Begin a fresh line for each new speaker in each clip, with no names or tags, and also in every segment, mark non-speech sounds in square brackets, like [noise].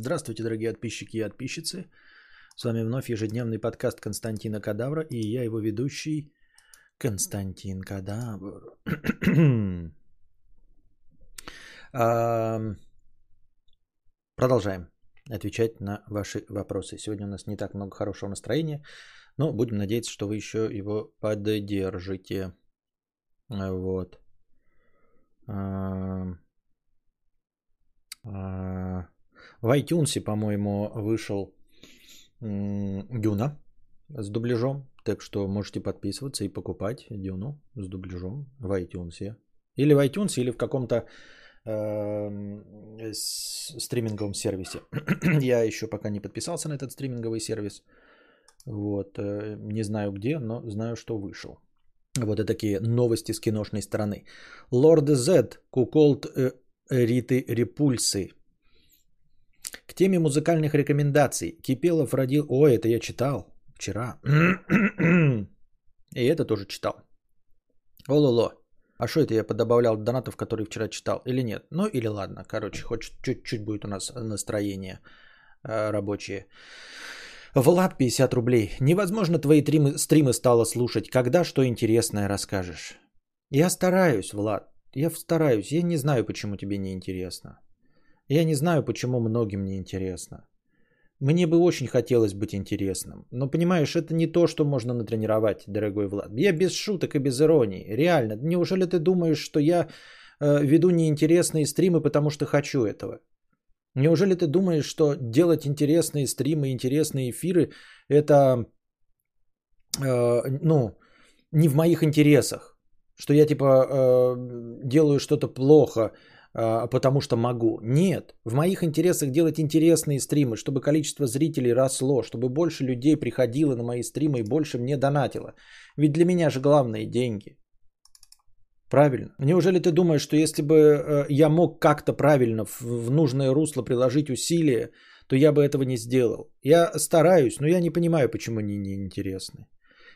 Здравствуйте, дорогие подписчики и подписчицы. С вами вновь ежедневный подкаст Константина Кадавра и я его ведущий Константин Кадавр. [clears throat] Продолжаем отвечать на ваши вопросы. Сегодня у нас не так много хорошего настроения, но будем надеяться, что вы еще его поддержите. Вот. А, в iTunes, по-моему, вышел Дюна с дубляжом. Так что можете подписываться и покупать Дюну с дубляжом в iTunes. Или в iTunes, или в каком-то э, стриминговом сервисе. [clears throat] Я еще пока не подписался на этот стриминговый сервис. Вот, э, не знаю где, но знаю, что вышел. Вот и такие новости с киношной стороны. Лорд Z, Куколд э, Риты Репульсы. К теме музыкальных рекомендаций. Кипелов родил... Ой, это я читал вчера. [clears throat] И это тоже читал. Ололо. А что это я подобавлял донатов, которые вчера читал? Или нет? Ну или ладно. Короче, хоть чуть-чуть будет у нас настроение э, рабочее. Влад 50 рублей. Невозможно твои тримы, стримы стало слушать. Когда что интересное расскажешь? Я стараюсь, Влад. Я стараюсь. Я не знаю, почему тебе не интересно. Я не знаю, почему многим не интересно. Мне бы очень хотелось быть интересным. Но понимаешь, это не то, что можно натренировать, дорогой Влад. Я без шуток и без иронии. Реально. Неужели ты думаешь, что я э, веду неинтересные стримы, потому что хочу этого? Неужели ты думаешь, что делать интересные стримы, интересные эфиры, это, э, ну, не в моих интересах? Что я типа э, делаю что-то плохо, потому что могу. Нет, в моих интересах делать интересные стримы, чтобы количество зрителей росло, чтобы больше людей приходило на мои стримы и больше мне донатило. Ведь для меня же главные деньги. Правильно. Неужели ты думаешь, что если бы э, я мог как-то правильно в, в нужное русло приложить усилия, то я бы этого не сделал? Я стараюсь, но я не понимаю, почему они не интересны.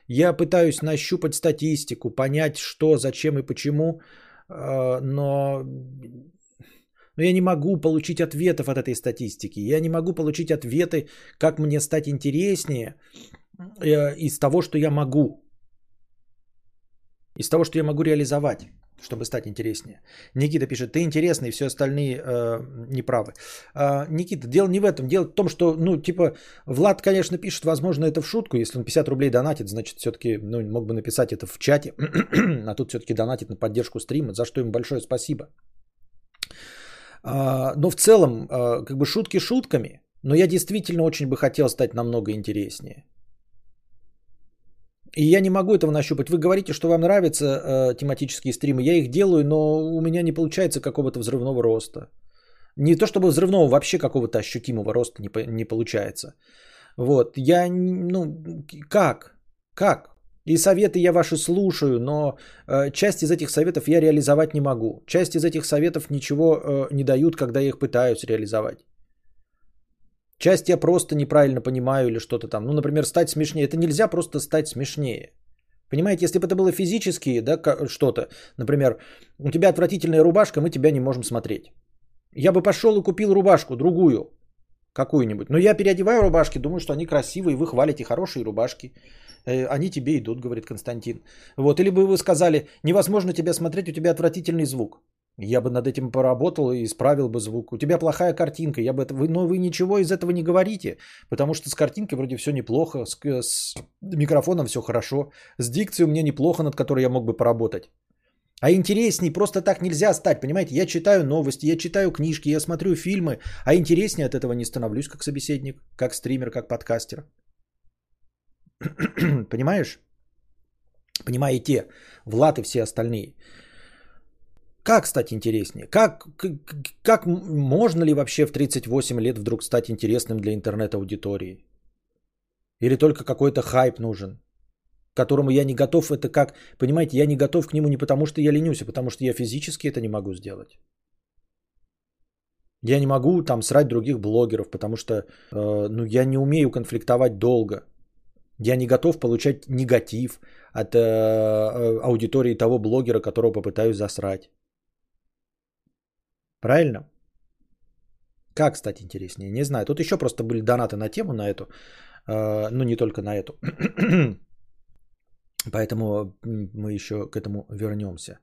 Я пытаюсь нащупать статистику, понять, что, зачем и почему, э, но, но я не могу получить ответов от этой статистики. Я не могу получить ответы, как мне стать интереснее э, из того, что я могу из того, что я могу реализовать, чтобы стать интереснее. Никита пишет, ты интересный, все остальные э, неправы. Э, Никита, дело не в этом, дело в том, что, ну, типа, Влад, конечно, пишет, возможно, это в шутку, если он 50 рублей донатит, значит, все-таки, ну, мог бы написать это в чате, [clears throat] а тут все-таки донатит на поддержку стрима, за что ему большое спасибо. Э, но в целом, э, как бы шутки шутками, но я действительно очень бы хотел стать намного интереснее. И я не могу этого нащупать. Вы говорите, что вам нравятся э, тематические стримы. Я их делаю, но у меня не получается какого-то взрывного роста. Не то чтобы взрывного, вообще какого-то ощутимого роста не, не получается. Вот. Я, ну, как? Как? И советы я ваши слушаю, но э, часть из этих советов я реализовать не могу. Часть из этих советов ничего э, не дают, когда я их пытаюсь реализовать. Часть я просто неправильно понимаю или что-то там. Ну, например, стать смешнее. Это нельзя просто стать смешнее. Понимаете, если бы это было физически, да, что-то, например, у тебя отвратительная рубашка, мы тебя не можем смотреть. Я бы пошел и купил рубашку, другую, какую-нибудь. Но я переодеваю рубашки, думаю, что они красивые, вы хвалите хорошие рубашки. Э, они тебе идут, говорит Константин. Вот, или бы вы сказали, невозможно тебя смотреть, у тебя отвратительный звук. Я бы над этим поработал и исправил бы звук. У тебя плохая картинка, я бы это... Но вы ничего из этого не говорите, потому что с картинкой вроде все неплохо, с, с микрофоном все хорошо, с дикцией у меня неплохо, над которой я мог бы поработать. А интересней просто так нельзя стать, понимаете? Я читаю новости, я читаю книжки, я смотрю фильмы, а интереснее от этого не становлюсь как собеседник, как стример, как подкастер. [clears throat] Понимаешь? Понимаете, Влад и все остальные. Как стать интереснее? Как, как, как можно ли вообще в 38 лет вдруг стать интересным для интернет-аудитории? Или только какой-то хайп нужен, которому я не готов? Это как, понимаете, я не готов к нему не потому, что я ленюсь, а потому что я физически это не могу сделать. Я не могу там срать других блогеров, потому что э, ну, я не умею конфликтовать долго. Я не готов получать негатив от э, э аудитории того блогера, которого попытаюсь засрать. Правильно? Как стать интереснее? Не знаю. Тут еще просто были донаты на тему на эту. Э, ну, не только на эту. [clears throat] Поэтому мы еще к этому вернемся.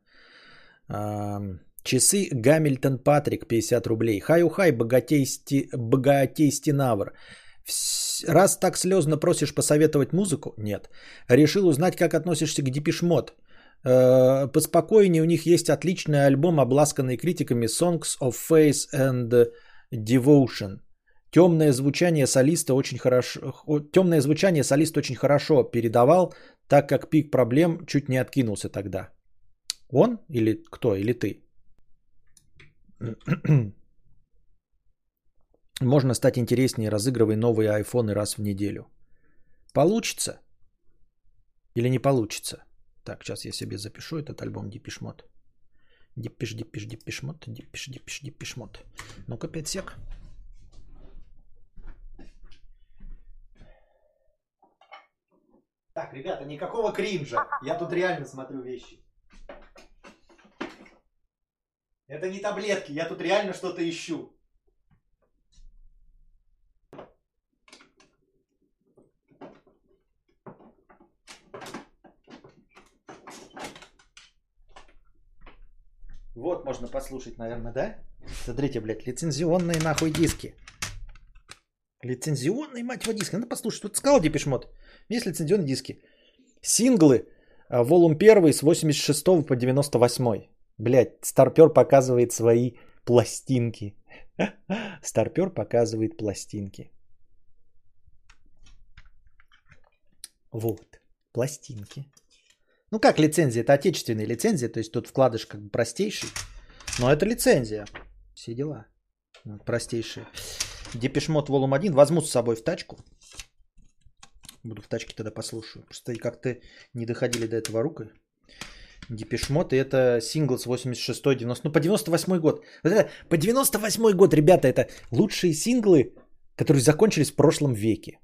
Часы Гамильтон Патрик 50 рублей. Хай-ухай, богатей, сти... богатей стенавр. Раз так слезно просишь посоветовать музыку? Нет. Решил узнать, как относишься к Депишмот. Э, поспокойнее, у них есть отличный альбом, обласканный критиками Songs of Faith and Devotion. Темное звучание солиста очень хорошо, темное звучание солист очень хорошо передавал, так как пик проблем чуть не откинулся тогда. Он или кто, или ты? Можно стать интереснее, разыгрывай новые айфоны раз в неделю. Получится? Или не получится? Так, сейчас я себе запишу этот альбом Дипишмот. Дипиш, дипиш, дипишмот, дипиш, дипиш, дипишмот. Ну-ка, 5 сек. Так, ребята, никакого кринжа. Я тут реально смотрю вещи. Это не таблетки, я тут реально что-то ищу. Вот можно послушать, наверное, да? Смотрите, блядь, лицензионные нахуй диски. Лицензионные, мать его, диски. Надо послушать. Тут сказал Депешмот. Есть лицензионные диски. Синглы. А, волум 1 с 86 по 98. Блять, старпер показывает свои пластинки. [laughs] Старпер показывает пластинки. Вот, пластинки. Ну как лицензия? Это отечественная лицензия, то есть тут вкладыш как бы простейший. Но это лицензия. Все дела. Простейшие. Депешмот Волум 1 возьму с собой в тачку. Буду в тачке тогда послушаю. Просто как-то не доходили до этого рукой. Депешмот, и это сингл с 86-90, ну по 98 год. Вот это, по 98 год, ребята, это лучшие синглы, которые закончились в прошлом веке.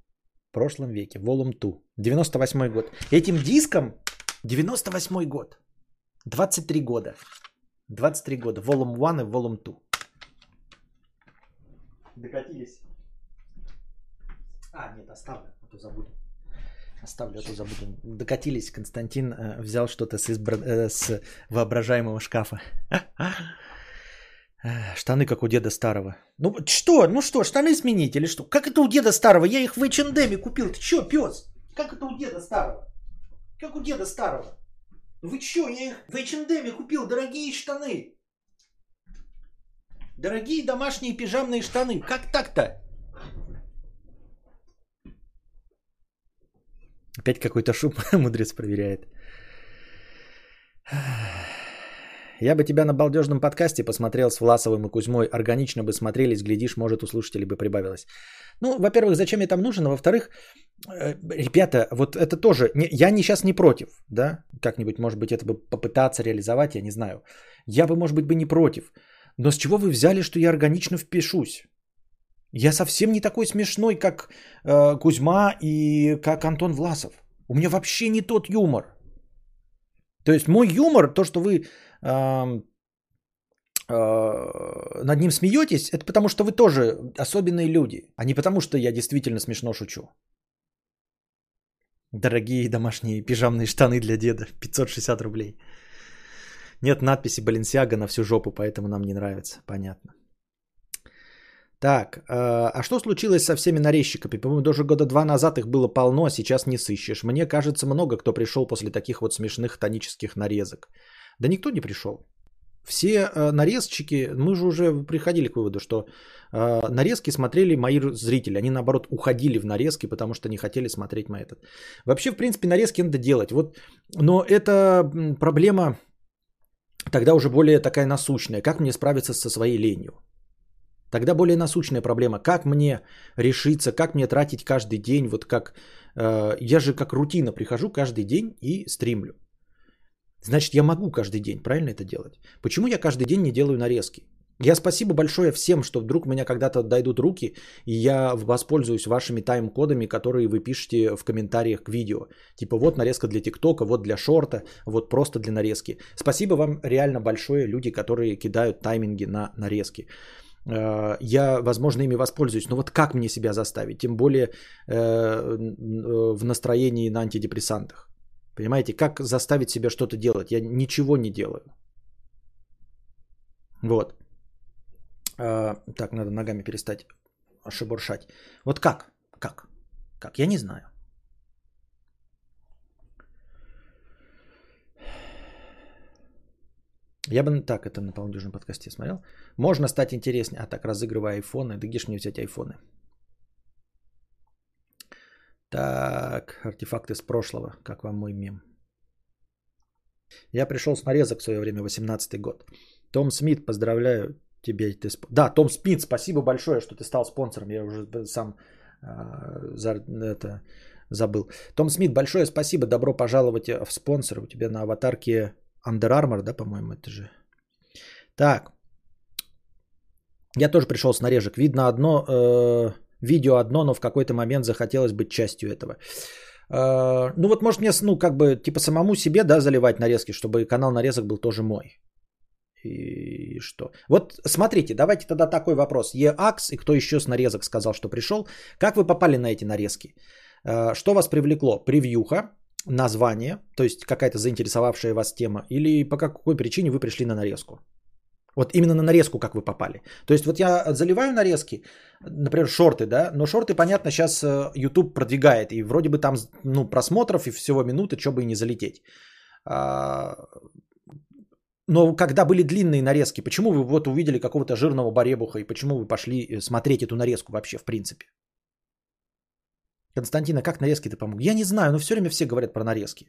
В прошлом веке, Volume 2, 98 год. Этим диском 98 год, 23 года. 23 года, Volume 1 и Volume 2. Докатились. А, нет, оставлю, а то забуду. Оставлю, а то забуду. Докатились, Константин э, взял что-то с, избра... э, с воображаемого шкафа. Штаны, как у деда старого. Ну что, ну что, штаны сменить или что? Как это у деда старого? Я их в H&M купил. Ты что, пес? Как это у деда старого? Как у деда старого? Вы что, я их в H&M купил, дорогие штаны. Дорогие домашние пижамные штаны. Как так-то? Опять какой-то шум [laughs] мудрец проверяет. Я бы тебя на балдежном подкасте посмотрел с Власовым и Кузьмой. Органично бы смотрелись, глядишь, может, у слушателей бы прибавилось. Ну, во-первых, зачем я там нужен? А во-вторых, э, ребята, вот это тоже... Я не сейчас не против, да? Как-нибудь, может быть, это бы попытаться реализовать, я не знаю. Я бы, может быть, бы не против. Но с чего вы взяли, что я органично впишусь? Я совсем не такой смешной, как э, Кузьма и как Антон Власов. У меня вообще не тот юмор. То есть мой юмор, то, что вы над ним смеетесь, это потому что вы тоже особенные люди, а не потому что я действительно смешно шучу. Дорогие домашние пижамные штаны для деда, 560 рублей. Нет надписи Баленсиага на всю жопу, поэтому нам не нравится. Понятно. Так, э, а что случилось со всеми нарезчиками? По-моему, даже года два назад их было полно, а сейчас не сыщешь. Мне кажется, много кто пришел после таких вот смешных тонических нарезок. Да никто не пришел. Все э, нарезчики, мы же уже приходили к выводу, что э, нарезки смотрели мои зрители. Они, наоборот, уходили в нарезки, потому что не хотели смотреть мой этот. Вообще, в принципе, нарезки надо делать. Вот, но это проблема тогда уже более такая насущная. Как мне справиться со своей ленью? Тогда более насущная проблема. Как мне решиться, как мне тратить каждый день, вот как... Э, я же как рутина прихожу каждый день и стримлю. Значит, я могу каждый день, правильно это делать? Почему я каждый день не делаю нарезки? Я спасибо большое всем, что вдруг меня когда-то дойдут руки, и я воспользуюсь вашими тайм-кодами, которые вы пишете в комментариях к видео. Типа вот нарезка для ТикТока, вот для шорта, вот просто для нарезки. Спасибо вам реально большое, люди, которые кидают тайминги на нарезки. э, я, возможно, ими воспользуюсь. Но вот как мне себя заставить? Тем более в настроении на антидепрессантах. Понимаете, как заставить себя что-то делать? Я ничего не делаю. Вот. Так, надо ногами перестать шебуршать. Вот как? Как? Как? Я не знаю. Я бы так это на полудюжном подкасте смотрел. Можно стать интереснее. А так, разыгрывая айфоны. Да где ж мне взять айфоны? Так, артефакты с прошлого. Как вам мой мем? Я пришел с нарезок в свое время, 18 год. Том Смит, поздравляю тебя. Ты сп... Да, Том Смит, спасибо большое, что ты стал спонсором. Я уже сам э, за, это, забыл. Том Смит, большое спасибо. Добро пожаловать в спонсор. У тебя на аватарке Under Armour, да, по-моему, это же. Так. Я тоже пришел с нарежек. Видно одно, э, видео одно, но в какой-то момент захотелось быть частью этого. Э, ну вот, может, мне, ну, как бы, типа самому себе, да, заливать нарезки, чтобы канал нарезок был тоже мой. И что? Вот смотрите, давайте тогда такой вопрос. ЕАКС и кто еще с нарезок сказал, что пришел. Как вы попали на эти нарезки? Э, что вас привлекло? Превьюха, название, то есть какая-то заинтересовавшая вас тема, или по какой причине вы пришли на нарезку? Вот именно на нарезку как вы попали. То есть вот я заливаю нарезки, например, шорты, да, но шорты, понятно, сейчас э, YouTube продвигает, и вроде бы там ну, просмотров и всего минуты, что бы и не залететь. А, но когда были длинные нарезки, почему вы вот увидели какого-то жирного баребуха и почему вы пошли э, смотреть эту нарезку вообще в принципе? Константина, как нарезки-то помогут? Я не знаю, но все время все говорят про нарезки.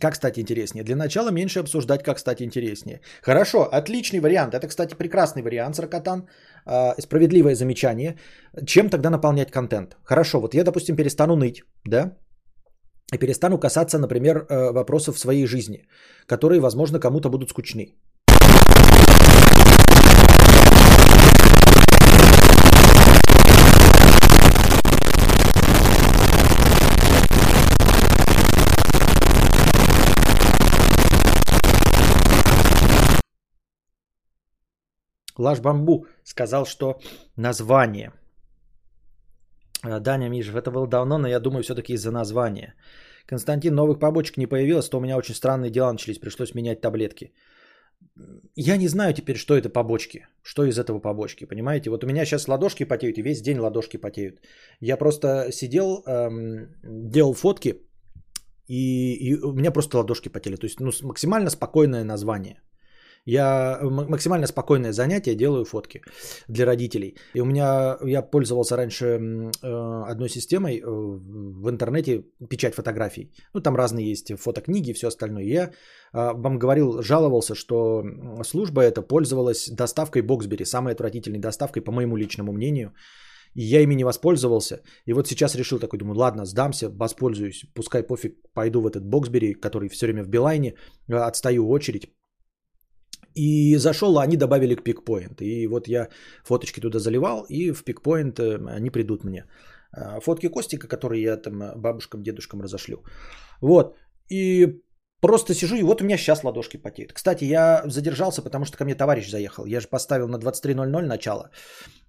Как стать интереснее? Для начала меньше обсуждать, как стать интереснее. Хорошо, отличный вариант. Это, кстати, прекрасный вариант, Саркатан. Э, справедливое замечание. Чем тогда наполнять контент? Хорошо, вот я, допустим, перестану ныть, да? И перестану касаться, например, э, вопросов своей жизни, которые, возможно, кому-то будут скучны. Лаш Бамбу сказал, что название. Э, Даня Мишев, это было давно, но я думаю, все-таки из-за названия. Константин, новых побочек не появилось, то у меня очень странные дела начались, пришлось менять таблетки. Я не знаю теперь, что это побочки, что из этого побочки, понимаете? Вот у меня сейчас ладошки потеют, и весь день ладошки потеют. Я просто сидел, эм, делал фотки, и, и у меня просто ладошки потели. То есть ну, максимально спокойное название. Я максимально спокойное занятие, делаю фотки для родителей. И у меня, я пользовался раньше э, одной системой э, в интернете, печать фотографий. Ну, там разные есть фотокниги и все остальное. Я э, вам говорил, жаловался, что служба эта пользовалась доставкой Боксбери, самой отвратительной доставкой, по моему личному мнению. И я ими не воспользовался. И вот сейчас решил такой, думаю, ладно, сдамся, воспользуюсь. Пускай пофиг, пойду в этот Боксбери, который все время в Билайне, отстаю очередь и зашел, а они добавили к пикпоинт. И вот я фоточки туда заливал, и в пикпоинт э, они придут мне. А, фотки Костика, которые я там э, бабушкам, дедушкам разошлю. Вот. И Просто сижу, и вот у меня сейчас ладошки потеют. Кстати, я задержался, потому что ко мне товарищ заехал. Я же поставил на 23.00 начало.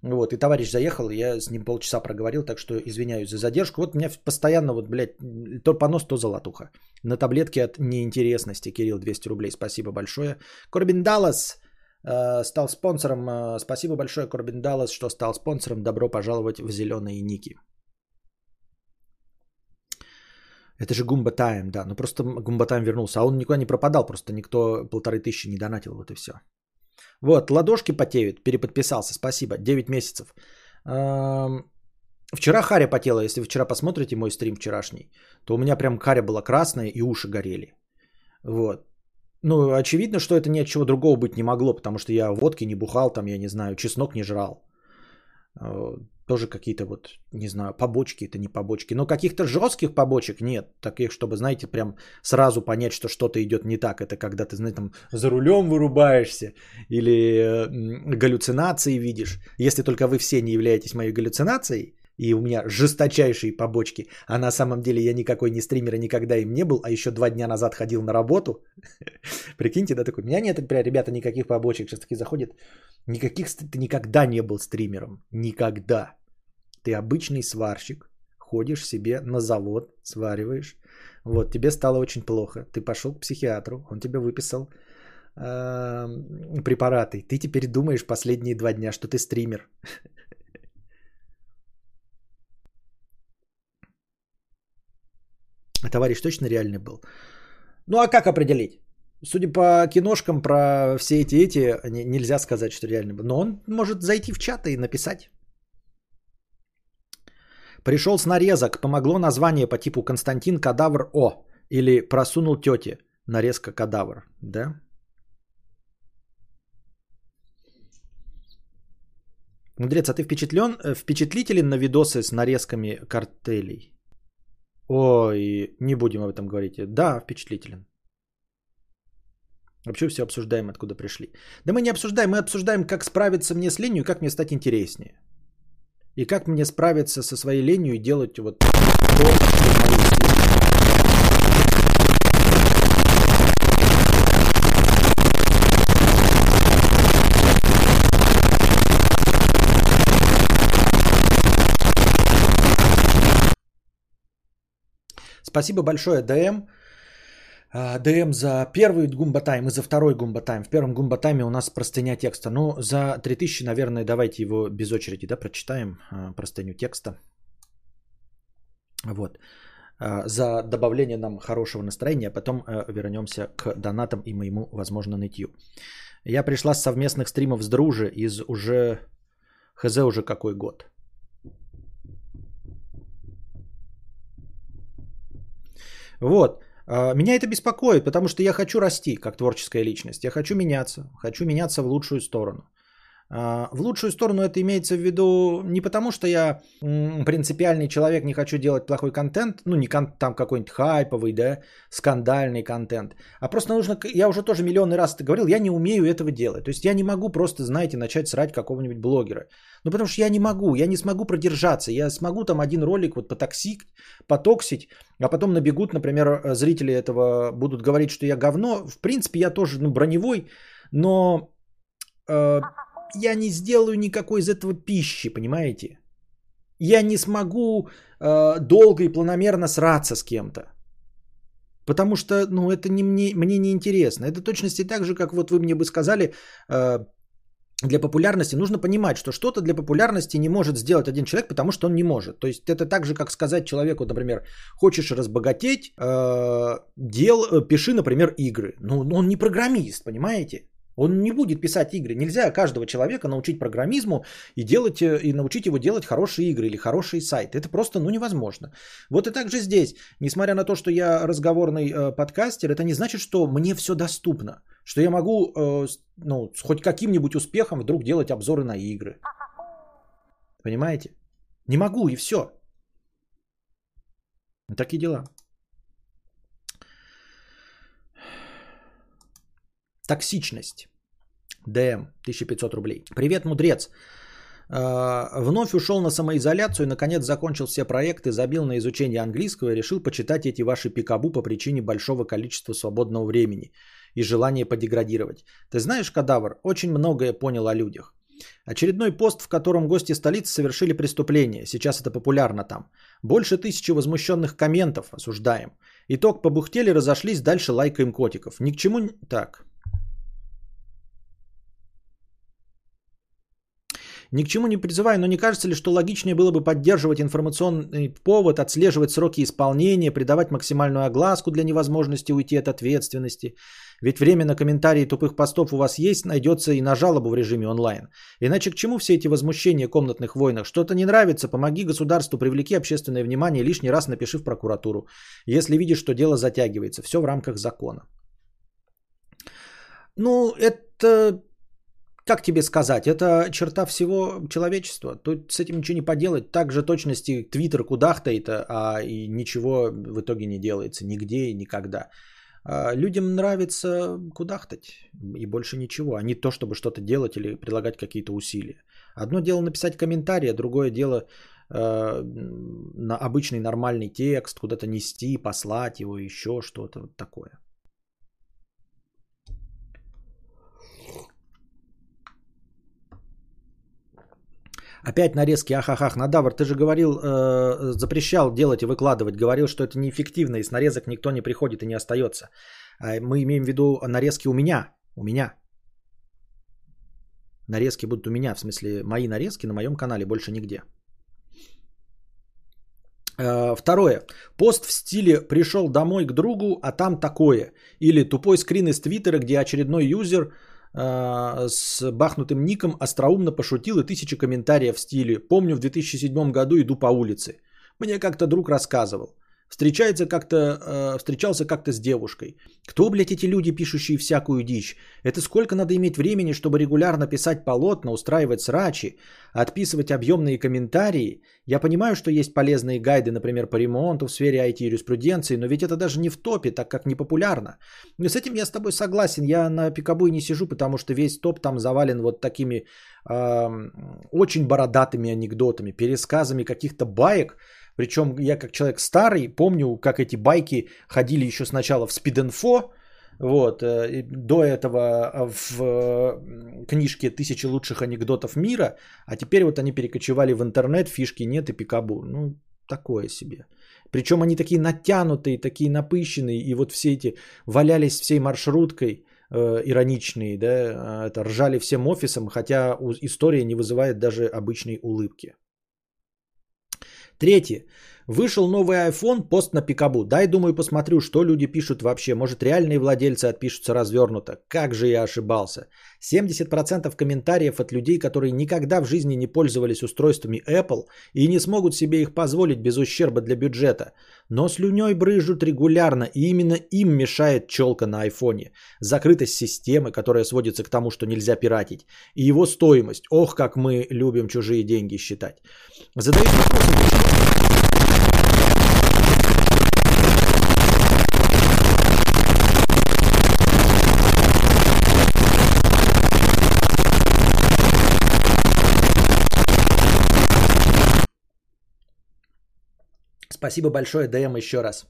Вот, и товарищ заехал, я с ним полчаса проговорил, так что извиняюсь за задержку. Вот у меня постоянно, вот, блядь, то понос, то золотуха. На таблетке от неинтересности. Кирилл, 200 рублей, спасибо большое. Корбин Даллас э, стал спонсором. Э, спасибо большое, Корбин Даллас, что стал спонсором. Добро пожаловать в зеленые ники. Это же Гумба Тайм, да. Ну просто Гумба Тайм вернулся. А он никуда не пропадал, просто никто полторы тысячи не донатил, вот и все. Вот, ладошки потеют, переподписался, спасибо, 9 месяцев. Вчера Харя потела, если вы вчера посмотрите мой стрим вчерашний, то у меня прям Харя была красная и уши горели. Вот. Ну, очевидно, что это ни от чего другого быть не могло, потому что я водки не бухал, там, я не знаю, чеснок не жрал тоже какие-то вот, не знаю, побочки, это не побочки. Но каких-то жестких побочек нет. Таких, чтобы, знаете, прям сразу понять, что что-то идет не так. Это когда ты, знаешь, там за рулем вырубаешься или галлюцинации видишь. Если только вы все не являетесь моей галлюцинацией, и у меня жесточайшие побочки, а на самом деле я никакой не стример и никогда им не был, а еще два дня назад ходил на работу. [laughs] Прикиньте, да, такой, меня нет, ребята, никаких побочек. Сейчас такие заходят, никаких, ты никогда не был стримером, никогда. Ты обычный сварщик, ходишь себе на завод, свариваешь, вот, тебе стало очень плохо, ты пошел к психиатру, он тебе выписал э, препараты, ты теперь думаешь последние два дня, что ты стример. [laughs] Товарищ точно реальный был. Ну а как определить? Судя по киношкам про все эти эти, нельзя сказать, что реально. Но он может зайти в чат и написать. Пришел с нарезок, помогло название по типу Константин Кадавр О. Или просунул тете. Нарезка кадавр. Да? Мудрец, а ты впечатлен, э, впечатлителен на видосы с нарезками картелей? Ой, не будем об этом говорить. Да, впечатлителен. Вообще все обсуждаем, откуда пришли. Да мы не обсуждаем, мы обсуждаем, как справиться мне с ленью как мне стать интереснее. И как мне справиться со своей ленью и делать вот то, что моих Спасибо большое, ДМ. А, ДМ за первый goomba time и за второй goomba time. В первом goomba time е у нас простыня текста. Ну, за 3000, наверное, давайте его без очереди да, прочитаем, а, простыню текста. Вот. А, за добавление нам хорошего настроения, а потом вернемся к донатам и моему, возможно, нытью. Я пришла с совместных стримов с Дружи из уже... Хз уже какой год. Вот. А, меня это беспокоит, потому что я хочу расти как творческая личность. Я хочу меняться. Хочу меняться в лучшую сторону. А, в лучшую сторону это имеется в виду не потому, что я принципиальный человек, не хочу делать плохой контент, ну не кон- там какой-нибудь хайповый, да, скандальный контент, а просто нужно, я уже тоже миллионный раз это говорил, я не умею этого делать. То есть я не могу просто, знаете, начать срать какого-нибудь блогера. Ну потому что я не могу, я не смогу продержаться, я смогу там один ролик вот потоксить, потоксить, а потом набегут, например, зрители этого будут говорить, что я говно. В принципе, я тоже ну, броневой, но э, я не сделаю никакой из этого пищи, понимаете? Я не смогу э, долго и планомерно сраться с кем-то. Потому что, ну, это не мне, мне не интересно. Это точности так же, как вот вы мне бы сказали, э, для популярности нужно понимать, что что-то для популярности не может сделать один человек, потому что он не может. То есть это так же, как сказать человеку, например, хочешь разбогатеть, э, дел, э, пиши, например, игры. Ну, он не программист, понимаете? Он не будет писать игры. Нельзя каждого человека научить программизму и, делать, э, и научить его делать хорошие игры или хороший сайт. Это просто ну, невозможно. Вот и так же здесь. Несмотря на то, что я разговорный э, подкастер, это не значит, что мне все доступно. Что я могу э, ну, с хоть каким-нибудь успехом вдруг делать обзоры на игры. Понимаете? Не могу и все. Такие дела. Токсичность. ДМ, 1500 рублей. Привет, мудрец. А, вновь ушел на самоизоляцию наконец, закончил все проекты, забил на изучение английского и решил почитать эти ваши пикабу по причине большого количества свободного времени и желания подеградировать. Ты знаешь, кадавр, очень многое понял о людях. Очередной пост, в котором гости столицы совершили преступление. Сейчас это популярно там. Больше тысячи возмущенных комментов. Осуждаем. Итог побухтели, разошлись, дальше лайкаем котиков. Ни к чему... Так, Ни к чему не призываю, но не кажется ли, что логичнее было бы поддерживать информационный повод, отслеживать сроки исполнения, придавать максимальную огласку для невозможности уйти от ответственности? Ведь время на комментарии тупых постов у вас есть, найдется и на жалобу в режиме онлайн. Иначе к чему все эти возмущения комнатных войнах? Что-то не нравится, помоги государству, привлеки общественное внимание, лишний раз напиши в прокуратуру. Если видишь, что дело затягивается, все в рамках закона. Ну, это как тебе сказать, это черта всего человечества. Тут с этим ничего не поделать. Так же точности Твиттер кудахтает, а и ничего в итоге не делается нигде и никогда. А людям нравится кудахтать и больше ничего, а не то, чтобы что-то делать или прилагать какие-то усилия. Одно дело написать комментарий, а другое дело э, на обычный нормальный текст, куда-то нести, послать его, еще что-то вот такое. Опять нарезки ахахах. Надавр, ты же говорил, э, запрещал делать и выкладывать. Говорил, что это неэффективно, и с нарезок никто не приходит и не остается. А мы имеем в виду нарезки у меня. У меня. Нарезки будут у меня, в смысле, мои нарезки на моем канале, больше нигде. Э, второе. Пост в стиле «пришел домой к другу, а там такое». Или тупой скрин из Твиттера, где очередной юзер э, с бахнутым ником остроумно пошутил и тысячи комментариев в стиле «помню в 2007 году иду по улице». Мне как-то друг рассказывал. Встречается как-то, э, встречался как-то с девушкой. Кто, блядь, эти люди, пишущие всякую дичь? Это сколько надо иметь времени, чтобы регулярно писать полотна, устраивать срачи, отписывать объемные комментарии? Я понимаю, что есть полезные гайды, например, по ремонту в сфере IT-юриспруденции, но ведь это даже не в топе, так как не популярно. Но с этим я с тобой согласен. Я на пикабу не сижу, потому что весь топ там завален вот такими э, очень бородатыми анекдотами, пересказами каких-то баек, причем я как человек старый помню, как эти байки ходили еще сначала в спидинфо, вот, э, до этого в э, книжке «Тысячи лучших анекдотов мира», а теперь вот они перекочевали в интернет, фишки нет и пикабу. Ну, такое себе. Причем они такие натянутые, такие напыщенные, и вот все эти валялись всей маршруткой, э, ироничные, да, это ржали всем офисом, хотя история не вызывает даже обычной улыбки. Третье. Вышел новый iPhone, пост на Пикабу. Дай, думаю, посмотрю, что люди пишут вообще. Может, реальные владельцы отпишутся развернуто. Как же я ошибался. 70% комментариев от людей, которые никогда в жизни не пользовались устройствами Apple и не смогут себе их позволить без ущерба для бюджета. Но слюней брыжут регулярно, и именно им мешает челка на айфоне. Закрытость системы, которая сводится к тому, что нельзя пиратить. И его стоимость. Ох, как мы любим чужие деньги считать. Задаюсь вопросом, Спасибо большое, ДМ, еще раз.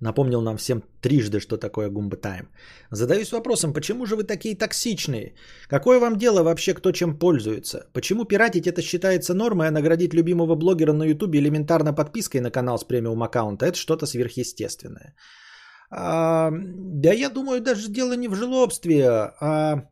Напомнил нам всем трижды, что такое Гумба Тайм. Задаюсь вопросом, почему же вы такие токсичные? Какое вам дело вообще, кто чем пользуется? Почему пиратить это считается нормой, а наградить любимого блогера на ютубе элементарно подпиской на канал с премиум аккаунта это что-то сверхъестественное? А, да я думаю, даже дело не в жлобстве, а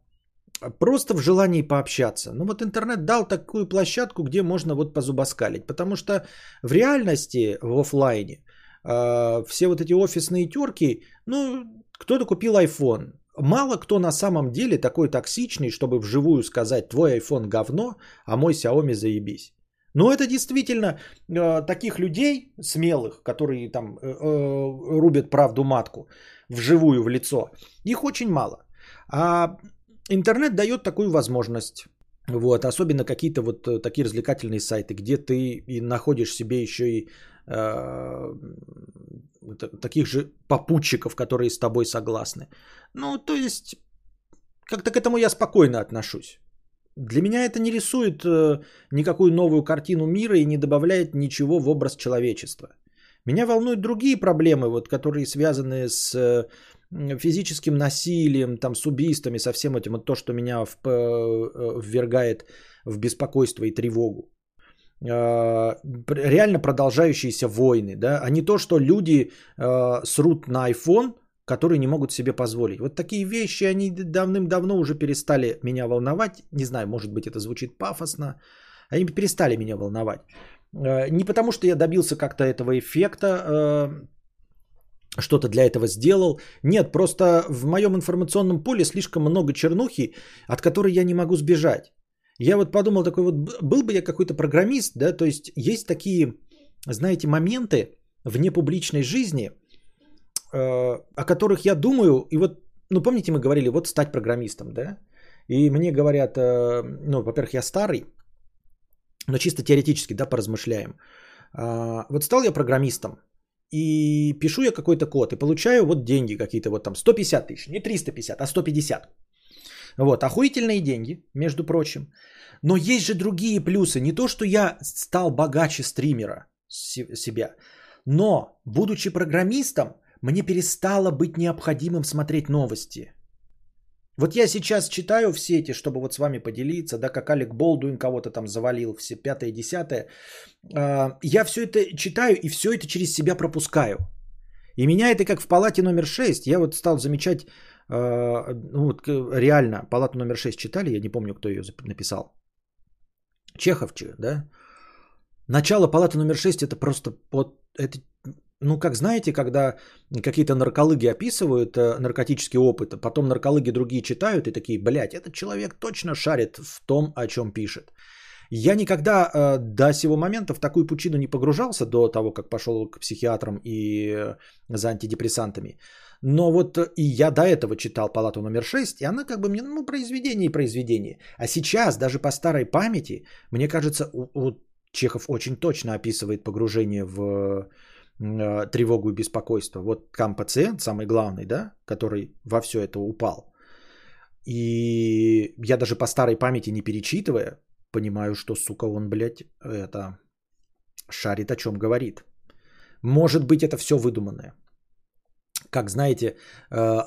просто в желании пообщаться. Ну вот интернет дал такую площадку, где можно вот позубоскалить. Потому что в реальности, в офлайне, а, все вот эти офисные терки, ну, кто-то купил iPhone. Мало кто на самом деле такой токсичный, чтобы вживую сказать, твой iPhone говно, а мой Xiaomi заебись. Но это действительно э, таких людей смелых, которые там э, э, рубят правду матку вживую в лицо, их очень мало. А интернет дает такую возможность. Вот, особенно какие-то вот э, такие развлекательные сайты, где ты и находишь себе еще и э, таких же попутчиков, которые с тобой согласны. Ну, то есть, как-то к этому я спокойно отношусь. Для меня это не рисует э, никакую новую картину мира и не добавляет ничего в образ человечества. Меня волнуют другие проблемы, вот, которые связаны с э, физическим насилием, там, с убийствами, со всем этим, вот то, что меня в, э, ввергает в беспокойство и тревогу. Э, реально продолжающиеся войны, да, а не то, что люди э, срут на iPhone, которые не могут себе позволить. Вот такие вещи, они давным-давно уже перестали меня волновать. Не знаю, может быть, это звучит пафосно. Они перестали меня волновать. Не потому, что я добился как-то этого эффекта, что-то для этого сделал. Нет, просто в моем информационном поле слишком много чернухи, от которой я не могу сбежать. Я вот подумал такой вот, был бы я какой-то программист, да, то есть есть такие, знаете, моменты в непубличной жизни, э, о которых я думаю, и вот, ну помните, мы говорили, вот стать программистом, да, и мне говорят, э, ну, во-первых, я старый, но чисто теоретически, да, поразмышляем. Э, вот стал я программистом, и пишу я какой-то код, и получаю вот деньги какие-то, вот там 150 тысяч, не 350, а 150. Вот, охуительные деньги, между прочим. Но есть же другие плюсы. Не то, что я стал богаче стримера себя, но, будучи программистом, мне перестало быть необходимым смотреть новости. Вот я сейчас читаю все эти, чтобы вот с вами поделиться, да, как Алек Болдуин кого-то там завалил, все пятое, десятое. А, я все это читаю и все это через себя пропускаю. И меня это как в палате номер 6. Я вот стал замечать, а, ну вот реально, палату номер 6 читали, я не помню, кто ее написал. Чеховчи, да? Начало палаты номер 6 это просто под... Это, ну, как знаете, когда какие-то наркологи описывают э, наркотический опыт, а потом наркологи другие читают и такие, блядь, этот человек точно шарит в том, о чем пишет. Я никогда э, до сего момента в такую пучину не погружался до того, как пошел к психиатрам и э, за антидепрессантами. Но вот и я до этого читал палату номер 6, и она как бы мне, ну, произведение и произведение. А сейчас, даже по старой памяти, мне кажется, вот Чехов очень точно описывает погружение в э, тревогу и беспокойство. Вот там пациент, самый главный, да, который во все это упал. И я даже по старой памяти не перечитывая, понимаю, что, сука, он, блядь, это шарит о чем говорит. Может быть, это все выдуманное как знаете, э,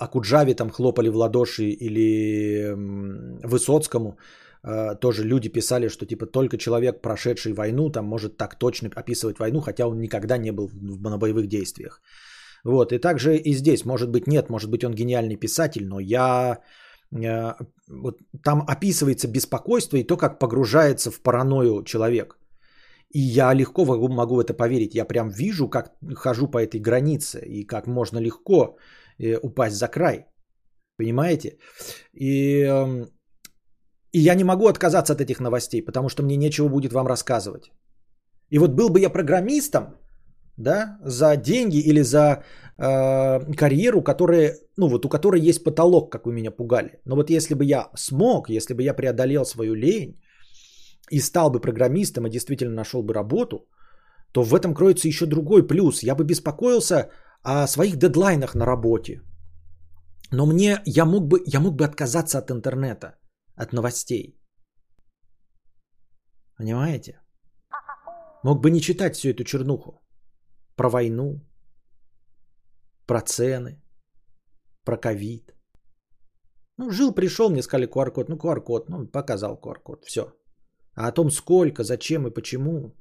Акуджаве там хлопали в ладоши или Высоцкому, тоже люди писали, что типа только человек, прошедший войну, там может так точно описывать войну, хотя он никогда не был на боевых действиях. Вот, и также и здесь, может быть, нет, может быть, он гениальный писатель, но я... Э, вот там описывается беспокойство и то, как погружается в паранойю человек – и я легко могу, в это поверить. Я прям вижу, как хожу по этой границе и как можно легко э, упасть за край. Понимаете? И, э, и я не могу отказаться от этих новостей, потому что мне нечего будет вам рассказывать. И вот был бы я программистом, да, за деньги или за э, карьеру, которая, ну вот у которой есть потолок, как вы меня пугали. Но вот если бы я смог, если бы я преодолел свою лень, и стал бы программистом, и действительно нашел бы работу, то в этом кроется еще другой плюс. Я бы беспокоился о своих дедлайнах на работе. Но мне, я мог бы, я мог бы отказаться от интернета, от новостей. Понимаете? Мог бы не читать всю эту чернуху. Про войну, про цены, про ковид. Ну, жил, пришел, мне сказали QR-код. Ну, QR-код. Ну, показал QR-код. Все. А о том, сколько, зачем и почему,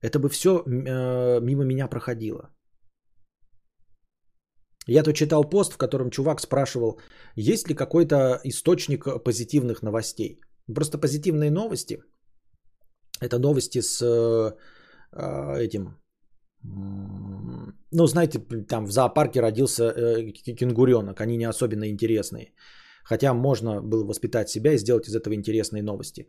это бы все э, мимо меня проходило. Я тут читал пост, в котором чувак спрашивал, есть ли какой-то источник позитивных новостей. Просто позитивные новости. Это новости с э, э этим. Ну, знаете, там в зоопарке родился э, кенгуренок. Они не особенно интересные. Хотя можно было воспитать себя и сделать из этого интересные новости.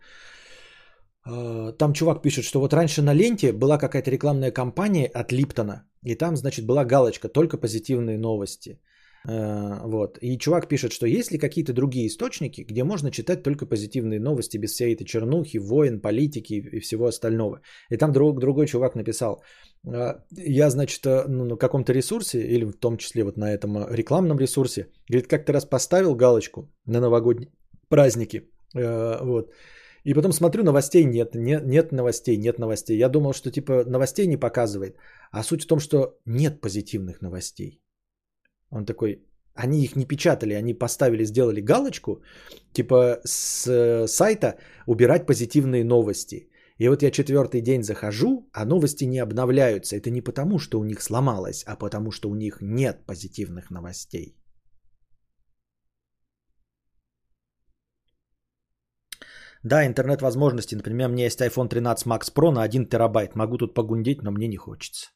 А, там чувак пишет, что вот раньше на ленте была какая-то рекламная кампания от Липтона, и там, значит, была галочка «Только позитивные новости». А, вот. И чувак пишет, что есть ли какие-то другие источники, где можно читать только позитивные новости без всей этой чернухи, войн, политики и всего остального. И там друг, другой чувак написал, «А, я, значит, ну, на каком-то ресурсе, или в том числе вот на этом рекламном ресурсе, говорит, как-то раз поставил галочку на новогодние праздники, вот, и потом смотрю, новостей нет, нет, нет новостей, нет новостей. Я думал, что типа новостей не показывает. А суть в том, что нет позитивных новостей. Он такой, они их не печатали, они поставили, сделали галочку, типа с э, сайта убирать позитивные новости. И вот я четвертый день захожу, а новости не обновляются. Это не потому, что у них сломалось, а потому, что у них нет позитивных новостей. Да, интернет-возможности. Например, у меня есть iPhone 13 Max Pro на 1 терабайт. Могу тут погундеть, но мне не хочется.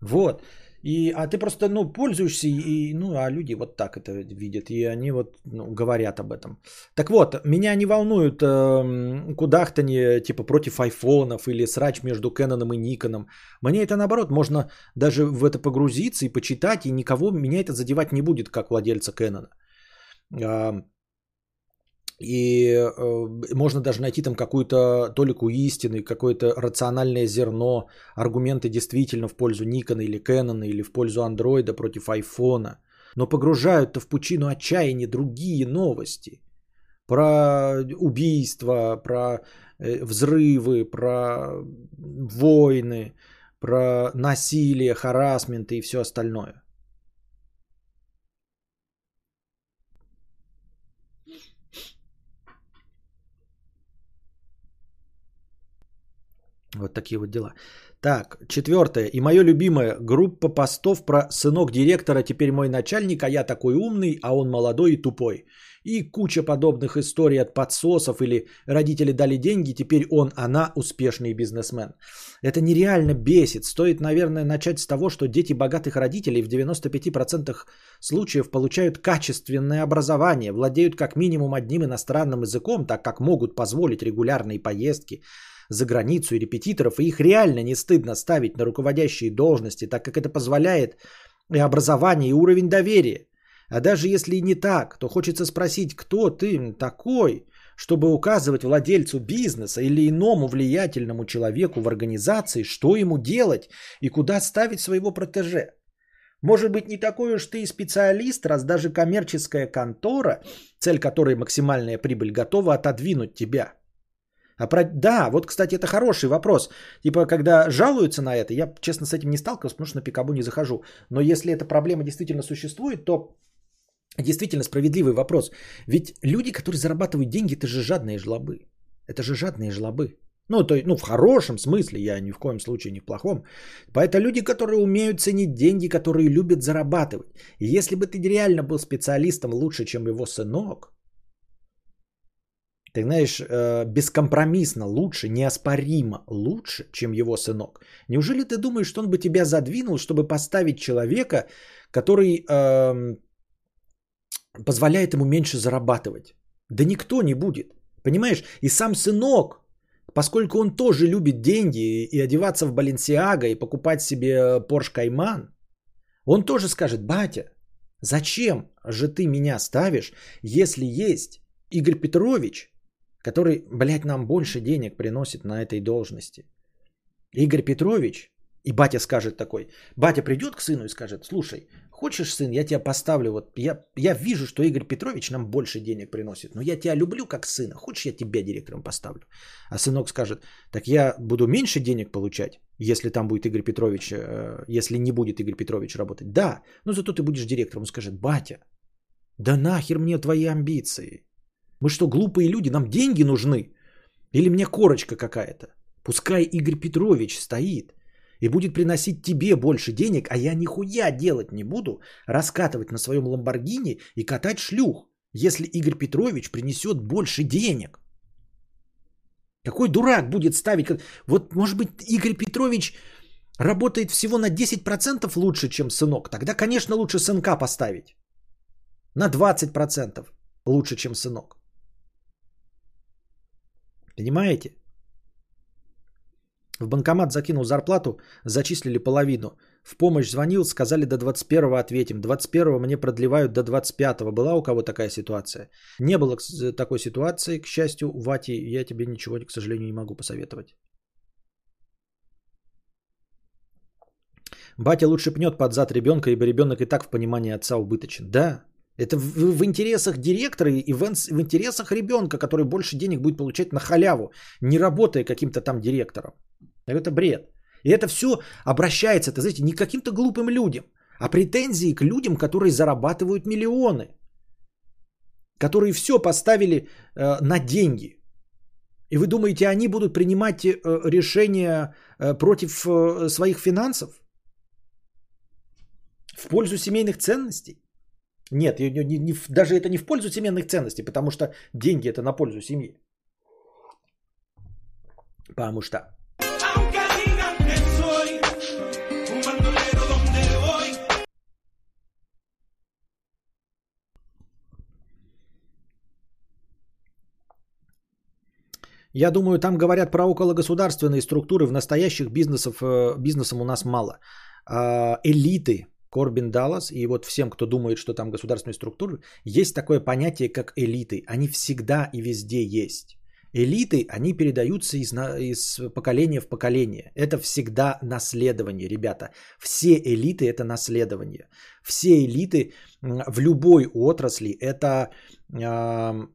Вот. И, а ты просто, ну, пользуешься, и, ну, а люди вот так это видят, и они вот ну, говорят об этом. Так вот, меня не волнуют э, кудахтанье, типа, против айфонов или срач между Кэноном и Никоном. Мне это, наоборот, можно даже в это погрузиться и почитать, и никого меня это задевать не будет, как владельца Кэнона. И э, можно даже найти там какую-то толику истины, какое-то рациональное зерно, аргументы действительно в пользу Никона или Canon, или в пользу андроида против айфона. но погружают в пучину отчаяния другие новости. Про убийства, про э, взрывы, про войны, про насилие, харасменты и все остальное. Вот такие вот дела. Так, четвертое. И мое любимое. Группа постов про сынок директора теперь мой начальник, а я такой умный, а он молодой и тупой. И куча подобных историй от подсосов или родители дали деньги, теперь он, она успешный бизнесмен. Это нереально бесит. Стоит, наверное, начать с того, что дети богатых родителей в 95% случаев получают качественное образование, владеют как минимум одним иностранным языком, так как могут позволить регулярные поездки, за границу и репетиторов, и их реально не стыдно ставить на руководящие должности, так как это позволяет и образование, и уровень доверия. А даже если и не так, то хочется спросить, кто ты такой, чтобы указывать владельцу бизнеса или иному влиятельному человеку в организации, что ему делать и куда ставить своего протеже. Может быть, не такой уж ты и специалист, раз даже коммерческая контора, цель которой максимальная прибыль, готова отодвинуть тебя – а про... Да, вот, кстати, это хороший вопрос. Типа, когда жалуются на это, я, честно, с этим не сталкивался, потому что на Пикабу не захожу. Но если эта проблема действительно существует, то действительно справедливый вопрос. Ведь люди, которые зарабатывают деньги, это же жадные жлобы. Это же жадные жлобы. Ну, то, ну, в хорошем смысле, я ни в коем случае не в плохом. Это люди, которые умеют ценить деньги, которые любят зарабатывать. И если бы ты реально был специалистом лучше, чем его сынок, ты знаешь, э, бескомпромиссно лучше, неоспоримо лучше, чем его сынок. Неужели ты думаешь, что он бы тебя задвинул, чтобы поставить человека, который э, позволяет ему меньше зарабатывать? Да никто не будет. Понимаешь? И сам сынок, поскольку он тоже любит деньги и одеваться в Баленсиага и покупать себе Porsche Cayman, он тоже скажет, батя, зачем же ты меня ставишь, если есть Игорь Петрович, который, блядь, нам больше денег приносит на этой должности. Игорь Петрович, и батя скажет такой, батя придет к сыну и скажет, слушай, хочешь, сын, я тебя поставлю, вот я, я вижу, что Игорь Петрович нам больше денег приносит, но я тебя люблю как сына, хочешь, я тебя директором поставлю? А сынок скажет, так я буду меньше денег получать, если там будет Игорь Петрович, э, если не будет Игорь Петрович работать. Да, но зато ты будешь директором. Он скажет, батя, да нахер мне твои амбиции. Мы что, глупые люди? Нам деньги нужны? Или мне корочка какая-то? Пускай Игорь Петрович стоит и будет приносить тебе больше денег, а я нихуя делать не буду, раскатывать на своем Ламборгини и катать шлюх, если Игорь Петрович принесет больше денег. Какой дурак будет ставить? Вот, может быть, Игорь Петрович работает всего на 10% лучше, чем сынок. Тогда, конечно, лучше сынка поставить. На 20% лучше, чем сынок. Понимаете? В банкомат закинул зарплату, зачислили половину. В помощь звонил, сказали до 21-го ответим. 21-го мне продлевают до 25-го. Была у кого такая ситуация? Не было такой ситуации, к счастью, Вати, я тебе ничего, к сожалению, не могу посоветовать. Батя лучше пнет под зад ребенка, ибо ребенок и так в понимании отца убыточен. Да, это в, в интересах директора и в, в интересах ребенка, который больше денег будет получать на халяву, не работая каким-то там директором. Это бред. И это все обращается, это, знаете, не к каким-то глупым людям, а претензии к людям, которые зарабатывают миллионы, которые все поставили э, на деньги. И вы думаете, они будут принимать э, решения э, против э, своих финансов? В пользу семейных ценностей? Нет, не, не, не, даже это не в пользу семейных ценностей, потому что деньги это на пользу семьи. Потому что. Я думаю, там говорят про окологосударственные структуры. В настоящих бизнесов, э, бизнесом у нас мало. А, элиты, Корбин Даллас и вот всем, кто думает, что там государственные структуры, есть такое понятие, как элиты. Они всегда и везде есть. Элиты, они передаются из, из поколения в поколение. Это всегда наследование, ребята. Все элиты это наследование. Все элиты в любой отрасли это э,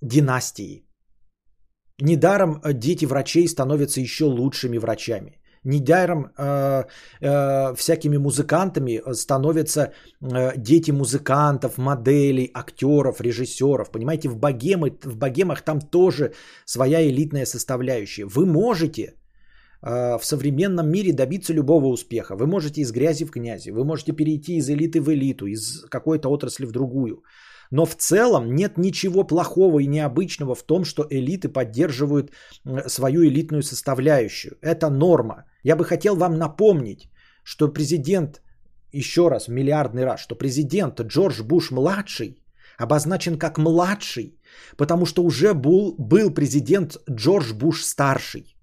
династии. Недаром дети врачей становятся еще лучшими врачами. Недаром э, э, всякими музыкантами становятся э, дети музыкантов, моделей, актеров, режиссеров. Понимаете, в, богемы, в богемах там тоже своя элитная составляющая. Вы можете э, в современном мире добиться любого успеха. Вы можете из грязи в князи. Вы можете перейти из элиты в элиту, из какой-то отрасли в другую. Но в целом нет ничего плохого и необычного в том, что элиты поддерживают свою элитную составляющую. Это норма. Я бы хотел вам напомнить, что президент, еще раз, миллиардный раз, что президент Джордж Буш-младший обозначен как младший, потому что уже был, был президент Джордж Буш-старший.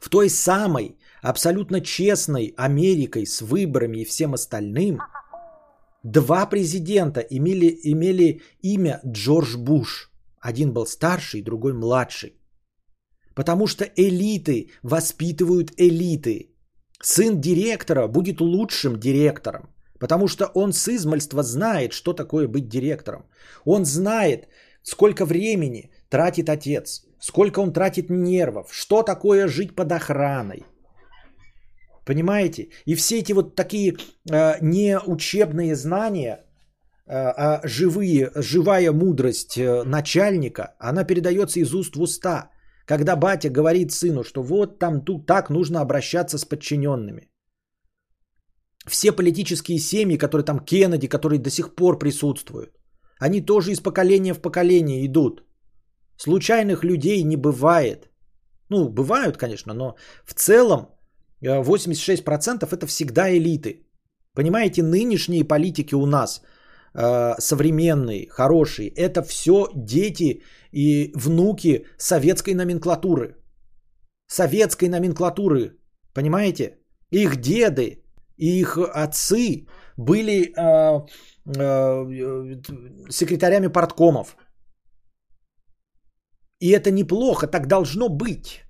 В той самой абсолютно честной Америкой с выборами и всем остальным – Два президента имели, имели имя Джордж Буш. Один был старший, другой младший. Потому что элиты воспитывают элиты. Сын директора будет лучшим директором. Потому что он с измальства знает, что такое быть директором. Он знает, сколько времени тратит отец, сколько он тратит нервов, что такое жить под охраной – Понимаете? И все эти вот такие э, не учебные знания, э, а живые, живая мудрость э, начальника, она передается из уст в уста. Когда батя говорит сыну, что вот там тут так нужно обращаться с подчиненными. Все политические семьи, которые там Кеннеди, которые до сих пор присутствуют, они тоже из поколения в поколение идут. Случайных людей не бывает. Ну, бывают, конечно, но в целом 86% это всегда элиты. Понимаете, нынешние политики у нас, э, современные, хорошие, это все дети и внуки советской номенклатуры. Советской номенклатуры, понимаете? Их деды и их отцы были э, э, секретарями парткомов. И это неплохо, так должно быть.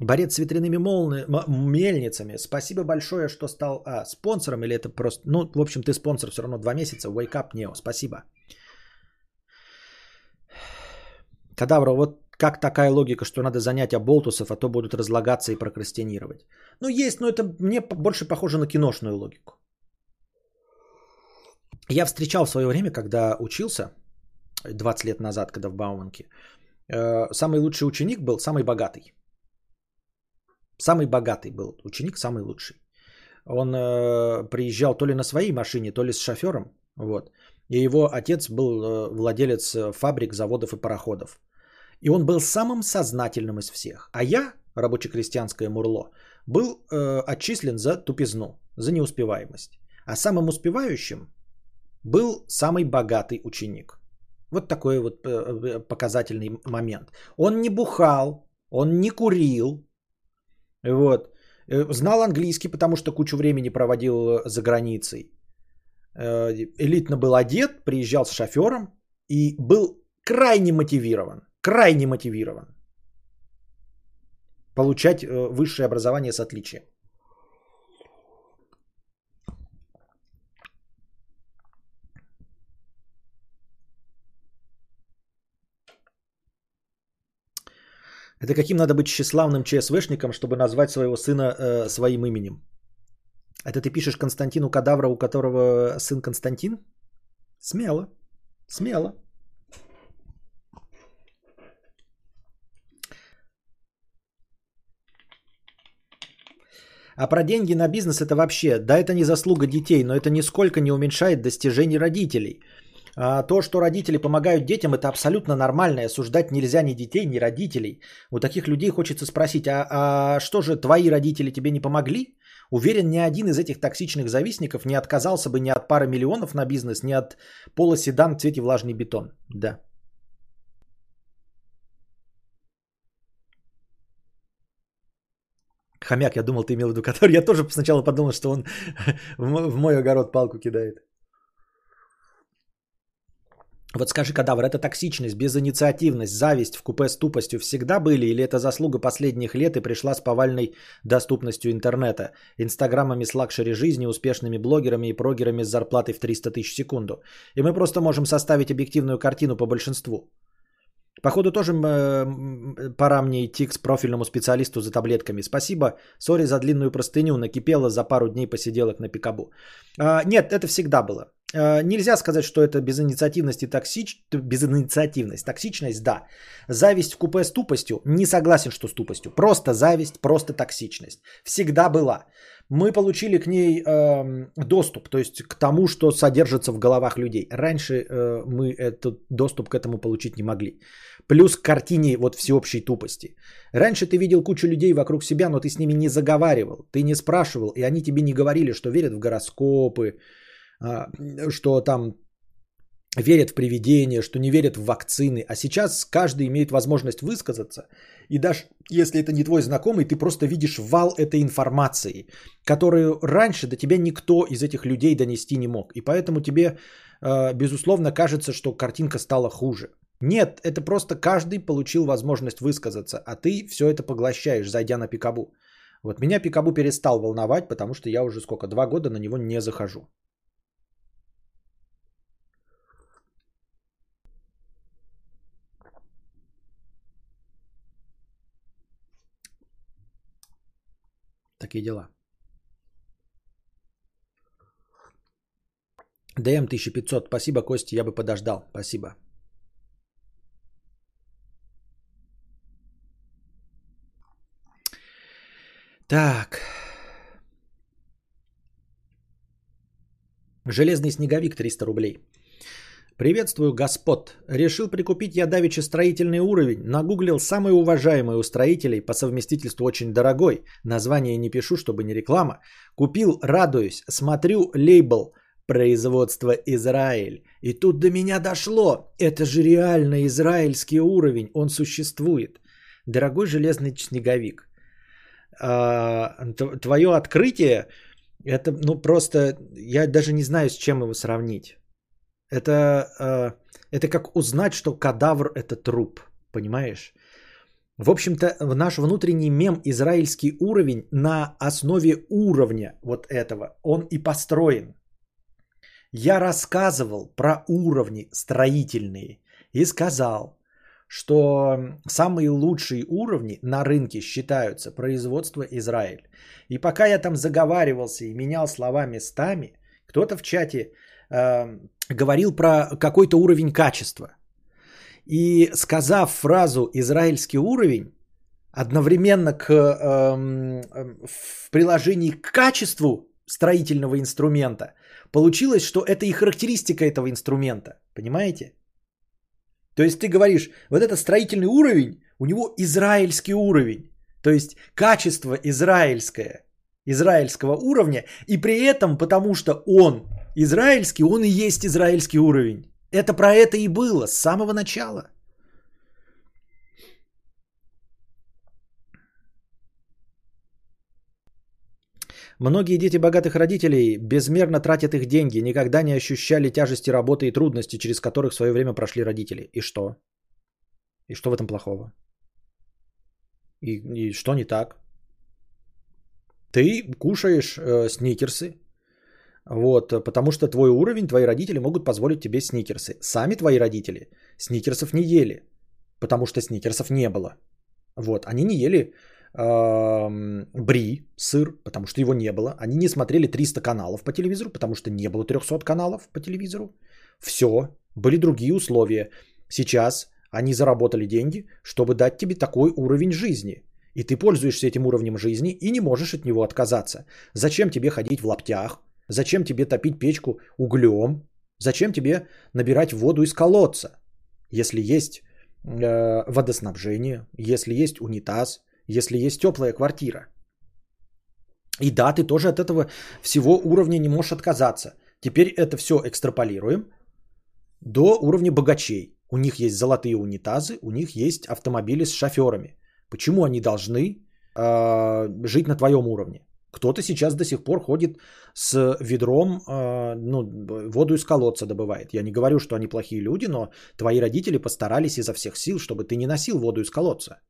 Борец с ветряными молни... мельницами. Спасибо большое, что стал а, спонсором. Или это просто... Ну, в общем, ты спонсор все равно два месяца. Wake up, Neo. Спасибо. Кадавра, вот как такая логика, что надо занять оболтусов, а то будут разлагаться и прокрастинировать? Ну, есть, но это мне больше похоже на киношную логику. Я встречал в свое время, когда учился, 20 лет назад, когда в Бауманке, э, самый лучший ученик был самый богатый. Самый богатый был ученик, самый лучший. Он э, приезжал то ли на своей машине, то ли с шофером. Вот. И его отец был э, владелец э, фабрик, заводов и пароходов. И он был самым сознательным из всех. А я, рабоче-крестьянское мурло, был э, отчислен за тупизну, за неуспеваемость. А самым успевающим был самый богатый ученик. Вот такой вот э, э показательный момент. Он не бухал, он не курил, вот. Э, знал английский, потому что кучу времени проводил э, за границей. Э, элитно был одет, приезжал с шофером и был крайне мотивирован. Крайне мотивирован. Получать высшее образование с отличием. Это каким надо быть тщеславным ЧСВшником, чтобы назвать своего сына э, своим именем? Это ты пишешь Константину Кадавра, у которого сын Константин? Смело. Смело. А про деньги на бизнес это вообще, да это не заслуга детей, но это нисколько не уменьшает достижений родителей. А то, что родители помогают детям, это абсолютно нормально. Осуждать нельзя ни детей, ни родителей. У таких людей хочется спросить, а, а что же твои родители тебе не помогли? Уверен, ни один из этих токсичных завистников не отказался бы ни от пары миллионов на бизнес, ни от пола седан в цвете влажный бетон. Да. Хомяк, я думал, ты имел в виду, который... Я тоже сначала подумал, что он [laughs] в мой огород палку кидает. Вот скажи, кадавр, это токсичность, безинициативность, зависть в купе с тупостью всегда были или это заслуга последних лет и пришла с повальной доступностью интернета, инстаграмами с luxury жизни, успешными блогерами и прогерами с зарплатой в 300 тысяч секунду? И мы просто можем составить объективную картину по большинству. Походу тоже э, пора мне идти к профильному специалисту за таблетками. Спасибо. Sorry за длинную простыню. Накипело за пару дней посиделок на пикабу. А, нет, это всегда было. А, нельзя сказать, что это безинициативность и токсич... безинициативность. Токсичность, да. Зависть в купе с тупостью. Не согласен, что с тупостью. Просто зависть, просто токсичность. Всегда была. Мы получили к ней э, доступ, то есть к тому, что содержится в головах людей. Раньше э, мы этот доступ к этому получить не могли. Плюс к картине вот всеобщей тупости. Раньше ты видел кучу людей вокруг себя, но ты с ними не заговаривал, ты не спрашивал, и они тебе не говорили, что верят в гороскопы, э, что там верят в привидения, что не верят в вакцины. А сейчас каждый имеет возможность высказаться. И даже если это не твой знакомый, ты просто видишь вал этой информации, которую раньше до тебя никто из этих людей донести не мог. И поэтому тебе, э, безусловно, кажется, что картинка стала хуже. Нет, это просто каждый получил возможность высказаться, а ты все это поглощаешь, зайдя на Пикабу. Вот меня Пикабу перестал волновать, потому что я уже сколько, два года на него не захожу. Такие дела. ДМ 1500. Спасибо, Кости, я бы подождал. Спасибо. Так. Железный снеговик 300 рублей. Приветствую, господ. Решил прикупить я давеча строительный уровень. Нагуглил самый уважаемый у строителей, по совместительству очень дорогой. Название не пишу, чтобы не реклама. Купил, радуюсь, смотрю лейбл «Производство Израиль». И тут до меня дошло. Это же реально израильский уровень, он существует. Дорогой железный снеговик, а, твое открытие, это ну просто, я даже не знаю, с чем его сравнить. Это, э, это как узнать, что кадавр это труп, понимаешь? В общем-то, наш внутренний мем израильский уровень на основе уровня вот этого, он и построен. Я рассказывал про уровни строительные и сказал, что самые лучшие уровни на рынке считаются производство Израиль. И пока я там заговаривался и менял слова местами, кто-то в чате э, говорил про какой-то уровень качества. И сказав фразу «израильский уровень», одновременно к, эм, в приложении к качеству строительного инструмента, получилось, что это и характеристика этого инструмента. Понимаете? То есть ты говоришь, вот это строительный уровень, у него израильский уровень. То есть качество израильское, израильского уровня, и при этом, потому что он израильский, он и есть израильский уровень. Это про это и было с самого начала. Многие дети богатых родителей безмерно тратят их деньги, никогда не ощущали тяжести работы и трудности, через которых в свое время прошли родители. И что? И что в этом плохого? И, и что не так? Ты кушаешь э, сникерсы, вот, потому что твой уровень, твои родители могут позволить тебе сникерсы. Сами твои родители сникерсов не ели, потому что сникерсов не было. Вот, они не ели э, бри, сыр, потому что его не было. Они не смотрели 300 каналов по телевизору, потому что не было 300 каналов по телевизору. Все, были другие условия. Сейчас они заработали деньги, чтобы дать тебе такой уровень жизни. И ты пользуешься этим уровнем жизни и не можешь от него отказаться. Зачем тебе ходить в лаптях? Зачем тебе топить печку углем? Зачем тебе набирать воду из колодца? Если есть э, водоснабжение, если есть унитаз, если есть теплая квартира. И да, ты тоже от этого всего уровня не можешь отказаться. Теперь это все экстраполируем до уровня богачей. У них есть золотые унитазы, у них есть автомобили с шоферами. Почему они должны э, жить на твоем уровне. Кто-то сейчас до сих пор ходит с ведром, э, ну, воду из колодца добывает. Я не говорю, что они плохие люди, но твои родители постарались изо всех сил, чтобы ты не носил воду из колодца.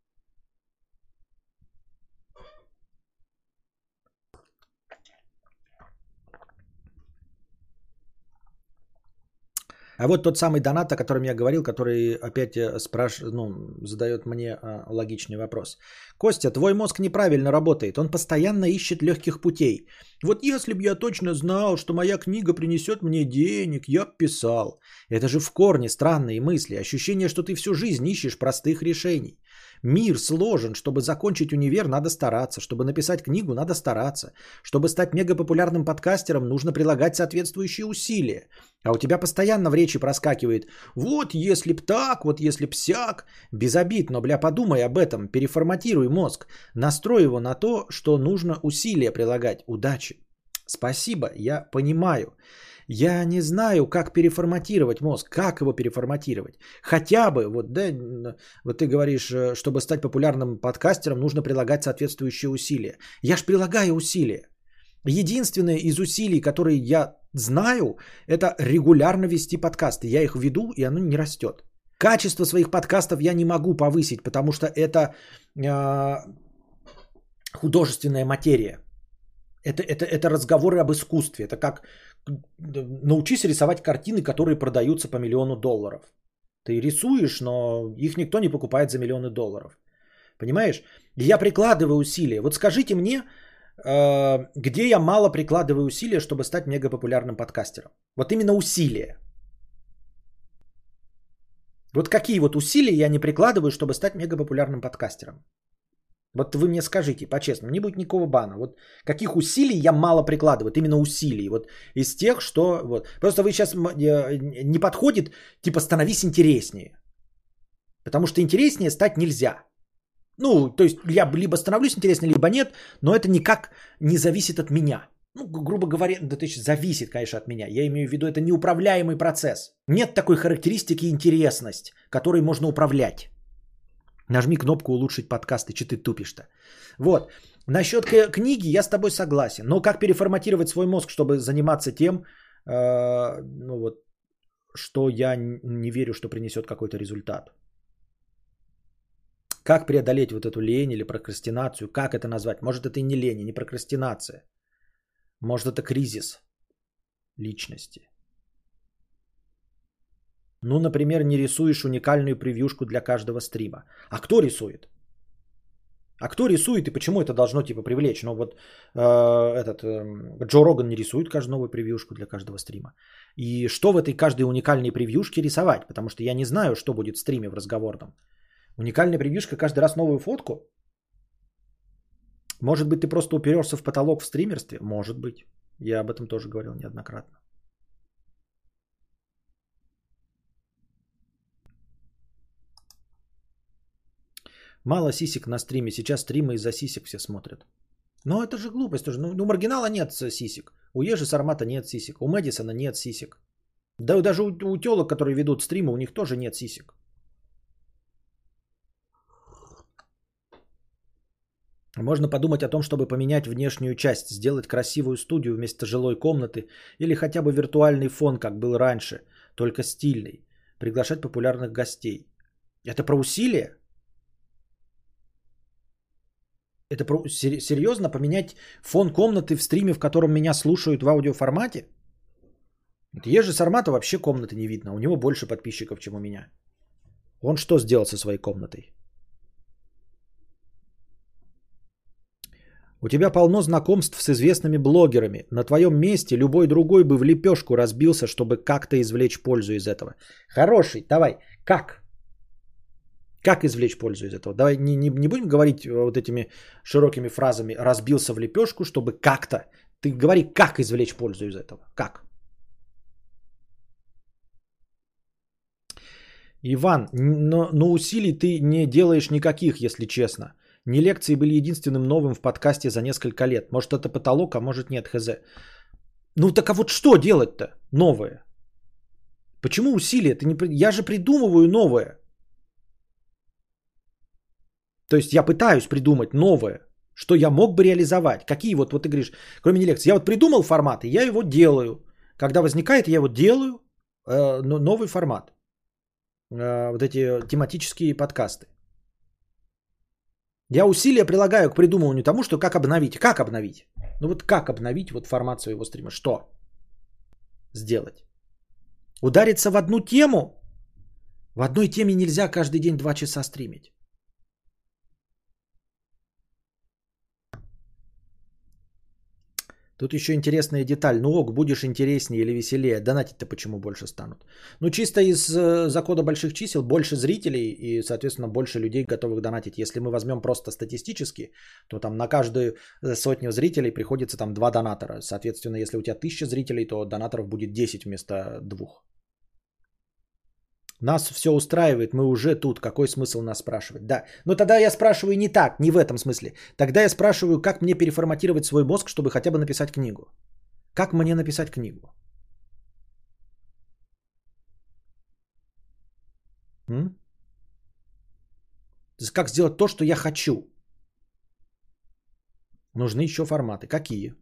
А вот тот самый донат, о котором я говорил, который опять э, спраш... ну, задает мне а, логичный вопрос. Костя, твой мозг неправильно работает. Он постоянно ищет легких путей. Вот если бы я точно знал, что моя книга принесет мне денег, я бы писал. Это же в корне странные мысли. Ощущение, что ты всю жизнь ищешь простых решений. Мир сложен, чтобы закончить универ, надо стараться. Чтобы написать книгу, надо стараться. Чтобы стать мегапопулярным подкастером, нужно прилагать соответствующие усилия. А у тебя постоянно в речи проскакивает «Вот если б так, вот если б сяк». Без обид, но, бля, подумай об этом, переформатируй мозг. Настрой его на то, что нужно усилия прилагать. Удачи. Спасибо, я понимаю. Я не знаю, как переформатировать мозг, как его переформатировать. Хотя бы, вот, да, вот ты говоришь, э, чтобы стать популярным подкастером, нужно прилагать соответствующие усилия. Я ж прилагаю усилия. Единственное из усилий, которые я знаю, это регулярно вести подкасты. Я их веду, и оно не растет. Качество своих подкастов я не могу повысить, потому что это э, художественная материя. Это, это, это разговоры об искусстве. Это как научись рисовать картины, которые продаются по миллиону долларов. Ты рисуешь, но их никто не покупает за миллионы долларов. Понимаешь? Я прикладываю усилия. Вот скажите мне, э, где я мало прикладываю усилия, чтобы стать мегапопулярным подкастером? Вот именно усилия. Вот какие вот усилия я не прикладываю, чтобы стать мегапопулярным подкастером? Вот вы мне скажите, по-честному, не будет никакого бана. Вот каких усилий я мало прикладываю, именно усилий. Вот из тех, что... Вот. Просто вы сейчас э, не подходит, типа становись интереснее. Потому что интереснее стать нельзя. Ну, то есть я либо становлюсь интереснее, либо нет, но это никак не зависит от меня. Ну, грубо говоря, да то есть зависит, конечно, от меня. Я имею в виду, это неуправляемый процесс. Нет такой характеристики интересность, которой можно управлять. Нажми кнопку улучшить подкасты, что ты тупишь-то. Вот. Насчет книги я с тобой согласен. Но как переформатировать свой мозг, чтобы заниматься тем, э, ну вот, что я не верю, что принесет какой-то результат. Как преодолеть вот эту лень или прокрастинацию? Как это назвать? Может, это и не лень, и не прокрастинация. Может, это кризис личности. Ну, например, не рисуешь уникальную превьюшку для каждого стрима. А кто рисует? А кто рисует и почему это должно типа привлечь? Ну вот э, этот э, Джо Роган не рисует каждую новую превьюшку для каждого стрима. И что в этой каждой уникальной превьюшке рисовать? Потому что я не знаю, что будет в стриме в разговорном. Уникальная превьюшка каждый раз новую фотку? Может быть, ты просто уперешься в потолок в стримерстве? Может быть. Я об этом тоже говорил неоднократно. Мало сисек на стриме. Сейчас стримы из-за сисек все смотрят. Но это же глупость тоже. Ну, у маргинала нет сисек. У Ежи Сармата нет сисек. У Мэдисона нет сисек. Да даже у, у телок, которые ведут стримы, у них тоже нет сисек. Можно подумать о том, чтобы поменять внешнюю часть, сделать красивую студию вместо жилой комнаты или хотя бы виртуальный фон, как был раньше, только стильный. Приглашать популярных гостей. Это про усилия? Это про, серьезно поменять фон комнаты в стриме, в котором меня слушают в аудиоформате? Ежи Сармата вообще комнаты не видно. У него больше подписчиков, чем у меня. Он что сделал со своей комнатой? У тебя полно знакомств с известными блогерами. На твоем месте любой другой бы в лепешку разбился, чтобы как-то извлечь пользу из этого. Хороший, давай. Как? Как извлечь пользу из этого? Давай не, не, не будем говорить э, вот этими широкими фразами «разбился в лепешку», чтобы как-то. Ты говори, как извлечь пользу из этого. Как? Иван, но, но усилий ты не делаешь никаких, если честно. Не лекции были единственным новым в подкасте за несколько лет. Может это потолок, а может нет, хз. Ну так а вот что делать-то новое? Почему усилия? Ты не... Я же придумываю новое. То есть я пытаюсь придумать новое. Что я мог бы реализовать? Какие вот, вот ты говоришь, кроме не лекций. Я вот придумал формат, и я его делаю. Когда возникает, я его делаю, э, новый формат. Э, вот эти тематические подкасты. Я усилия прилагаю к придумыванию тому, что как обновить. Как обновить? Ну вот как обновить вот формат своего стрима? Что сделать? Удариться в одну тему? В одной теме нельзя каждый день два часа стримить. Тут еще интересная деталь. Ну ок, будешь интереснее или веселее. Донатить-то почему больше станут? Ну чисто из э, закона больших чисел больше зрителей и, соответственно, больше людей готовых донатить. Если мы возьмем просто статистически, то там на каждую э, сотню зрителей приходится там два донатора. Соответственно, если у тебя тысяча зрителей, то донаторов будет 10 вместо двух. Нас все устраивает, мы уже тут. Какой смысл нас спрашивать? Да. Но тогда я спрашиваю не так, не в этом смысле. Тогда я спрашиваю, как мне переформатировать свой мозг, чтобы хотя бы написать книгу. Как мне написать книгу? М? Как сделать то, что я хочу? Нужны еще форматы. Какие?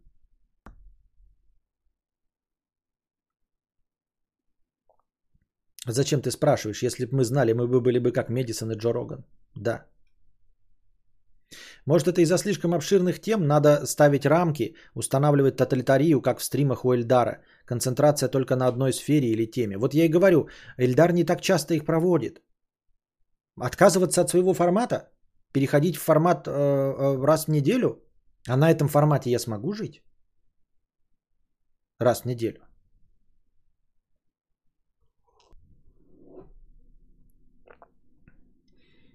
Зачем ты спрашиваешь? Если бы мы знали, мы бы были бы как Медисон и Джо Роган. Да. Может, это из-за слишком обширных тем надо ставить рамки, устанавливать тоталитарию, как в стримах у Эльдара. Концентрация только на одной сфере или теме. Вот я и говорю, Эльдар не так часто их проводит. Отказываться от своего формата? Переходить в формат э, э, раз в неделю? А на этом формате я смогу жить? Раз в неделю.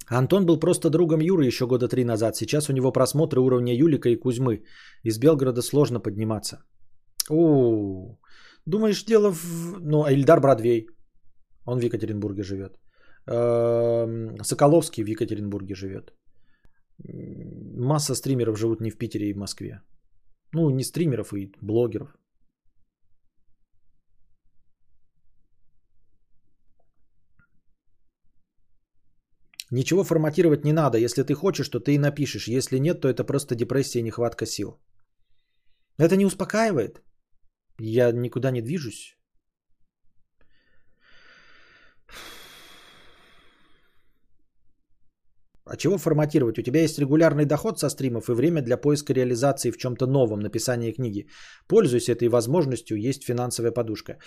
Антон был просто другом Юры еще года три назад. Сейчас у него просмотры уровня Юлика и Кузьмы. Из Белгорода сложно подниматься. О, думаешь, дело в... Ну, Ильдар Бродвей. Он в Екатеринбурге живет. Эм, Соколовский в Екатеринбурге живет. Масса стримеров живут не в Питере и в Москве. Ну, не стримеров и блогеров. Ничего форматировать не надо. Если ты хочешь, то ты и напишешь. Если нет, то это просто депрессия и нехватка сил. Это не успокаивает. Я никуда не движусь. А чего форматировать? У тебя есть регулярный доход со стримов и время для поиска реализации в чем-то новом, написания книги. Пользуйся этой возможностью, есть финансовая подушка.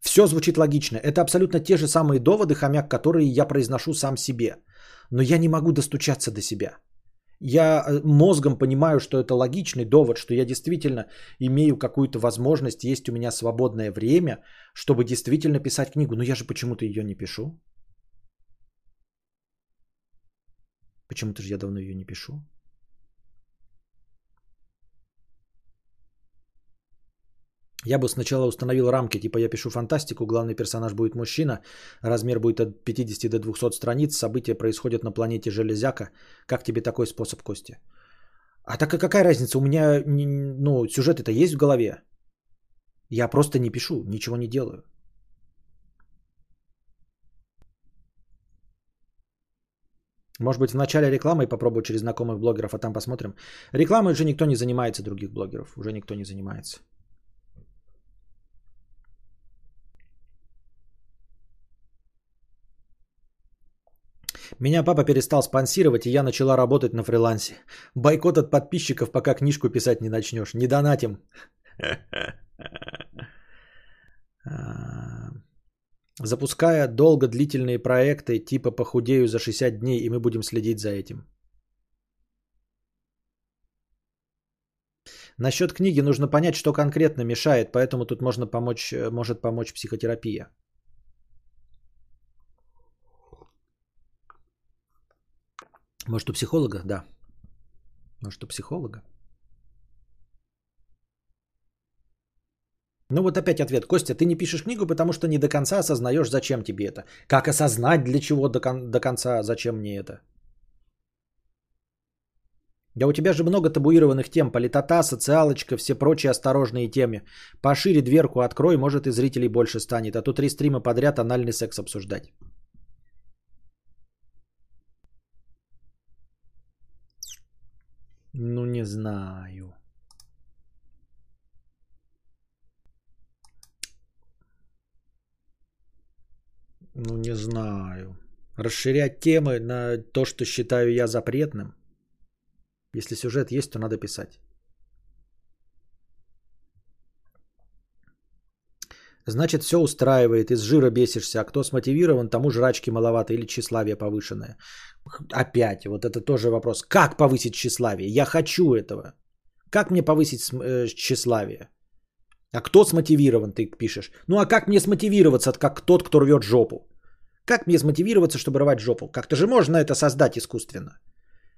Все звучит логично. Это абсолютно те же самые доводы, хомяк, которые я произношу сам себе но я не могу достучаться до себя. Я э, мозгом понимаю, что это логичный довод, что я действительно имею какую-то возможность, есть у меня свободное время, чтобы действительно писать книгу. Но я же почему-то ее не пишу. Почему-то же я давно ее не пишу. Я бы сначала установил рамки, типа я пишу фантастику, главный персонаж будет мужчина, размер будет от 50 до 200 страниц, события происходят на планете Железяка. Как тебе такой способ, Костя? А так какая разница? У меня ну, сюжет это есть в голове. Я просто не пишу, ничего не делаю. Может быть, в начале рекламы попробую через знакомых блогеров, а там посмотрим. Рекламой уже никто не занимается, других блогеров. Уже никто не занимается. Меня папа перестал спонсировать, и я начала работать на фрилансе. Бойкот от подписчиков, пока книжку писать не начнешь. Не донатим. [laughs] А, запуская долго длительные проекты, типа похудею за 60 дней, и мы будем следить за этим. Насчет книги нужно понять, что конкретно мешает, поэтому тут можно помочь, может помочь психотерапия. Может, у психолога? Да. Может, у психолога? Ну вот опять ответ. Костя, ты не пишешь книгу, потому что не до конца осознаешь, зачем тебе это. Как осознать, для чего до, кон- до конца, зачем мне это? Да у тебя же много табуированных тем. Политота, социалочка, все прочие осторожные темы. Пошире дверку открой, может и зрителей больше станет. А тут три стрима подряд анальный секс обсуждать. Ну, не знаю. Ну, не знаю. Расширять темы на то, что считаю я запретным. Если сюжет есть, то надо писать. Значит, все устраивает, из жира бесишься, а кто смотивирован, тому жрачки маловато или тщеславие повышенное. Опять, вот это тоже вопрос. Как повысить тщеславие? Я хочу этого. Как мне повысить э, тщеславие? А кто смотивирован, ты пишешь? Ну а как мне смотивироваться, как тот, кто рвет жопу? Как мне смотивироваться, чтобы рвать жопу? Как-то же можно это создать искусственно.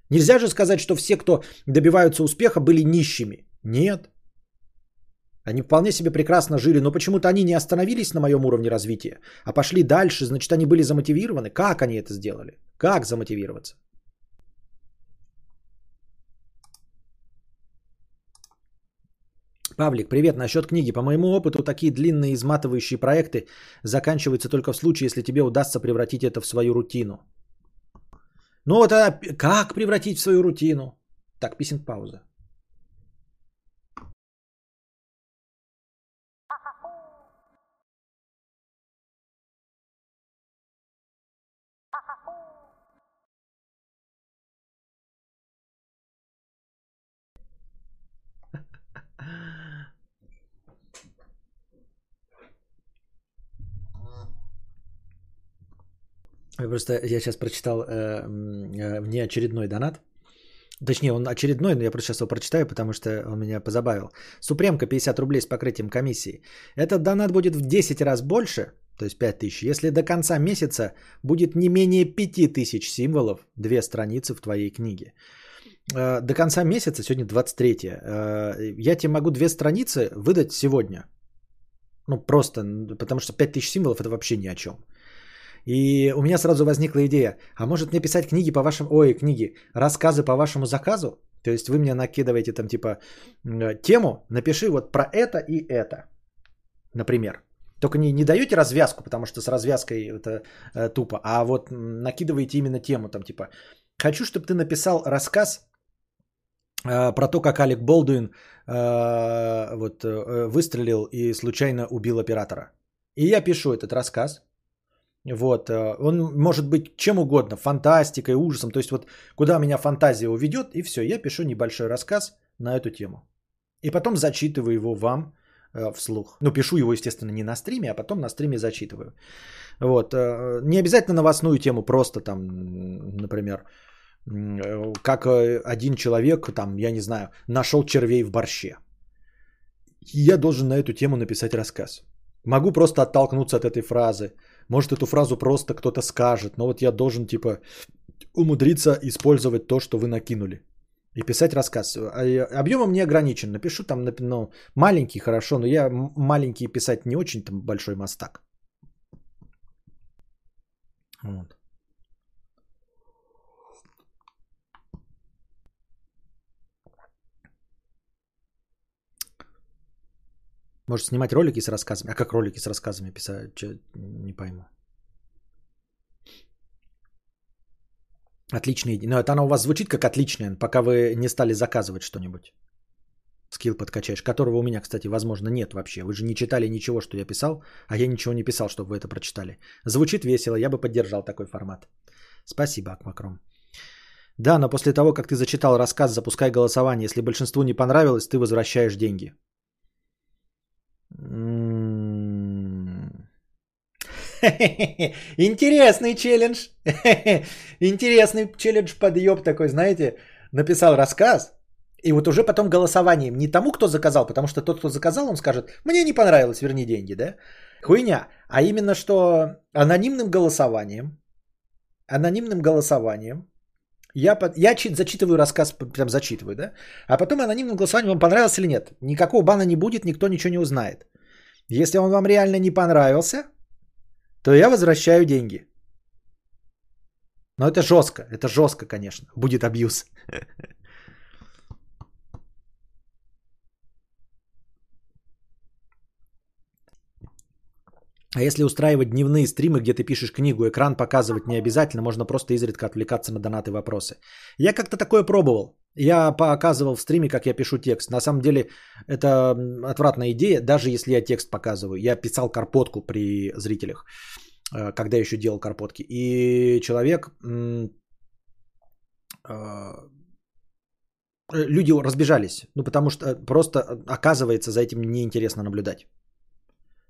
Нельзя же сказать, что все, кто добиваются успеха, были нищими. Нет. Они вполне себе прекрасно жили, но почему-то они не остановились на моем уровне развития, а пошли дальше, значит, они были замотивированы. Как они это сделали? Как замотивироваться? Павлик, привет. Насчет книги. По моему опыту, такие длинные изматывающие проекты заканчиваются только в случае, если тебе удастся превратить это в свою рутину. Ну вот а как превратить в свою рутину? Так, писинг пауза. Просто я сейчас прочитал э, э, внеочередной донат. Точнее, он очередной, но я просто сейчас его прочитаю, потому что он меня позабавил. Супремка 50 рублей с покрытием комиссии. Этот донат будет в 10 раз больше, то есть 5000, если до конца месяца будет не менее 5000 символов, две страницы в твоей книге. Э, до конца месяца, сегодня 23 э, я тебе могу две страницы выдать сегодня. Ну, просто, потому что 5000 символов это вообще ни о чем. И у меня сразу возникла идея, а может мне писать книги по вашему, ой, книги, рассказы по вашему заказу? То есть вы мне накидываете там типа тему, напиши вот про это и это, например. Только не, не даете развязку, потому что с развязкой это э, тупо, а вот накидываете именно тему там типа, хочу, чтобы ты написал рассказ э, про то, как Алек Болдуин э, вот, э, выстрелил и случайно убил оператора. И я пишу этот рассказ, вот, э, он может быть чем угодно, фантастикой, ужасом, то есть вот куда меня фантазия уведет, и все, я пишу небольшой рассказ на эту тему. И потом зачитываю его вам э, вслух. Ну, пишу его, естественно, не на стриме, а потом на стриме зачитываю. Вот, э, не обязательно новостную тему, просто там, например, как один человек, там, я не знаю, нашел червей в борще. Я должен на эту тему написать рассказ. Могу просто оттолкнуться от этой фразы. Может, эту фразу просто кто-то скажет, но вот я должен, типа, умудриться использовать то, что вы накинули. И писать рассказ. А объемом не ограничен. Напишу там, ну, маленький, хорошо, но я маленький писать не очень там большой мастак. Вот. Может снимать ролики с рассказами. А как ролики с рассказами писать? Че, не пойму. Отличная идея. Но это она у вас звучит как отличная, пока вы не стали заказывать что-нибудь. Скилл подкачаешь, которого у меня, кстати, возможно, нет вообще. Вы же не читали ничего, что я писал, а я ничего не писал, чтобы вы это прочитали. Звучит весело, я бы поддержал такой формат. Спасибо, Акмакром. Да, но после того, как ты зачитал рассказ, запускай голосование. Если большинству не понравилось, ты возвращаешь деньги. [laughs] Интересный челлендж. [laughs] Интересный челлендж подъеб такой, знаете. Написал рассказ, и вот уже потом голосованием не тому, кто заказал, потому что тот, кто заказал, он скажет, мне не понравилось, верни деньги, да? Хуйня. А именно, что анонимным голосованием, анонимным голосованием, я, я зачитываю рассказ, прям зачитываю, да? А потом анонимным голосованием вам понравился или нет. Никакого бана не будет, никто ничего не узнает. Если он вам реально не понравился, то я возвращаю деньги. Но это жестко, это жестко, конечно. Будет абьюз. [laughs] А если устраивать дневные стримы, где ты пишешь книгу, экран показывать не обязательно, можно просто изредка отвлекаться на донаты и вопросы. Я как-то такое пробовал. Я показывал в стриме, как я пишу текст. На самом деле это отвратная идея, даже если я текст показываю. Я писал карпотку при зрителях, э, когда еще делал карпотки. И человек... Э, люди разбежались, ну потому что просто оказывается за этим неинтересно наблюдать.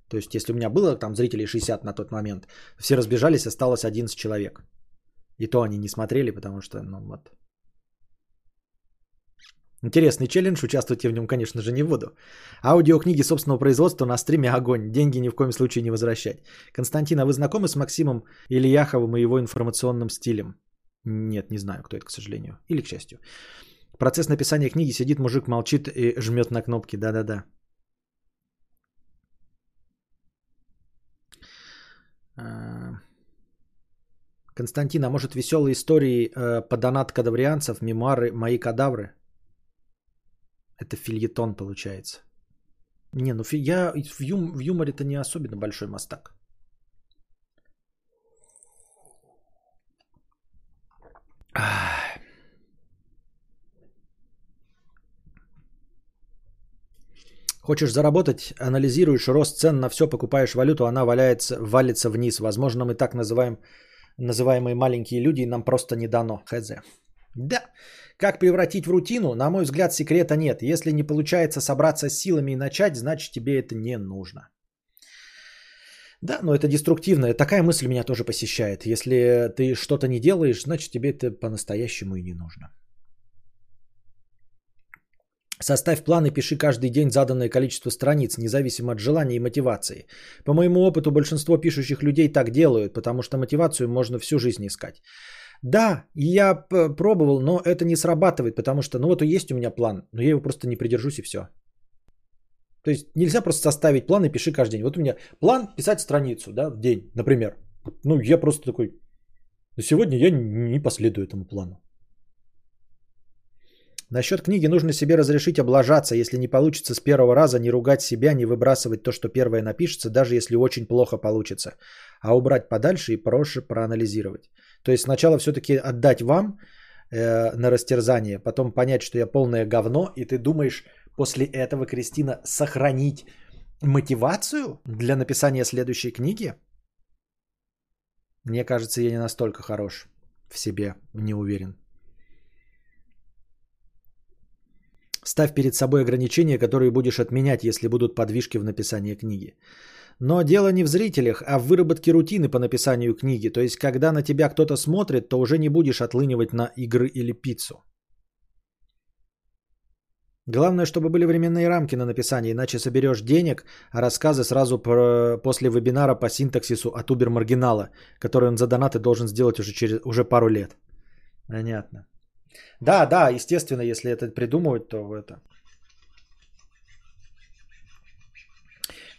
То есть, если у меня было там зрителей 60 на тот момент, все разбежались, осталось 11 человек. И то они не смотрели, потому что, ну вот. Интересный челлендж, участвуйте в нем, конечно же, не буду. Аудиокниги собственного производства на стриме огонь. Деньги ни в коем случае не возвращать. Константин, а вы знакомы с Максимом Ильяховым и его информационным стилем? Нет, не знаю, кто это, к сожалению. Или к счастью. Процесс написания книги сидит мужик, молчит и жмет на кнопки. Да-да-да. А, Константин, а может веселые истории э, по донат кадаврианцев, мемуары «Мои кадавры»? Это фильетон получается. Не, ну я в, юм, в юморе-то не особенно большой мастак. Хочешь заработать, анализируешь рост цен на все, покупаешь валюту, она валяется, валится вниз. Возможно, мы так называем, называемые маленькие люди, и нам просто не дано. Хз. Да. Как превратить в рутину? На мой взгляд, секрета нет. Если не получается собраться с силами и начать, значит тебе это не нужно. Да, но это деструктивно. Такая мысль меня тоже посещает. Если ты что-то не делаешь, значит тебе это по-настоящему и не нужно. Составь план и пиши каждый день заданное количество страниц, независимо от желания и мотивации. По моему опыту, большинство пишущих людей так делают, потому что мотивацию можно всю жизнь искать. Да, я пробовал, но это не срабатывает, потому что, ну вот есть у меня план, но я его просто не придержусь и все. То есть нельзя просто составить план и пиши каждый день. Вот у меня план писать страницу, да, в день, например. Ну, я просто такой, сегодня я не последую этому плану. Насчет книги нужно себе разрешить облажаться, если не получится с первого раза, не ругать себя, не выбрасывать то, что первое напишется, даже если очень плохо получится, а убрать подальше и проще проанализировать. То есть сначала все-таки отдать вам э, на растерзание, потом понять, что я полное говно, и ты думаешь после этого, Кристина, сохранить мотивацию для написания следующей книги? Мне кажется, я не настолько хорош в себе, не уверен. Ставь перед собой ограничения, которые будешь отменять, если будут подвижки в написании книги. Но дело не в зрителях, а в выработке рутины по написанию книги. То есть, когда на тебя кто-то смотрит, то уже не будешь отлынивать на игры или пиццу. Главное, чтобы были временные рамки на написание, иначе соберешь денег, а рассказы сразу про, после вебинара по синтаксису от Убер Маргинала, который он за донаты должен сделать уже, через, уже пару лет. Понятно. Да, да, естественно, если это придумывать, то это...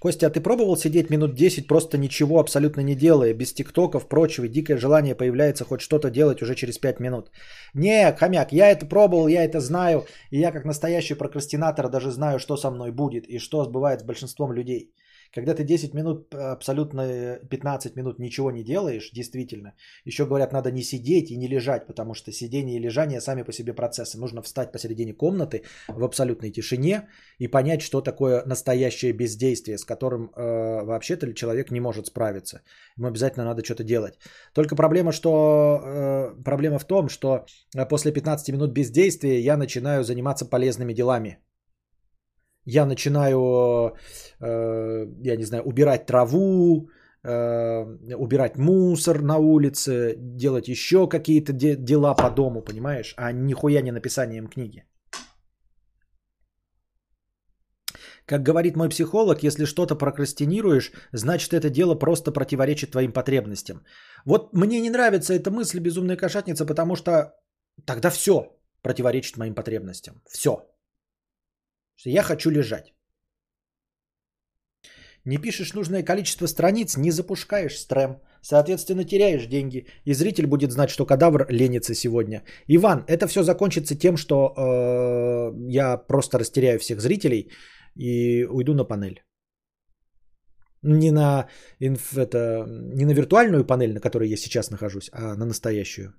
Костя, а ты пробовал сидеть минут 10, просто ничего абсолютно не делая, без тиктоков, прочего, и дикое желание появляется хоть что-то делать уже через 5 минут? Не, хомяк, я это пробовал, я это знаю, и я как настоящий прокрастинатор даже знаю, что со мной будет и что сбывает с большинством людей. Когда ты 10 минут, абсолютно 15 минут ничего не делаешь, действительно, еще говорят, надо не сидеть и не лежать, потому что сидение и лежание сами по себе процессы. Нужно встать посередине комнаты в абсолютной тишине и понять, что такое настоящее бездействие, с которым э, вообще-то человек не может справиться. Ему обязательно надо что-то делать. Только проблема, что, э, проблема в том, что после 15 минут бездействия я начинаю заниматься полезными делами я начинаю, э, я не знаю, убирать траву, э, убирать мусор на улице, делать еще какие-то де- дела по дому, понимаешь, а нихуя не написанием книги. Как говорит мой психолог, если что-то прокрастинируешь, значит это дело просто противоречит твоим потребностям. Вот мне не нравится эта мысль, безумная кошатница, потому что тогда все противоречит моим потребностям. Все. Я хочу лежать. Не пишешь нужное количество страниц, не запускаешь стрем. Соответственно, теряешь деньги. И зритель будет знать, что кадавр ленится сегодня. Иван, это все закончится тем, что э, я просто растеряю всех зрителей и уйду на панель. Не на, инф, это, не на виртуальную панель, на которой я сейчас нахожусь, а на настоящую.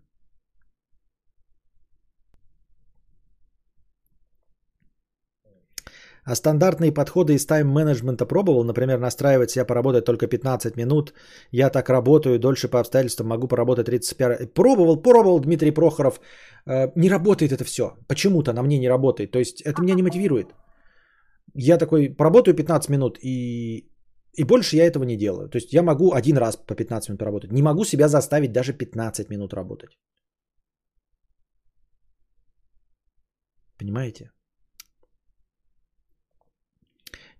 А стандартные подходы из тайм-менеджмента пробовал, например, настраивать себя поработать только 15 минут. Я так работаю, дольше по обстоятельствам могу поработать 35. Пробовал, пробовал Дмитрий Прохоров. Э, не работает это все. Почему-то на мне не работает. То есть это меня не мотивирует. Я такой, поработаю 15 минут и, и больше я этого не делаю. То есть я могу один раз по 15 минут поработать. Не могу себя заставить даже 15 минут работать. Понимаете?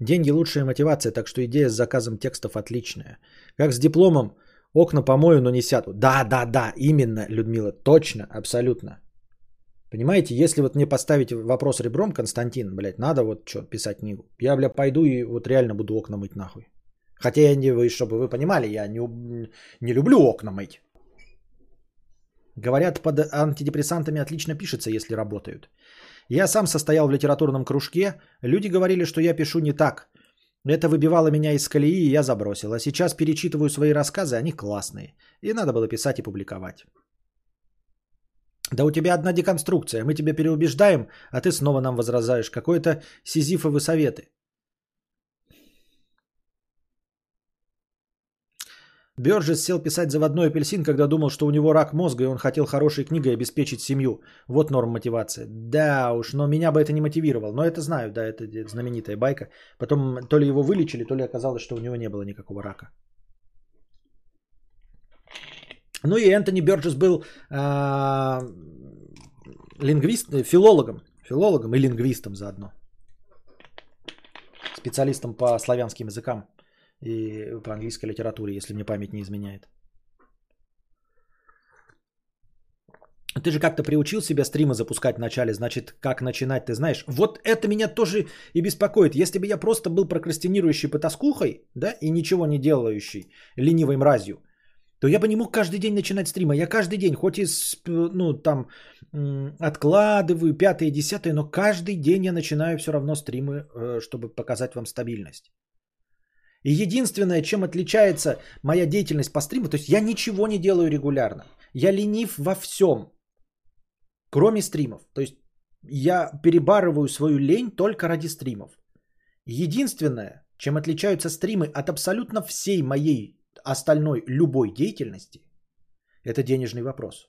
Деньги лучшая мотивация, так что идея с заказом текстов отличная. Как с дипломом, окна помою, но не сяду. Да, да, да, именно, Людмила, точно, абсолютно. Понимаете, если вот мне поставить вопрос ребром, Константин, блядь, надо вот что, писать книгу. Я, бля, пойду и вот реально буду окна мыть нахуй. Хотя я не, вы, чтобы вы понимали, я не, не люблю окна мыть. Говорят, под антидепрессантами отлично пишется, если работают. Я сам состоял в литературном кружке. Люди говорили, что я пишу не так. Это выбивало меня из колеи, и я забросил. А сейчас перечитываю свои рассказы, они классные. И надо было писать и публиковать. Да у тебя одна деконструкция. Мы тебя переубеждаем, а ты снова нам возражаешь. Какой-то сизифовы советы. Бёрджес сел писать заводной апельсин, когда думал, что у него рак мозга, и он хотел хорошей книгой обеспечить семью. Вот норм мотивация. Да уж, но меня бы это не мотивировало. Но это знаю, да, это знаменитая байка. Потом то ли его вылечили, то ли оказалось, что у него не было никакого рака. Ну и Энтони Бёрджес был а, лингвист, филологом. Филологом и лингвистом заодно. Специалистом по славянским языкам и по английской литературе, если мне память не изменяет. Ты же как-то приучил себя стримы запускать в начале, значит, как начинать, ты знаешь. Вот это меня тоже и беспокоит. Если бы я просто был прокрастинирующий потаскухой, да, и ничего не делающий, ленивой мразью, то я бы не мог каждый день начинать стрима. Я каждый день, хоть и, ну, там, откладываю пятое, десятое, но каждый день я начинаю все равно стримы, э, чтобы показать вам стабильность. И единственное, чем отличается моя деятельность по стриму, то есть я ничего не делаю регулярно. Я ленив во всем, кроме стримов. То есть я перебарываю свою лень только ради стримов. Единственное, чем отличаются стримы от абсолютно всей моей остальной любой деятельности, это денежный вопрос.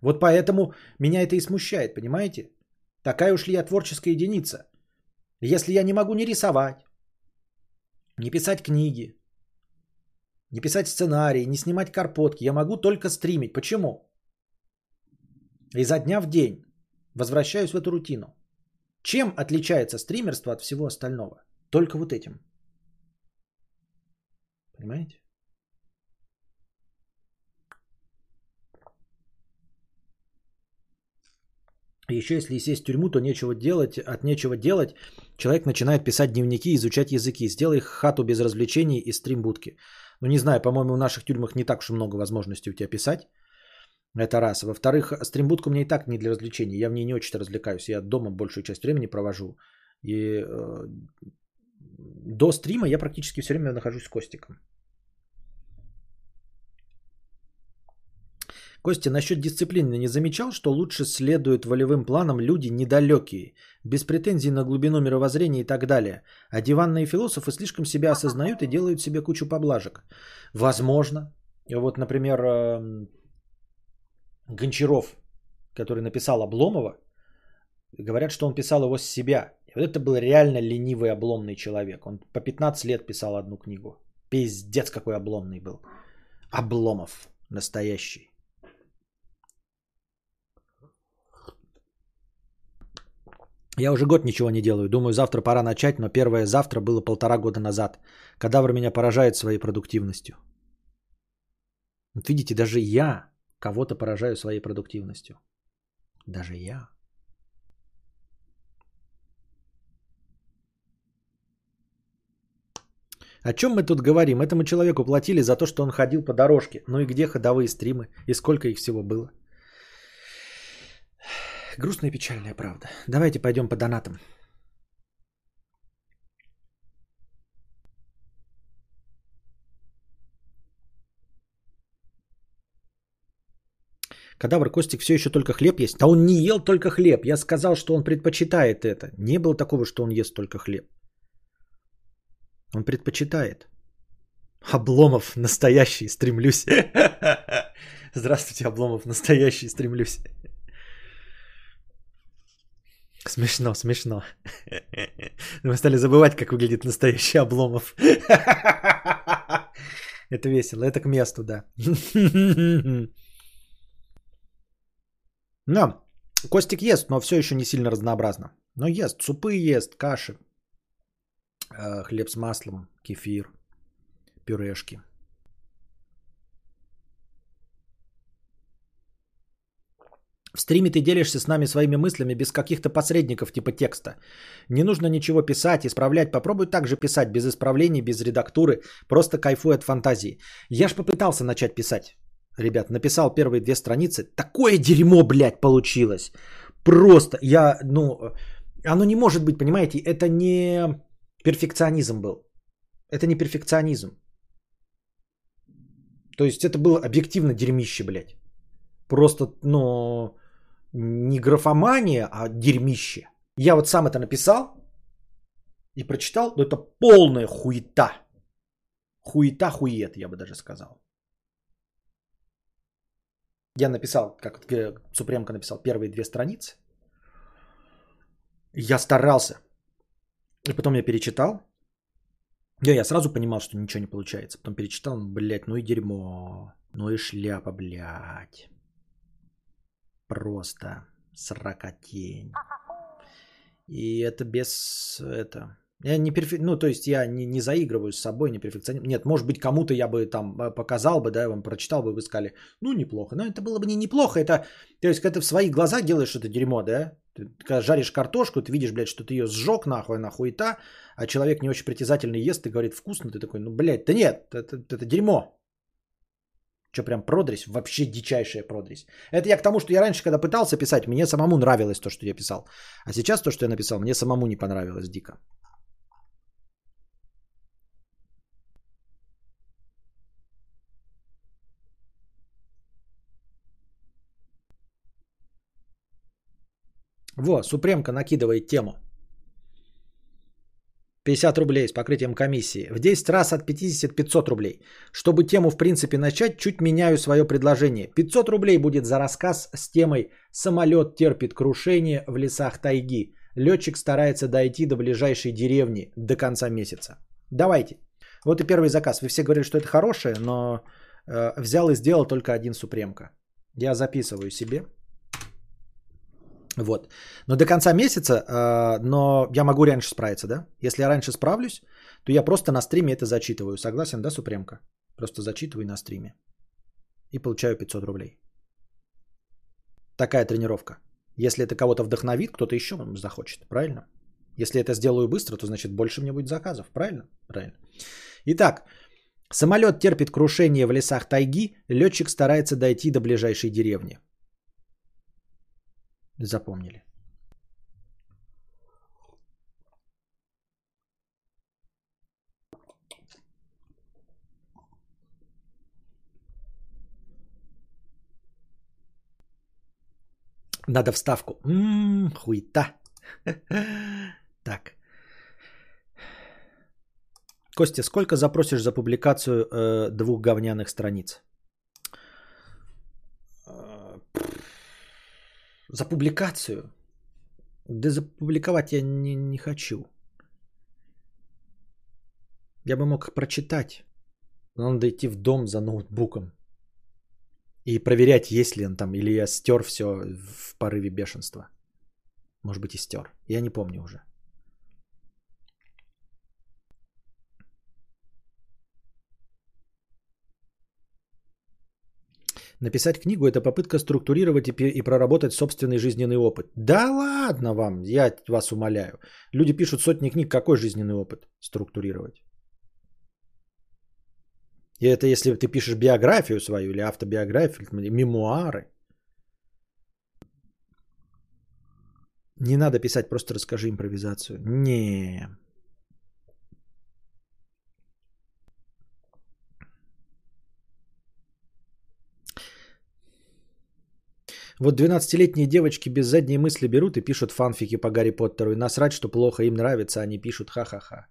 Вот поэтому меня это и смущает, понимаете? Такая уж ли я творческая единица? Если я не могу не рисовать, не писать книги, не писать сценарии, не снимать карпотки. Я могу только стримить. Почему? Изо дня в день возвращаюсь в эту рутину. Чем отличается стримерство от всего остального? Только вот этим. Понимаете? Еще если сесть в тюрьму, то нечего делать, от нечего делать человек начинает писать дневники, изучать языки. Сделай хату без развлечений и стримбудки. Ну не знаю, по-моему, в наших тюрьмах не так уж много возможностей у тебя писать. Это раз. Во-вторых, стримбудка у меня и так не для развлечений. Я в ней не очень развлекаюсь. Я дома большую часть времени провожу. И э, до стрима я практически все время нахожусь с Костиком. Костя, насчет дисциплины не замечал, что лучше следуют волевым планам люди недалекие, без претензий на глубину мировоззрения и так далее. А диванные философы слишком себя осознают и делают себе кучу поблажек. Возможно. Вот, например, эм, Гончаров, который написал Обломова, говорят, что он писал его с себя. И вот это был реально ленивый, обломный человек. Он по 15 лет писал одну книгу. Пиздец, какой обломный был. Обломов настоящий. Я уже год ничего не делаю. Думаю, завтра пора начать, но первое завтра было полтора года назад. Кадавр меня поражает своей продуктивностью. Вот видите, даже я кого-то поражаю своей продуктивностью. Даже я. О чем мы тут говорим? Этому человеку платили за то, что он ходил по дорожке. Ну и где ходовые стримы? И сколько их всего было? Грустная и печальная правда. Давайте пойдем по донатам. Кадавр Костик все еще только хлеб есть. А он не ел только хлеб. Я сказал, что он предпочитает это. Не было такого, что он ест только хлеб. Он предпочитает. Обломов настоящий, стремлюсь. [laughs] Здравствуйте, Обломов настоящий, стремлюсь. Смешно, смешно. Мы стали забывать, как выглядит настоящий Обломов. Это весело, это к месту, да. Но Костик ест, но все еще не сильно разнообразно. Но ест, супы ест, каши, э, хлеб с маслом, кефир, пюрешки. В стриме ты делишься с нами своими мыслями без каких-то посредников типа текста. Не нужно ничего писать, исправлять. Попробуй также писать без исправлений, без редактуры. Просто кайфуй от фантазии. Я ж попытался начать писать. Ребят, написал первые две страницы. Такое дерьмо, блядь, получилось. Просто я, ну, оно не может быть, понимаете, это не перфекционизм был. Это не перфекционизм. То есть это было объективно дерьмище, блядь. Просто, ну, не графомания, а дерьмище. Я вот сам это написал и прочитал, но это полная хуета. Хуета хует, я бы даже сказал. Я написал, как Супремка написал, первые две страницы. Я старался. И потом я перечитал. Я, я сразу понимал, что ничего не получается. Потом перечитал, блядь, ну и дерьмо. Ну и шляпа, блядь. Просто сракотень. И это без это. Я не перфе... Ну, то есть я не, не заигрываю с собой, не перфекционист. Нет, может быть, кому-то я бы там э, показал бы, да, я вам прочитал бы, вы сказали, ну, неплохо. Но это было бы не неплохо. Это, то есть, когда ты в своих глазах делаешь это дерьмо, да, ты, когда жаришь картошку, ты видишь, блядь, что ты ее сжег нахуй, нахуй та, а человек не очень притязательный ест и говорит, вкусно, ты такой, ну, блядь, да нет, это, это, это дерьмо. Что прям продресь? Вообще дичайшая продресь. Это я к тому, что я раньше, когда пытался писать, мне самому нравилось то, что я писал. А сейчас то, что я написал, мне самому не понравилось дико. Во, Супремка накидывает тему. 50 рублей с покрытием комиссии. В 10 раз от 50 500 рублей. Чтобы тему в принципе начать, чуть меняю свое предложение. 500 рублей будет за рассказ с темой «Самолет терпит крушение в лесах тайги». Летчик старается дойти до ближайшей деревни до конца месяца. Давайте. Вот и первый заказ. Вы все говорили, что это хорошее, но э, взял и сделал только один Супремка. Я записываю себе. Вот. Но до конца месяца, э, но я могу раньше справиться, да? Если я раньше справлюсь, то я просто на стриме это зачитываю. Согласен, да, Супремка? Просто зачитываю на стриме. И получаю 500 рублей. Такая тренировка. Если это кого-то вдохновит, кто-то еще захочет, правильно? Если это сделаю быстро, то значит больше мне будет заказов, правильно? Правильно. Итак, самолет терпит крушение в лесах тайги, летчик старается дойти до ближайшей деревни. Запомнили. Надо вставку. Ммм, хуета. [laughs] Так. Костя, сколько запросишь за публикацию э, двух говняных страниц? За публикацию? Да запубликовать я не, не хочу. Я бы мог прочитать. Но надо идти в дом за ноутбуком. И проверять, есть ли он там, или я стер все в порыве бешенства. Может быть и стер. Я не помню уже. Написать книгу – это попытка структурировать и проработать собственный жизненный опыт. Да ладно вам, я вас умоляю. Люди пишут сотни книг, какой жизненный опыт структурировать? И это если ты пишешь биографию свою или автобиографию, или мемуары. Не надо писать, просто расскажи импровизацию. Не. Вот 12-летние девочки без задней мысли берут и пишут фанфики по Гарри Поттеру. И насрать, что плохо им нравится, они пишут ха-ха-ха.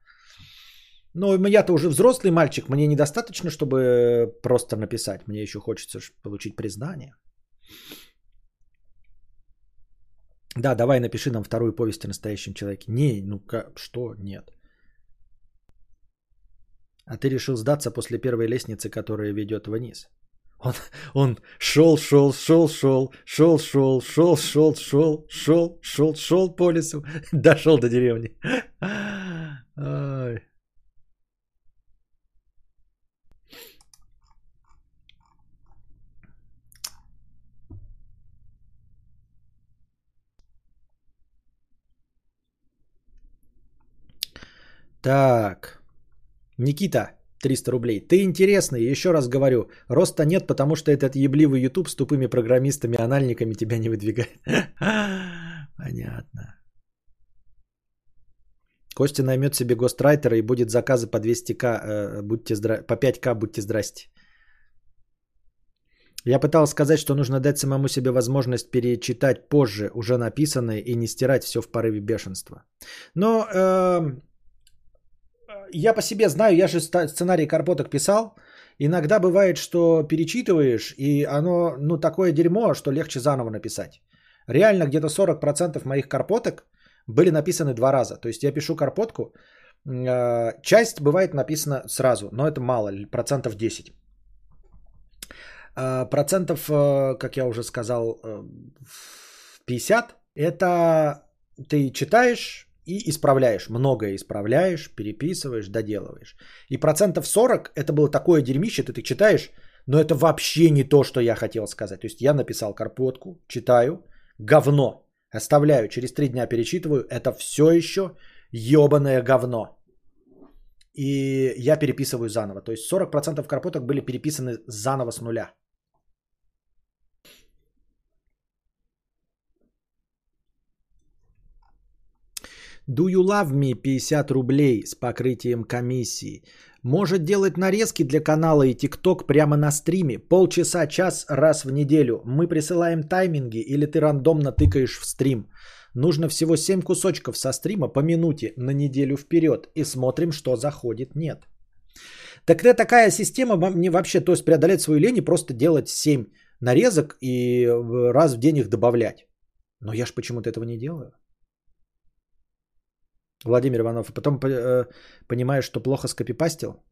Но я-то уже взрослый мальчик, мне недостаточно, чтобы просто написать. Мне еще хочется получить признание. Да, давай напиши нам вторую повесть о настоящем человеке. Не, ну как, что? Нет. А ты решил сдаться после первой лестницы, которая ведет вниз. Он, он шел, шел, шел, шел, шел, шел, шел, шел, шел, шел, шел, шел по лесу, дошел до деревни. Ой. Так. Никита, 300 рублей. Ты интересный, еще раз говорю. Роста нет, потому что этот ебливый YouTube с тупыми программистами, анальниками тебя не выдвигает. [laughs] Понятно. Костя наймет себе гострайтера и будет заказы по 200к, э, будьте по 5к, будьте здрасте. Я пытался сказать, что нужно дать самому себе возможность перечитать позже уже написанное и не стирать все в порыве бешенства. Но э, я по себе знаю, я же сценарий Карпоток писал. Иногда бывает, что перечитываешь, и оно, ну, такое дерьмо, что легче заново написать. Реально где-то 40% моих карпоток были написаны два раза. То есть я пишу карпотку, а, часть бывает написана сразу, но это мало, процентов 10. А, процентов, э, как я уже сказал, 50 э, это ты читаешь, и исправляешь. Многое исправляешь, переписываешь, доделываешь. И процентов 40 это было такое дерьмище, ты, ты читаешь, но это вообще не то, что я хотел сказать. То есть я написал карпотку, читаю, говно. Оставляю, через три дня перечитываю, это все еще ебаное говно. И я переписываю заново. То есть 40% карпоток были переписаны заново с нуля. Do You Love Me 50 рублей с покрытием комиссии. Может делать нарезки для канала и ТикТок прямо на стриме. Полчаса, час раз в неделю. Мы присылаем тайминги или ты рандомно тыкаешь в стрим. Нужно всего 7 кусочков со стрима по минуте на неделю вперед. И смотрим, что заходит, нет. Это такая система мне вообще, то есть преодолеть свою лень и просто делать 7 нарезок и раз в день их добавлять. Но я ж почему-то этого не делаю. Владимир Иванов. Потом э, понимаешь, что плохо скопипастил?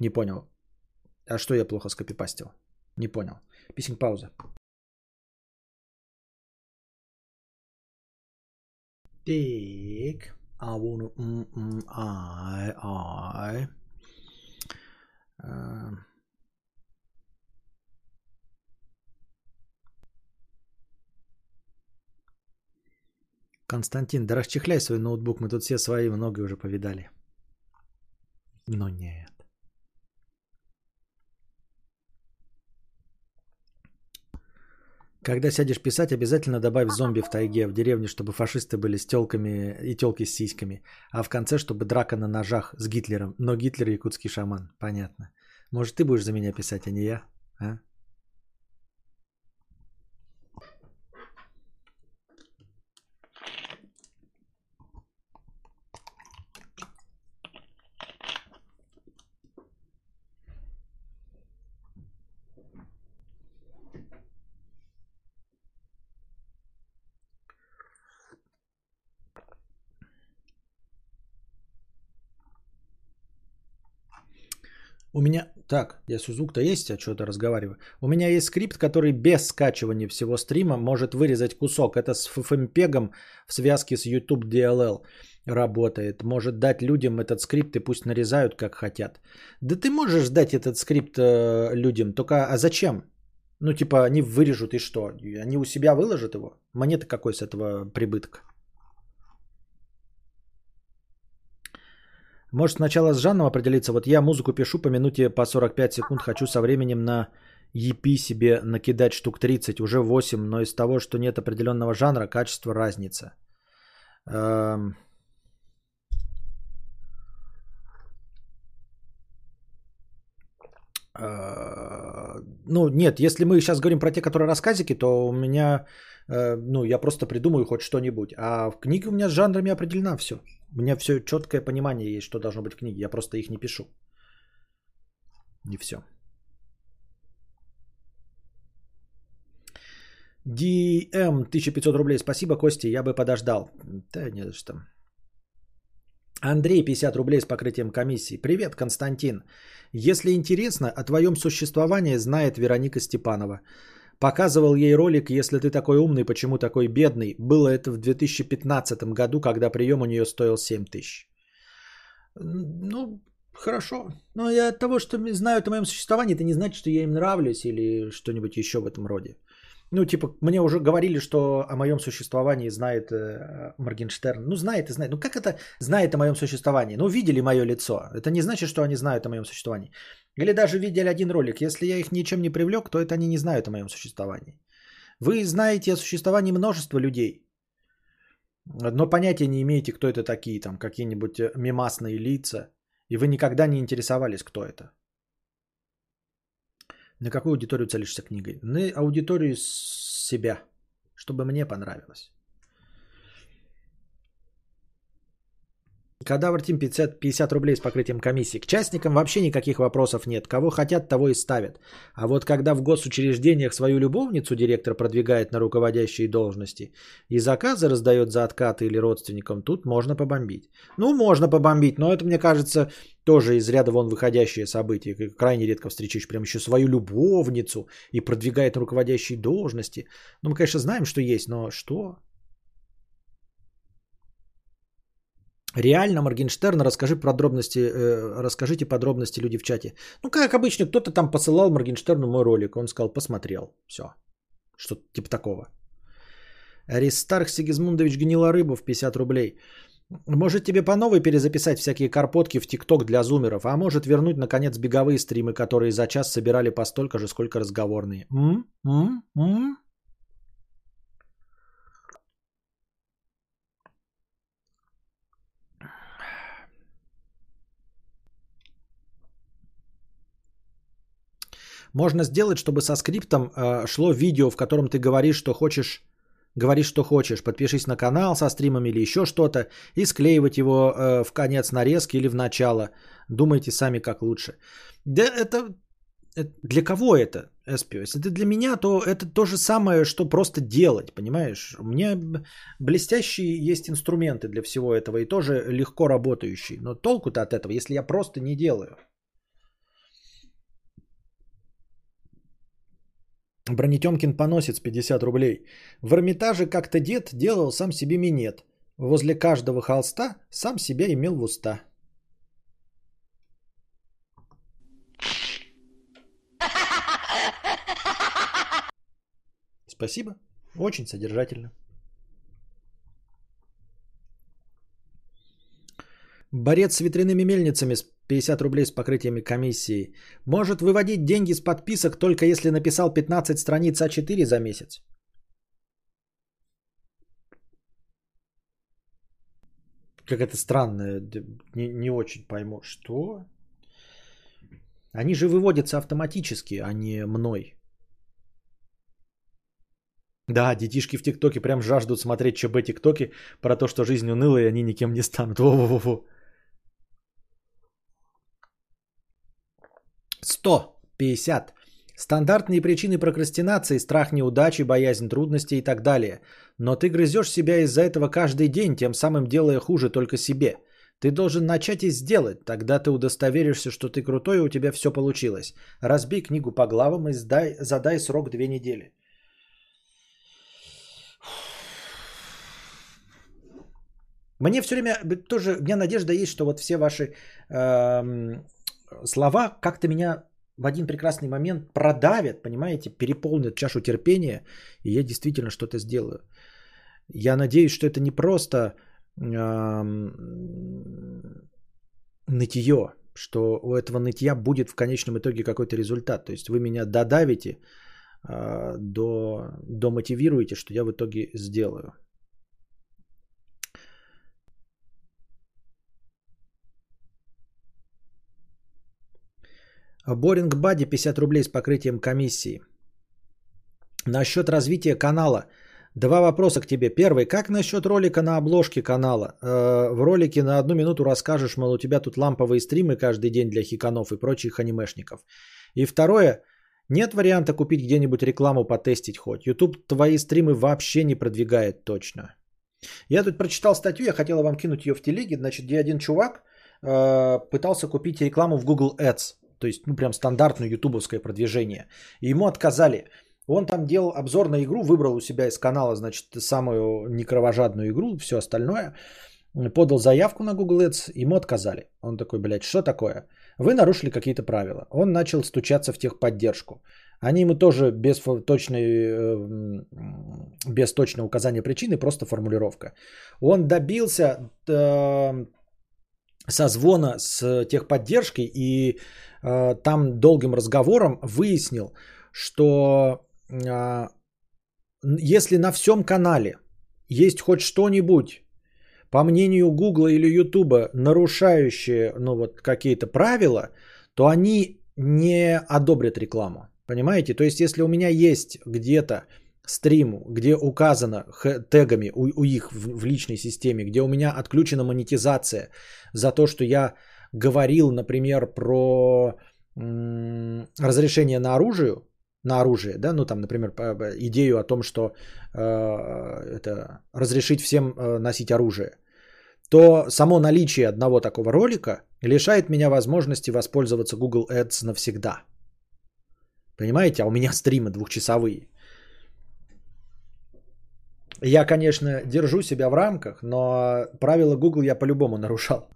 Не понял. А что я плохо скопипастил? Не понял. Писинг пауза. Так. I wanna... Mm, I, I. Uh, Константин, да расчехляй свой ноутбук, мы тут все свои много уже повидали. Но нет. Когда сядешь писать, обязательно добавь зомби в тайге, в деревне, чтобы фашисты были с телками и телки с сиськами. А в конце, чтобы драка на ножах с Гитлером. Но Гитлер якутский шаман. Понятно. Может, ты будешь за меня писать, а не я? А? У меня... Так, я звук-то есть, а что-то разговариваю. У меня есть скрипт, который без скачивания всего стрима может вырезать кусок. Это с FFmpeg в связке с YouTube DLL работает. Может дать людям этот скрипт и пусть нарезают как хотят. Да ты можешь дать этот скрипт э, людям, только а зачем? Ну типа они вырежут и что? Они у себя выложат его? Мне-то какой с этого прибыток? Может сначала с жанром определиться. Вот я музыку пишу по минуте по 45 секунд. Хочу со временем на EP себе накидать штук 30, уже 8. Но из того, что нет определенного жанра, качество разница. Эм... ну, нет, если мы сейчас говорим про те, которые рассказики, то у меня, э, ну, я просто придумаю хоть что-нибудь. А в книге у меня с жанрами определено все. У меня все четкое понимание есть, что должно быть в книге. Я просто их не пишу. И все. DM 1500 рублей. Спасибо, Кости, я бы подождал. Да не за что. Андрей, 50 рублей с покрытием комиссии. Привет, Константин. Если интересно, о твоем существовании знает Вероника Степанова. Показывал ей ролик «Если ты такой умный, почему такой бедный?» Было это в 2015 году, когда прием у нее стоил 7 тысяч. Ну, хорошо. Но я от того, что знают о моем существовании, это не значит, что я им нравлюсь или что-нибудь еще в этом роде. Ну, типа, мне уже говорили, что о моем существовании знает э, Моргенштерн. Ну, знает и знает. Ну, как это знает о моем существовании? Ну, видели мое лицо. Это не значит, что они знают о моем существовании. Или даже видели один ролик. Если я их ничем не привлек, то это они не знают о моем существовании. Вы знаете о существовании множества людей, но понятия не имеете, кто это такие, там, какие-нибудь э, мемасные лица, и вы никогда не интересовались, кто это. На какую аудиторию целишься книгой? На аудиторию себя, чтобы мне понравилось. Кадавр Тим 50, 50 рублей с покрытием комиссии. К частникам вообще никаких вопросов нет. Кого хотят, того и ставят. А вот когда в госучреждениях свою любовницу директор продвигает на руководящие должности и заказы раздает за откаты или родственникам, тут можно побомбить. Ну, можно побомбить, но это, мне кажется, тоже из ряда вон выходящее событие. Крайне редко встречаешь прям еще свою любовницу и продвигает на руководящие должности. Ну, мы, конечно, знаем, что есть, но что? Реально, Моргенштерн, расскажи подробности, э, расскажите подробности люди в чате. Ну, как обычно, кто-то там посылал Моргенштерну мой ролик, он сказал, посмотрел, все. Что-то типа такого. Аристарх Сигизмундович гнила рыбу в 50 рублей. Может тебе по новой перезаписать всякие карпотки в ТикТок для зумеров, а может вернуть, наконец, беговые стримы, которые за час собирали по столько же, сколько разговорные. М? М? М? Можно сделать, чтобы со скриптом э, шло видео, в котором ты говоришь, что хочешь, говоришь, что хочешь. Подпишись на канал со стримом или еще что-то и склеивать его э, в конец нарезки или в начало. Думайте сами, как лучше. Да это, это для кого это, Эспио? Если это для меня, то это то же самое, что просто делать, понимаешь? У меня блестящие есть инструменты для всего этого и тоже легко работающие. Но толку-то от этого, если я просто не делаю. Бронетемкин поносец 50 рублей. В Эрмитаже как-то дед делал сам себе минет. Возле каждого холста сам себя имел в уста. Спасибо. Очень содержательно. Борец с ветряными мельницами 50 рублей с покрытиями комиссии. Может выводить деньги с подписок только если написал 15 страниц А4 за месяц. Как это странно, не, не очень пойму. Что? Они же выводятся автоматически, а не мной. Да, детишки в ТикТоке прям жаждут смотреть ЧБ ТикТоки про то, что жизнь унылая, и они никем не станут. Во-во-во-во. 150. Стандартные причины прокрастинации, страх неудачи, боязнь трудностей и так далее. Но ты грызешь себя из-за этого каждый день, тем самым делая хуже только себе. Ты должен начать и сделать, тогда ты удостоверишься, что ты крутой и у тебя все получилось. Разбей книгу по главам и сдай, задай срок две недели. Мне все время тоже, у меня надежда есть, что вот все ваши э, слова как-то меня в один прекрасный момент продавят, понимаете, переполнят чашу терпения, и я действительно что-то сделаю. Я надеюсь, что это не просто э, нытье, что у этого нытья будет в конечном итоге какой-то результат. То есть вы меня додавите, э, до, домотивируете, что я в итоге сделаю. Боринг Бади 50 рублей с покрытием комиссии. Насчет развития канала. Два вопроса к тебе. Первый. Как насчет ролика на обложке канала? Э, в ролике на одну минуту расскажешь, мол, у тебя тут ламповые стримы каждый день для хиканов и прочих анимешников. И второе. Нет варианта купить где-нибудь рекламу потестить хоть. YouTube твои стримы вообще не продвигает точно. Я тут прочитал статью, я хотел вам кинуть ее в телеге, значит, где один чувак э, пытался купить рекламу в Google Ads, то есть, ну, прям стандартное ютубовское продвижение. И ему отказали. Он там делал обзор на игру, выбрал у себя из канала, значит, самую некровожадную игру, все остальное. Подал заявку на Google Ads, ему отказали. Он такой, блядь, что такое? Вы нарушили какие-то правила. Он начал стучаться в техподдержку. Они ему тоже без точной, э, без точного указания причины, просто формулировка. Он добился э, созвона с техподдержкой и там долгим разговором выяснил, что если на всем канале есть хоть что-нибудь, по мнению Гугла или Ютуба, нарушающие ну, вот, какие-то правила, то они не одобрят рекламу. Понимаете? То есть, если у меня есть где-то стрим, где указано тегами у, у их в, в личной системе, где у меня отключена монетизация за то, что я говорил, например, про разрешение на оружие, на оружие, да, ну там, например, идею о том, что э, это разрешить всем э, носить оружие, то само наличие одного такого ролика лишает меня возможности воспользоваться Google Ads навсегда. Понимаете, а у меня стримы двухчасовые. Я, конечно, держу себя в рамках, но правила Google я по-любому нарушал.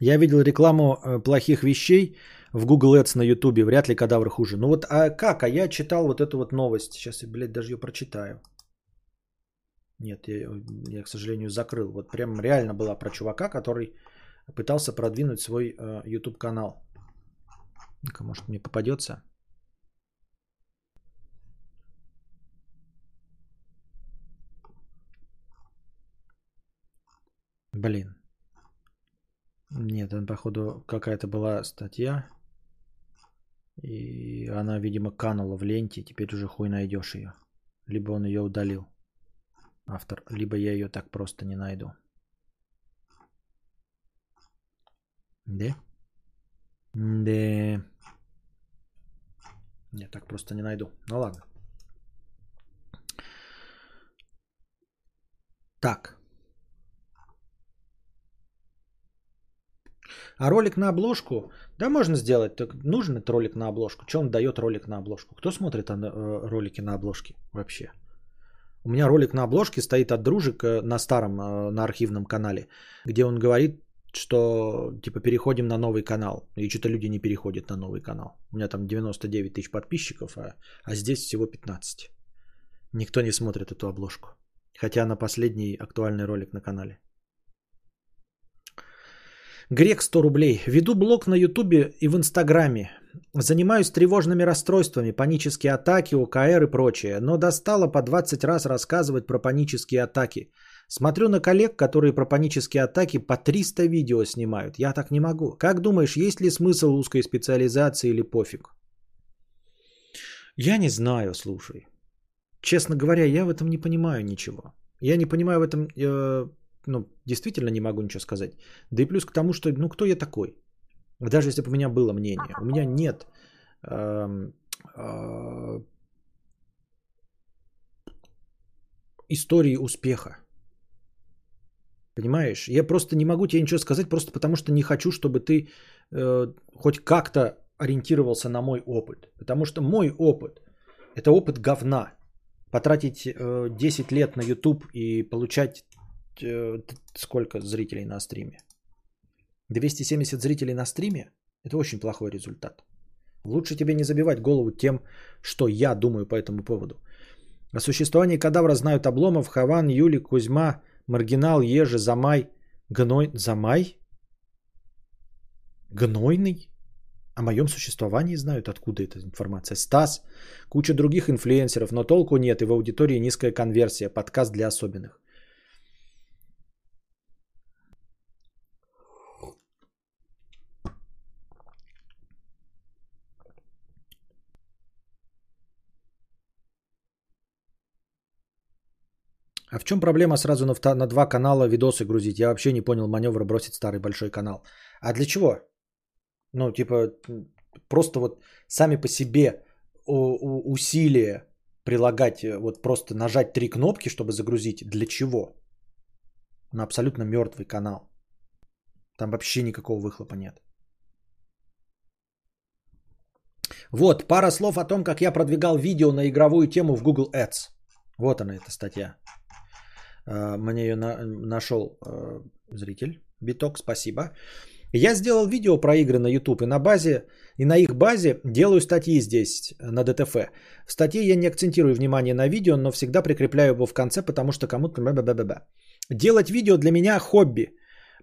Я видел рекламу э, плохих вещей в Google Ads на YouTube. Вряд ли кадавр хуже. Ну вот, а как? А я читал вот эту вот новость. Сейчас я, блядь, даже ее прочитаю. Нет, я, я, к сожалению, закрыл. Вот прям реально была про чувака, который пытался продвинуть свой э, YouTube канал. ну может мне попадется. Блин. Нет, он, походу, какая-то была статья. И она, видимо, канула в ленте. Теперь уже хуй найдешь ее. Либо он ее удалил. Автор. Либо я ее так просто не найду. Да? Да. Я так просто не найду. Ну ладно. Так. А ролик на обложку, да, можно сделать. Так нужен этот ролик на обложку. Что он дает ролик на обложку? Кто смотрит э, ролики на обложке вообще? У меня ролик на обложке стоит от дружек э, на старом, э, на архивном канале, где он говорит, что типа переходим на новый канал. И что-то люди не переходят на новый канал. У меня там 99 тысяч подписчиков, а, а здесь всего 15. Никто не смотрит эту обложку. Хотя на последний актуальный ролик на канале. Грек 100 рублей. Веду блог на Ютубе и в Инстаграме. Занимаюсь тревожными расстройствами, панические атаки, ОКР и прочее. Но достало по 20 раз рассказывать про панические атаки. Смотрю на коллег, которые про панические атаки по 300 видео снимают. Я так не могу. Как думаешь, есть ли смысл узкой специализации или пофиг? Я не знаю, слушай. Честно говоря, я в этом не понимаю ничего. Я не понимаю в этом э, ну, действительно не могу ничего сказать. Да и плюс к тому, что, ну, кто я такой? Даже если бы у меня было мнение. У меня нет э, э, истории успеха. Понимаешь? Я просто не могу тебе ничего сказать, просто потому что не хочу, чтобы ты э, хоть как-то ориентировался на мой опыт. Потому что мой опыт – это опыт говна. Потратить э, 10 лет на YouTube и получать сколько зрителей на стриме? 270 зрителей на стриме? Это очень плохой результат. Лучше тебе не забивать голову тем, что я думаю по этому поводу. О существовании кадавра знают Обломов, Хаван, Юли, Кузьма, Маргинал, Ежи, Замай, Гной... Замай? Гнойный? О моем существовании знают, откуда эта информация. Стас, куча других инфлюенсеров, но толку нет, и в аудитории низкая конверсия, подкаст для особенных. А в чем проблема сразу на, на два канала видосы грузить? Я вообще не понял маневра бросить старый большой канал. А для чего? Ну, типа, просто вот сами по себе усилия прилагать, э, вот просто нажать три кнопки, чтобы загрузить. Для чего? На абсолютно мертвый канал. Там вообще никакого выхлопа нет. Вот, пара слов о том, как я продвигал видео на игровую тему в Google Ads. Вот она, эта статья. А, мне ее на, нашел э, зритель. Биток, спасибо. Я сделал видео про игры на YouTube и на базе, и на их базе делаю статьи здесь, на ДТФ. В статье я не акцентирую внимание на видео, но всегда прикрепляю его в конце, потому что кому-то... Делать видео для меня хобби.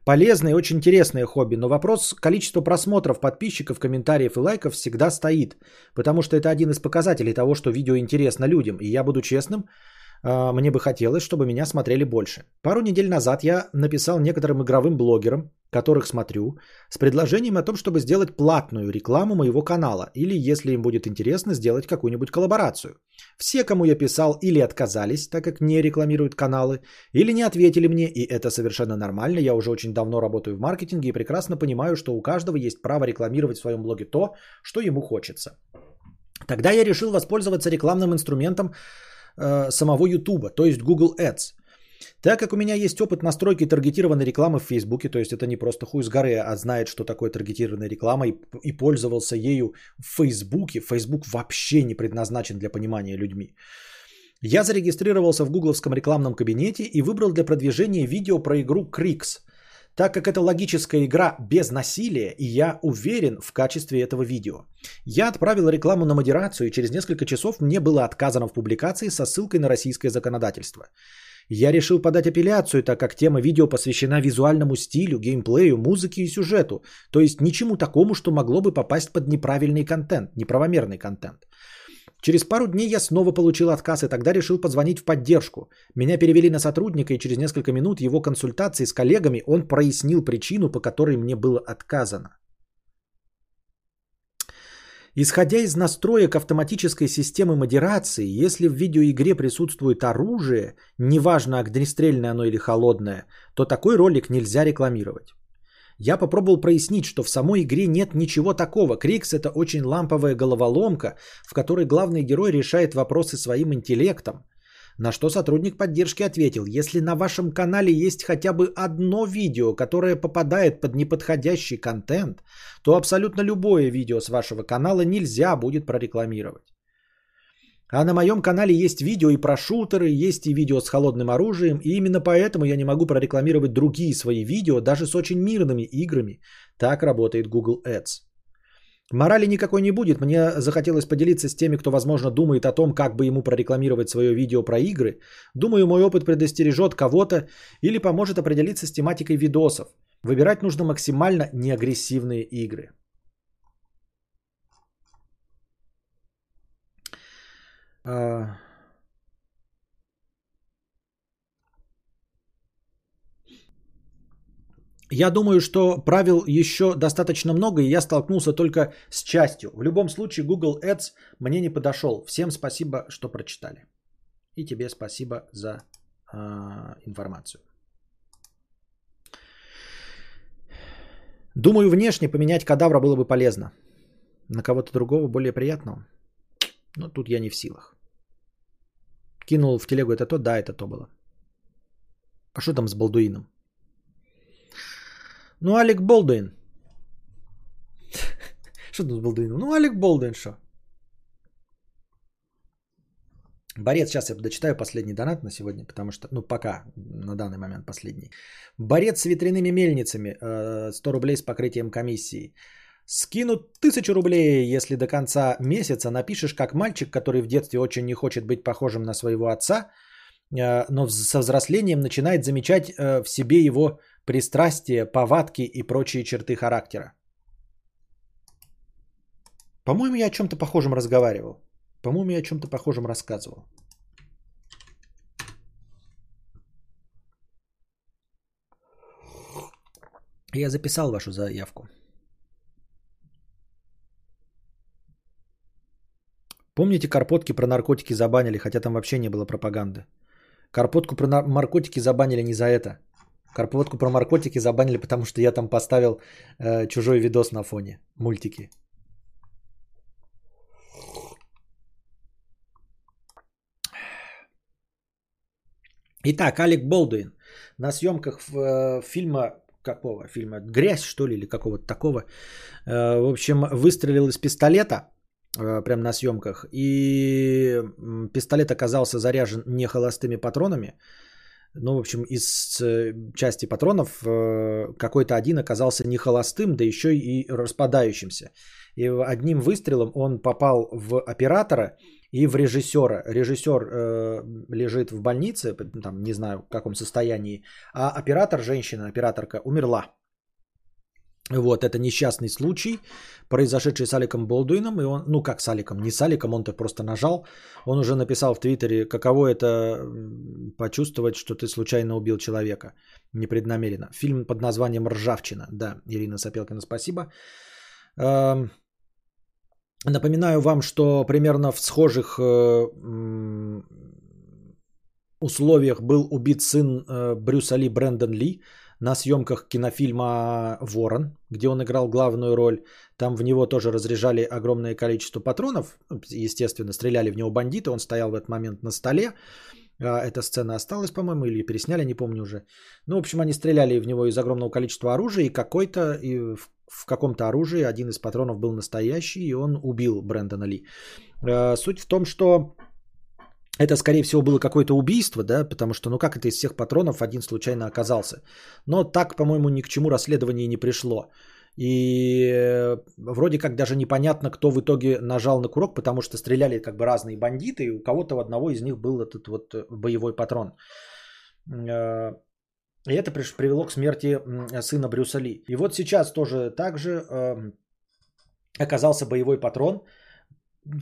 Полезное и очень интересное хобби, но вопрос количества просмотров, подписчиков, комментариев и лайков всегда стоит, потому что это один из показателей того, что видео интересно людям. И я буду честным, мне бы хотелось, чтобы меня смотрели больше. Пару недель назад я написал некоторым игровым блогерам, которых смотрю, с предложением о том, чтобы сделать платную рекламу моего канала или, если им будет интересно, сделать какую-нибудь коллаборацию. Все, кому я писал, или отказались, так как не рекламируют каналы, или не ответили мне, и это совершенно нормально. Я уже очень давно работаю в маркетинге и прекрасно понимаю, что у каждого есть право рекламировать в своем блоге то, что ему хочется. Тогда я решил воспользоваться рекламным инструментом э, самого YouTube, то есть Google Ads. Так как у меня есть опыт настройки таргетированной рекламы в Фейсбуке, то есть это не просто хуй с горы, а знает, что такое таргетированная реклама и, и пользовался ею в Фейсбуке. Фейсбук вообще не предназначен для понимания людьми. Я зарегистрировался в гугловском рекламном кабинете и выбрал для продвижения видео про игру Крикс, так как это логическая игра без насилия, и я уверен в качестве этого видео. Я отправил рекламу на модерацию, и через несколько часов мне было отказано в публикации со ссылкой на российское законодательство. Я решил подать апелляцию, так как тема видео посвящена визуальному стилю, геймплею, музыке и сюжету, то есть ничему такому, что могло бы попасть под неправильный контент, неправомерный контент. Через пару дней я снова получил отказ и тогда решил позвонить в поддержку. Меня перевели на сотрудника и через несколько минут его консультации с коллегами он прояснил причину, по которой мне было отказано. Исходя из настроек автоматической системы модерации, если в видеоигре присутствует оружие, неважно огнестрельное оно или холодное, то такой ролик нельзя рекламировать. Я попробовал прояснить, что в самой игре нет ничего такого. Крикс это очень ламповая головоломка, в которой главный герой решает вопросы своим интеллектом – на что сотрудник поддержки ответил, если на вашем канале есть хотя бы одно видео, которое попадает под неподходящий контент, то абсолютно любое видео с вашего канала нельзя будет прорекламировать. А на моем канале есть видео и про шутеры, есть и видео с холодным оружием, и именно поэтому я не могу прорекламировать другие свои видео, даже с очень мирными играми. Так работает Google Ads. Морали никакой не будет. Мне захотелось поделиться с теми, кто, возможно, думает о том, как бы ему прорекламировать свое видео про игры. Думаю, мой опыт предостережет кого-то или поможет определиться с тематикой видосов. Выбирать нужно максимально неагрессивные игры. Uh... Я думаю, что правил еще достаточно много, и я столкнулся только с частью. В любом случае, Google Ads мне не подошел. Всем спасибо, что прочитали. И тебе спасибо за э, информацию. Думаю, внешне поменять кадавра было бы полезно. На кого-то другого более приятного. Но тут я не в силах. Кинул в телегу это то, да, это то было. А что там с Балдуином? Ну, Алек Болдуин. [laughs] Что тут с Болдуином? Ну, Алек Болдуин, что? Борец, сейчас я дочитаю последний донат на сегодня, потому что, ну, пока, на данный момент последний. Борец с ветряными мельницами, 100 э, рублей с покрытием комиссии. Скинут 1000 рублей, если до конца месяца напишешь, как мальчик, который в детстве очень не хочет быть похожим на своего отца, э, но со взрослением начинает замечать э, в себе его пристрастия, повадки и прочие черты характера. По-моему, я о чем-то похожем разговаривал. По-моему, я о чем-то похожем рассказывал. Я записал вашу заявку. Помните, карпотки про наркотики забанили, хотя там вообще не было пропаганды? Карпотку про наркотики забанили не за это. Карпотку про наркотики забанили, потому что я там поставил э, чужой видос на фоне. Мультики. Итак, Алек Болдуин на съемках э, фильма какого фильма? Грязь, что ли, или какого-то такого. Э, в общем, выстрелил из пистолета э, прямо на съемках. И пистолет оказался заряжен не холостыми патронами. Ну, в общем, из части патронов какой-то один оказался не холостым, да еще и распадающимся. И одним выстрелом он попал в оператора и в режиссера. Режиссер э, лежит в больнице, там не знаю в каком состоянии, а оператор, женщина, операторка, умерла. Вот, это несчастный случай, произошедший с Аликом Болдуином, и он, ну как с Аликом, не с Аликом, он-то просто нажал, он уже написал в Твиттере, каково это почувствовать, что ты случайно убил человека, непреднамеренно. Фильм под названием «Ржавчина», да, Ирина Сапелкина, спасибо. Эм, Напоминаю вам, что примерно в схожих э, условиях был убит сын э, Брюса Ли Брэндон Ли на съемках кинофильма «Ворон», где он играл главную роль. Там в него тоже разряжали огромное количество патронов. Естественно, стреляли в него бандиты. Он стоял в этот момент на столе. А, эта сцена осталась, по-моему, или пересняли, не помню уже. Ну, в общем, они стреляли в него из огромного количества оружия, и какой-то, и в, в каком-то оружии один из патронов был настоящий, и он убил Брэндона Ли. А, суть в том, что это, скорее всего, было какое-то убийство, да, потому что, ну как это из всех патронов один случайно оказался. Но так, по-моему, ни к чему расследование не пришло. И э, вроде как даже непонятно, кто в итоге нажал на курок, потому что стреляли как бы разные бандиты, и у кого-то у одного из них был этот вот э, боевой патрон. Э, и это привело к смерти сына Брюса Ли. И вот сейчас тоже также оказался боевой патрон.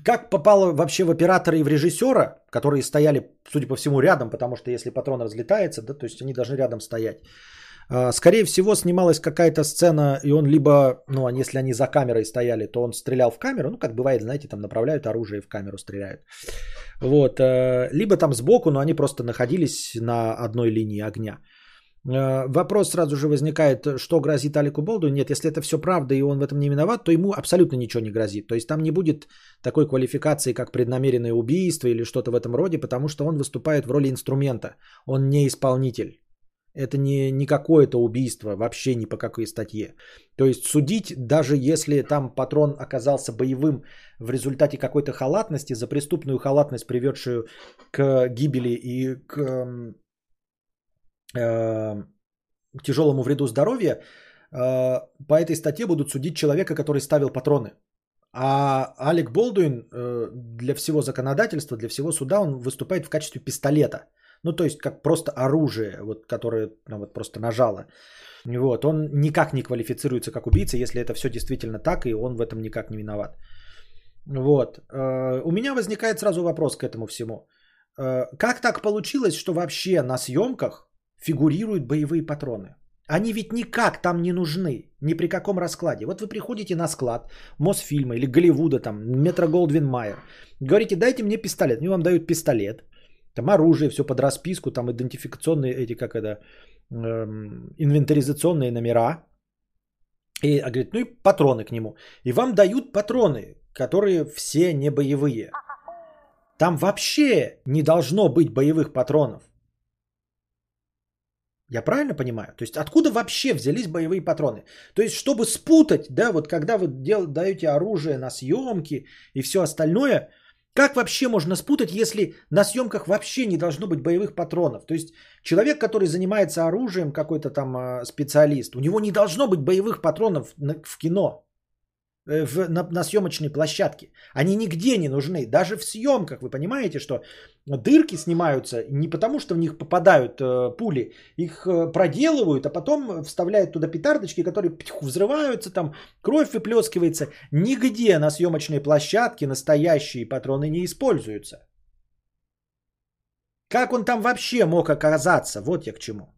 Как попало вообще в оператора и в режиссера, которые стояли, судя по всему, рядом, потому что если патрон разлетается, да, то есть они должны рядом стоять. А, скорее всего, снималась какая-то сцена, и он либо, ну, если они за камерой стояли, то он стрелял в камеру, ну, как бывает, знаете, там направляют оружие в камеру стреляют. Вот. Э, либо там сбоку, но они просто находились на одной линии огня. Э, вопрос сразу же возникает, что грозит Алику Болду? Нет, если это все правда и он в этом не виноват, то ему абсолютно ничего не грозит. То есть там не будет такой квалификации, как преднамеренное убийство или что-то в этом роде, потому что он выступает в роли инструмента. Он не исполнитель. Это не, не какое-то убийство, вообще ни по какой статье. То есть судить, даже если там патрон оказался боевым в результате какой-то халатности, за преступную халатность, приведшую к гибели и к э, тяжелому вреду здоровья, э, по этой статье будут судить человека, который ставил патроны. А Алек Болдуин э, для всего законодательства, для всего суда, он выступает в качестве пистолета – ну, то есть, как просто оружие, вот, которое ну, вот, просто нажало. Вот, он никак не квалифицируется как убийца, если это все действительно так, и он в этом никак не виноват. Вот. Э, у меня возникает сразу вопрос к этому всему. Как так получилось, что вообще на съемках фигурируют боевые патроны? Они ведь никак там не нужны, ни при каком раскладе. Вот вы приходите на склад Мосфильма или Голливуда, там, Метро Голдвин Майер, говорите, дайте мне пистолет. Они вам дают пистолет, там оружие, все под расписку, там идентификационные эти, как это, эм, инвентаризационные номера. И а говорит, ну и патроны к нему. И вам дают патроны, которые все не боевые. Там вообще не должно быть боевых патронов. Я правильно понимаю? То есть откуда вообще взялись боевые патроны? То есть чтобы спутать, да, вот когда вы дел, даете оружие на съемки и все остальное – как вообще можно спутать, если на съемках вообще не должно быть боевых патронов? То есть человек, который занимается оружием, какой-то там а, специалист, у него не должно быть боевых патронов в кино. Э, в, на, на съемочной площадке. Они нигде не нужны. Даже в съемках вы понимаете, что дырки снимаются не потому, что в них попадают э, пули. Их э, проделывают, а потом вставляют туда петардочки, которые птиху, взрываются, там кровь выплескивается. Нигде на съемочной площадке настоящие патроны не используются. Как он там вообще мог оказаться? Вот я к чему.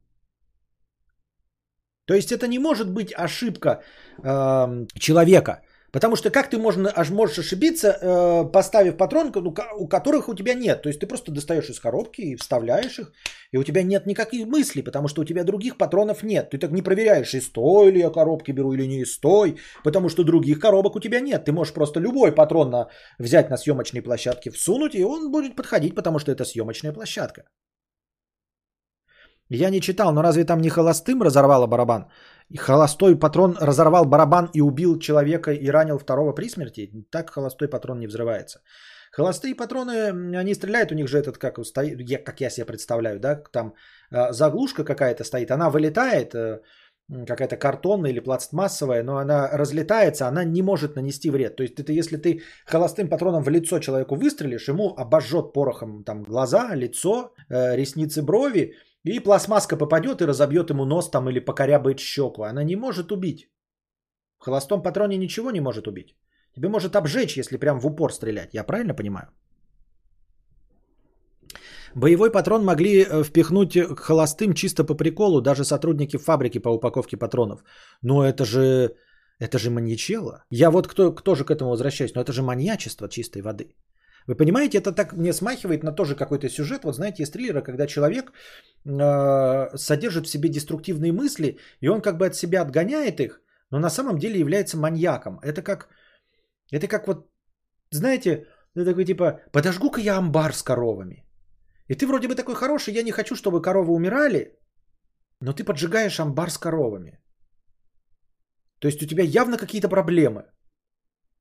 То есть это не может быть ошибка э, человека. Потому что как ты можно, аж можешь ошибиться, э, поставив патрон, ну, у которых у тебя нет. То есть ты просто достаешь из коробки и вставляешь их, и у тебя нет никаких мыслей, потому что у тебя других патронов нет. Ты так не проверяешь, из той ли я коробки беру или не из той, потому что других коробок у тебя нет. Ты можешь просто любой патрон на, взять на съемочной площадке, всунуть, и он будет подходить, потому что это съемочная площадка. Я не читал, но разве там не холостым разорвало барабан? И холостой патрон разорвал барабан и убил человека и ранил второго при смерти? Так холостой патрон не взрывается. Холостые патроны, они стреляют, у них же этот, как, я, как я себе представляю, да, там э, заглушка какая-то стоит, она вылетает, э, какая-то картонная или пластмассовая, но она разлетается, она не может нанести вред. То есть это если ты холостым патроном в лицо человеку выстрелишь, ему обожжет порохом там глаза, лицо, э, ресницы, брови, и пластмасска попадет и разобьет ему нос там или покорябает щеку. Она не может убить. В холостом патроне ничего не может убить. Тебе может обжечь, если прям в упор стрелять. Я правильно понимаю? Боевой патрон могли э, впихнуть холостым чисто по приколу, даже сотрудники фабрики по упаковке патронов. Но это же, это же маньячело. Я вот кто, кто же к этому возвращаюсь, но это же маньячество чистой воды. Вы понимаете, это так мне смахивает на тоже какой-то сюжет. Вот знаете, из триллера, когда человек э, содержит в себе деструктивные мысли, и он как бы от себя отгоняет их, но на самом деле является маньяком. Это как, это как вот, знаете, это такой типа, подожгу-ка я амбар с коровами. И ты вроде бы такой хороший, я не хочу, чтобы коровы умирали, но ты поджигаешь амбар с коровами. То есть у тебя явно какие-то проблемы.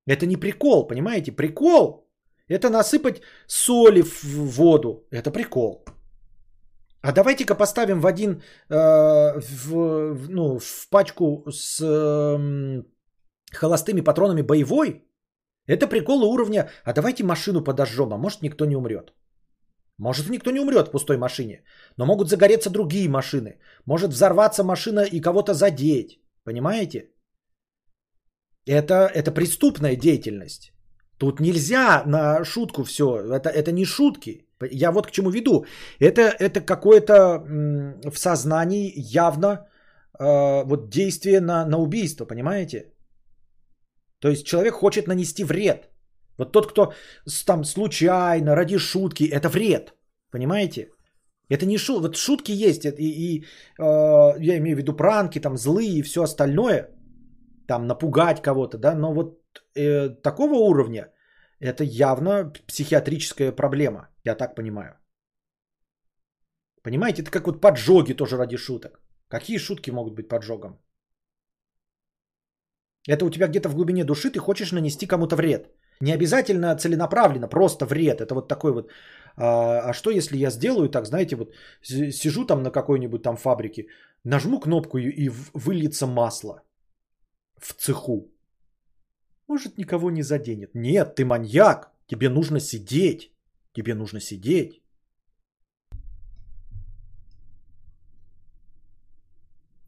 Это не прикол, понимаете? Прикол это насыпать соли в воду. Это прикол. А давайте-ка поставим в один, э, в, ну, в пачку с э, холостыми патронами боевой. Это прикол уровня, а давайте машину подожжем, а может никто не умрет. Может никто не умрет в пустой машине, но могут загореться другие машины. Может взорваться машина и кого-то задеть. Понимаете? Это, это преступная деятельность. Тут нельзя на шутку все. Это, это не шутки. Я вот к чему веду. Это, это какое-то в сознании явно э, вот действие на, на убийство, понимаете? То есть человек хочет нанести вред. Вот тот, кто там случайно, ради шутки, это вред. Понимаете? Это не шут, вот шутки есть, и, и э, я имею в виду пранки, там злые и все остальное, там напугать кого-то, да, но вот э, такого уровня это явно психиатрическая проблема, я так понимаю. Понимаете, это как вот поджоги тоже ради шуток. Какие шутки могут быть поджогом? Это у тебя где-то в глубине души ты хочешь нанести кому-то вред. Не обязательно целенаправленно, просто вред. Это вот такой вот. А, а что если я сделаю так, знаете, вот сижу там на какой-нибудь там фабрике, нажму кнопку и, и выльется масло в цеху. Может, никого не заденет. Нет, ты маньяк. Тебе нужно сидеть. Тебе нужно сидеть.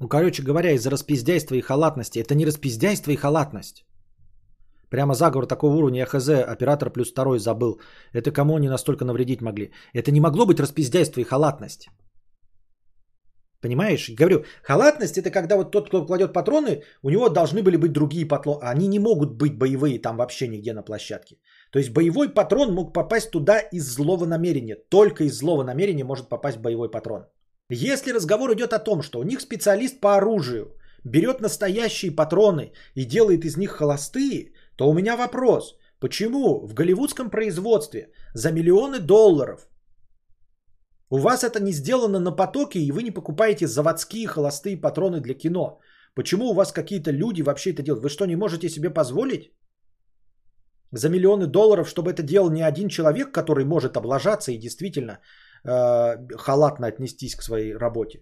Ну, короче говоря, из-за распиздяйства и халатности. Это не распиздяйство и халатность. Прямо заговор такого уровня, хз, оператор плюс второй забыл. Это кому они настолько навредить могли? Это не могло быть распиздяйство и халатность. Понимаешь? Говорю, халатность это когда вот тот, кто кладет патроны, у него должны были быть другие патроны. Они не могут быть боевые там вообще нигде на площадке. То есть боевой патрон мог попасть туда из злого намерения. Только из злого намерения может попасть боевой патрон. Если разговор идет о том, что у них специалист по оружию берет настоящие патроны и делает из них холостые, то у меня вопрос. Почему в голливудском производстве за миллионы долларов у вас это не сделано на потоке, и вы не покупаете заводские холостые патроны для кино. Почему у вас какие-то люди вообще это делают? Вы что, не можете себе позволить? За миллионы долларов, чтобы это делал не один человек, который может облажаться и действительно э, халатно отнестись к своей работе.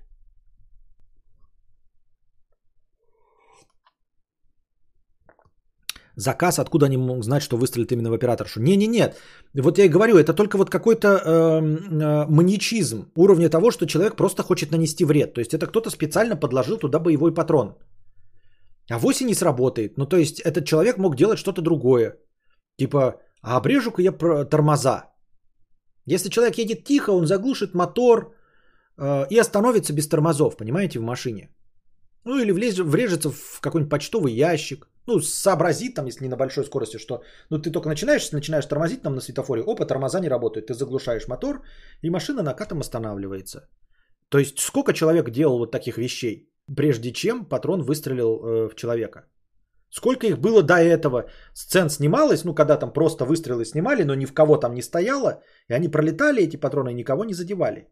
Заказ, откуда они могут знать, что выстрелит именно в операторшу. Не-не-не, вот я и говорю, это только вот какой-то э, э, маньячизм уровня того, что человек просто хочет нанести вред. То есть это кто-то специально подложил туда боевой патрон. А вовсе не сработает. Ну то есть этот человек мог делать что-то другое. Типа, а обрежу-ка я тормоза. Если человек едет тихо, он заглушит мотор э, и остановится без тормозов, понимаете, в машине. Ну или влез, врежется в какой-нибудь почтовый ящик ну, сообразит, там, если не на большой скорости, что, ну, ты только начинаешь, начинаешь тормозить там на светофоре, опа, тормоза не работают, ты заглушаешь мотор, и машина накатом останавливается. То есть, сколько человек делал вот таких вещей, прежде чем патрон выстрелил э, в человека? Сколько их было до этого? Сцен снималось, ну, когда там просто выстрелы снимали, но ни в кого там не стояло, и они пролетали, эти патроны, и никого не задевали.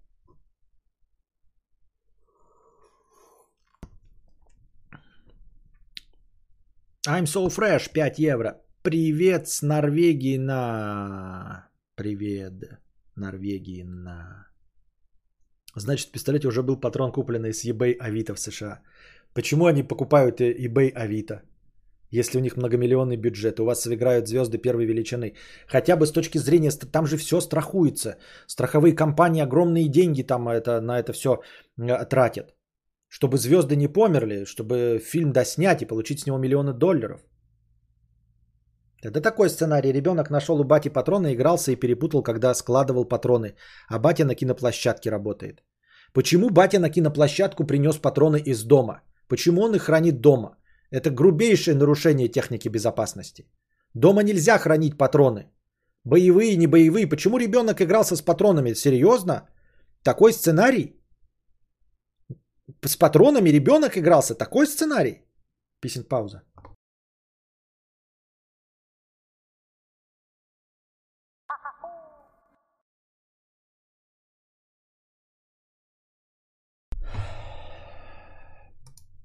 I'm so fresh, 5 евро. Привет с Норвегии на... Привет, Норвегии на... Значит, в пистолете уже был патрон, купленный с eBay Авито в США. Почему они покупают eBay Авито? Если у них многомиллионный бюджет, у вас играют звезды первой величины. Хотя бы с точки зрения, там же все страхуется. Страховые компании огромные деньги там это, на это все тратят. Чтобы звезды не померли, чтобы фильм доснять и получить с него миллионы долларов. Это такой сценарий. Ребенок нашел у бати патроны, игрался и перепутал, когда складывал патроны. А батя на киноплощадке работает. Почему батя на киноплощадку принес патроны из дома? Почему он их хранит дома? Это грубейшее нарушение техники безопасности. Дома нельзя хранить патроны. Боевые, не боевые. Почему ребенок игрался с патронами? Серьезно? Такой сценарий? С патронами ребенок игрался? Такой сценарий? Писем пауза.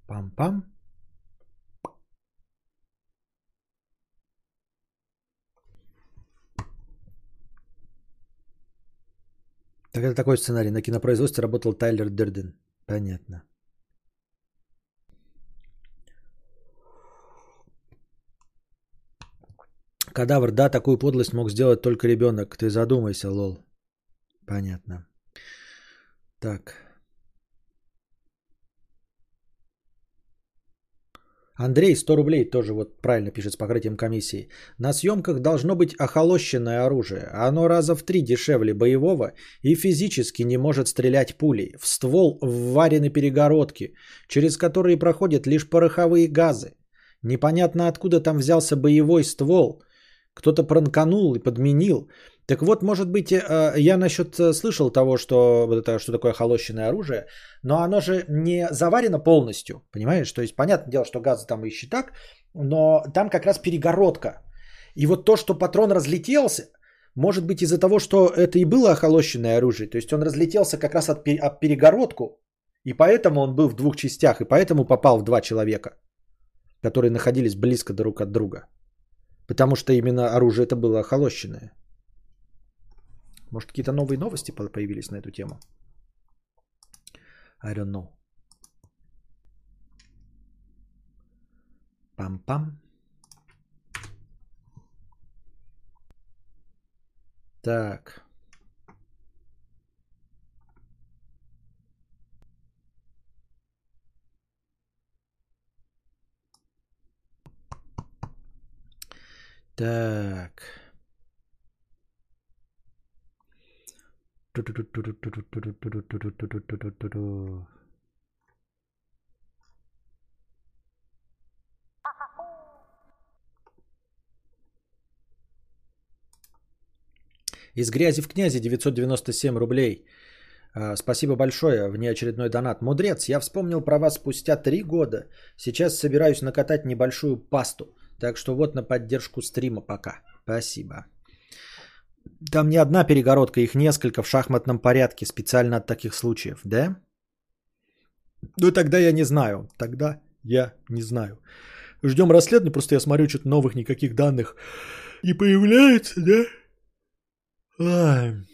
Пам-пам. Так это такой сценарий. На кинопроизводстве работал Тайлер Дерден. Понятно. Кадавр, да, такую подлость мог сделать только ребенок. Ты задумайся, лол. Понятно. Так. Андрей, 100 рублей, тоже вот правильно пишет с покрытием комиссии. На съемках должно быть охолощенное оружие. Оно раза в три дешевле боевого и физически не может стрелять пулей. В ствол вварены перегородки, через которые проходят лишь пороховые газы. Непонятно откуда там взялся боевой ствол. Кто-то пранканул и подменил. Так вот, может быть, э, я насчет э, слышал того, что это что такое холощенное оружие, но оно же не заварено полностью, понимаешь? То есть, понятное дело, что газы там ищи так, но там как раз перегородка. И вот то, что патрон разлетелся, может быть из-за того, что это и было охолощенное оружие. То есть он разлетелся как раз от, от перегородку, и поэтому он был в двух частях, и поэтому попал в два человека, которые находились близко друг от друга. Потому что именно оружие это было охолощенное. Может, какие-то новые новости появились на эту тему? I don't know. Пам-пам. Так. Так. Из грязи в князи 997 рублей. Спасибо большое, внеочередной донат. Мудрец, я вспомнил про вас спустя три года. Сейчас собираюсь накатать небольшую пасту. Так что вот на поддержку стрима пока. Спасибо. Там не одна перегородка, их несколько в шахматном порядке, специально от таких случаев, да? Ну тогда я не знаю. Тогда я не знаю. Ждем расследования, просто я смотрю, что-то новых никаких данных не появляется, да? Ай.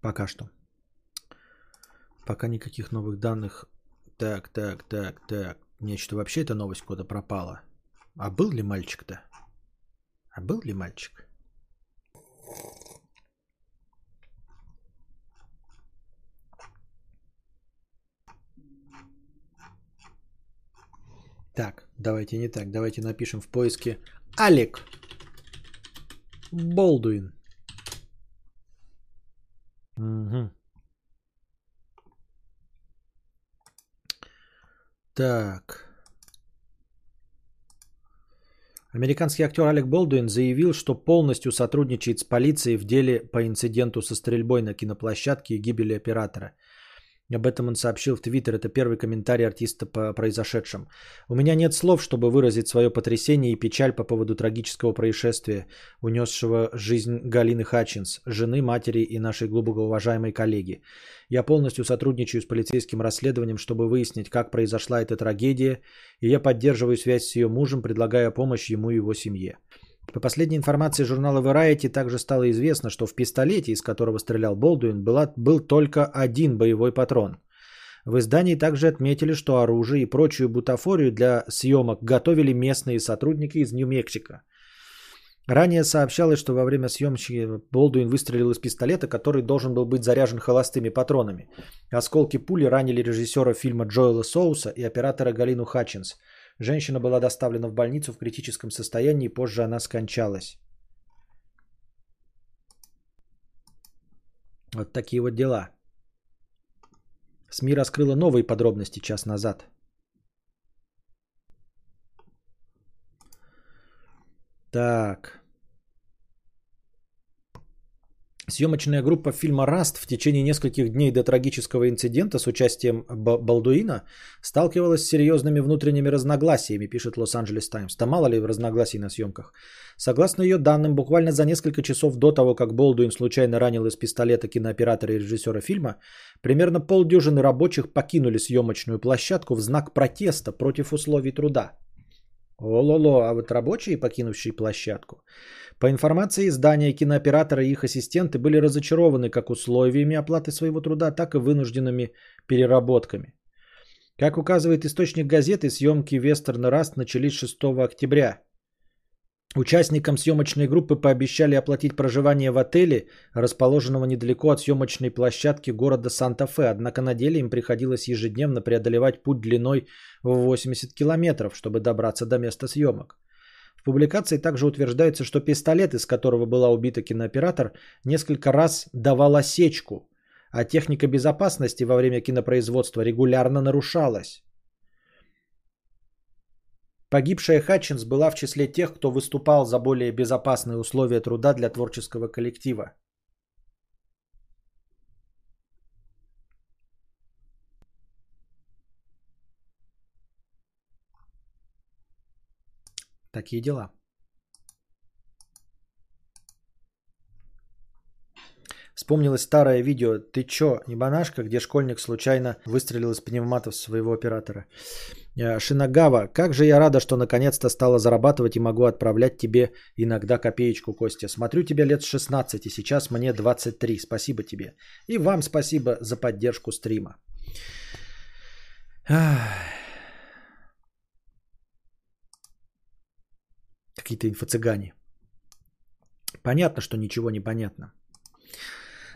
Пока что. Пока никаких новых данных. Так, так, так, так. Мне что вообще эта новость куда пропала. А был ли мальчик-то? А был ли мальчик? Так, давайте не так. Давайте напишем в поиске Алек Болдуин. Угу. Так. Американский актер Алек Болдуин заявил, что полностью сотрудничает с полицией в деле по инциденту со стрельбой на киноплощадке и гибели оператора – об этом он сообщил в Твиттер. Это первый комментарий артиста по произошедшем. У меня нет слов, чтобы выразить свое потрясение и печаль по поводу трагического происшествия, унесшего жизнь Галины Хатчинс, жены, матери и нашей глубоко уважаемой коллеги. Я полностью сотрудничаю с полицейским расследованием, чтобы выяснить, как произошла эта трагедия, и я поддерживаю связь с ее мужем, предлагая помощь ему и его семье. По последней информации журнала Variety также стало известно, что в пистолете, из которого стрелял Болдуин, была, был только один боевой патрон. В издании также отметили, что оружие и прочую бутафорию для съемок готовили местные сотрудники из Нью-Мексико. Ранее сообщалось, что во время съемки Болдуин выстрелил из пистолета, который должен был быть заряжен холостыми патронами. Осколки пули ранили режиссера фильма Джоэла Соуса и оператора Галину Хатчинс – Женщина была доставлена в больницу в критическом состоянии, позже она скончалась. Вот такие вот дела. СМИ раскрыла новые подробности час назад. Так. Съемочная группа фильма «Раст» в течение нескольких дней до трагического инцидента с участием Балдуина сталкивалась с серьезными внутренними разногласиями, пишет Лос-Анджелес Таймс. Да мало ли разногласий на съемках. Согласно ее данным, буквально за несколько часов до того, как Болдуин случайно ранил из пистолета кинооператора и режиссера фильма, примерно полдюжины рабочих покинули съемочную площадку в знак протеста против условий труда. О-ло-ло, а вот рабочие, покинувшие площадку, по информации издания, кинооператоры и их ассистенты были разочарованы как условиями оплаты своего труда, так и вынужденными переработками. Как указывает источник газеты, съемки вестерна «Раст» начались 6 октября. Участникам съемочной группы пообещали оплатить проживание в отеле, расположенного недалеко от съемочной площадки города Санта-Фе, однако на деле им приходилось ежедневно преодолевать путь длиной в 80 километров, чтобы добраться до места съемок. В публикации также утверждается, что пистолет, из которого была убита кинооператор, несколько раз давал осечку, а техника безопасности во время кинопроизводства регулярно нарушалась. Погибшая Хатчинс была в числе тех, кто выступал за более безопасные условия труда для творческого коллектива. Такие дела. Вспомнилось старое видео «Ты чё, ебанашка?», где школьник случайно выстрелил из пневматов своего оператора. Э, Шинагава, как же я рада, что наконец-то стала зарабатывать и могу отправлять тебе иногда копеечку, Костя. Смотрю тебя лет 16, и сейчас мне 23. Спасибо тебе. И вам спасибо за поддержку стрима. Какие-то инфо-цыгане. Понятно, что ничего не понятно.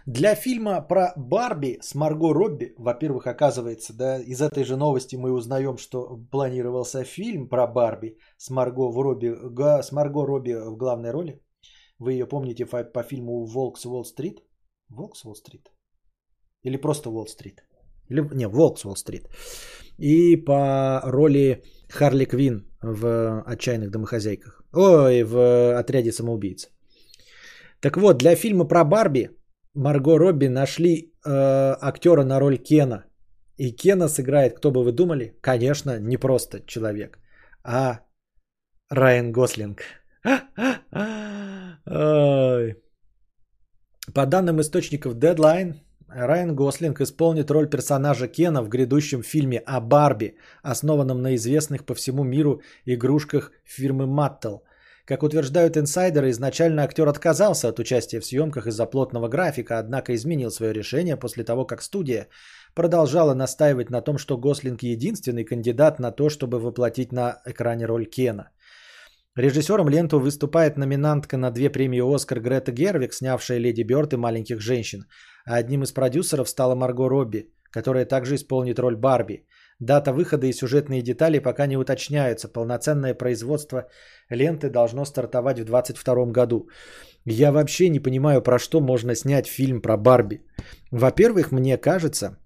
Для фильма про Барби с Марго Робби, во-первых, оказывается, да, из этой же новости мы узнаем, что планировался фильм про Барби с Марго, в Робби, с Марго Робби в главной роли. Вы ее помните по фильму «Волк с Уолл-стрит»? «Волк с Уолл-стрит»? Или просто «Уолл-стрит»? Или, не, «Волк с Уолл-стрит». И по роли Харли Квин в «Отчаянных домохозяйках». Ой, в «Отряде самоубийц». Так вот, для фильма про Барби Марго Робби нашли э, актера на роль Кена. И Кена сыграет, кто бы вы думали? Конечно, не просто человек, а Райан Гослинг. [laughs] По данным источников Deadline, Райан Гослинг исполнит роль персонажа Кена в грядущем фильме о Барби, основанном на известных по всему миру игрушках фирмы Mattel – как утверждают инсайдеры, изначально актер отказался от участия в съемках из-за плотного графика, однако изменил свое решение после того, как студия продолжала настаивать на том, что Гослинг единственный кандидат на то, чтобы воплотить на экране роль Кена. Режиссером ленту выступает номинантка на две премии «Оскар» Грета Гервик, снявшая «Леди Бёрд» и «Маленьких женщин», а одним из продюсеров стала Марго Робби, которая также исполнит роль Барби. Дата выхода и сюжетные детали пока не уточняются. Полноценное производство ленты должно стартовать в 2022 году. Я вообще не понимаю, про что можно снять фильм про Барби. Во-первых, мне кажется,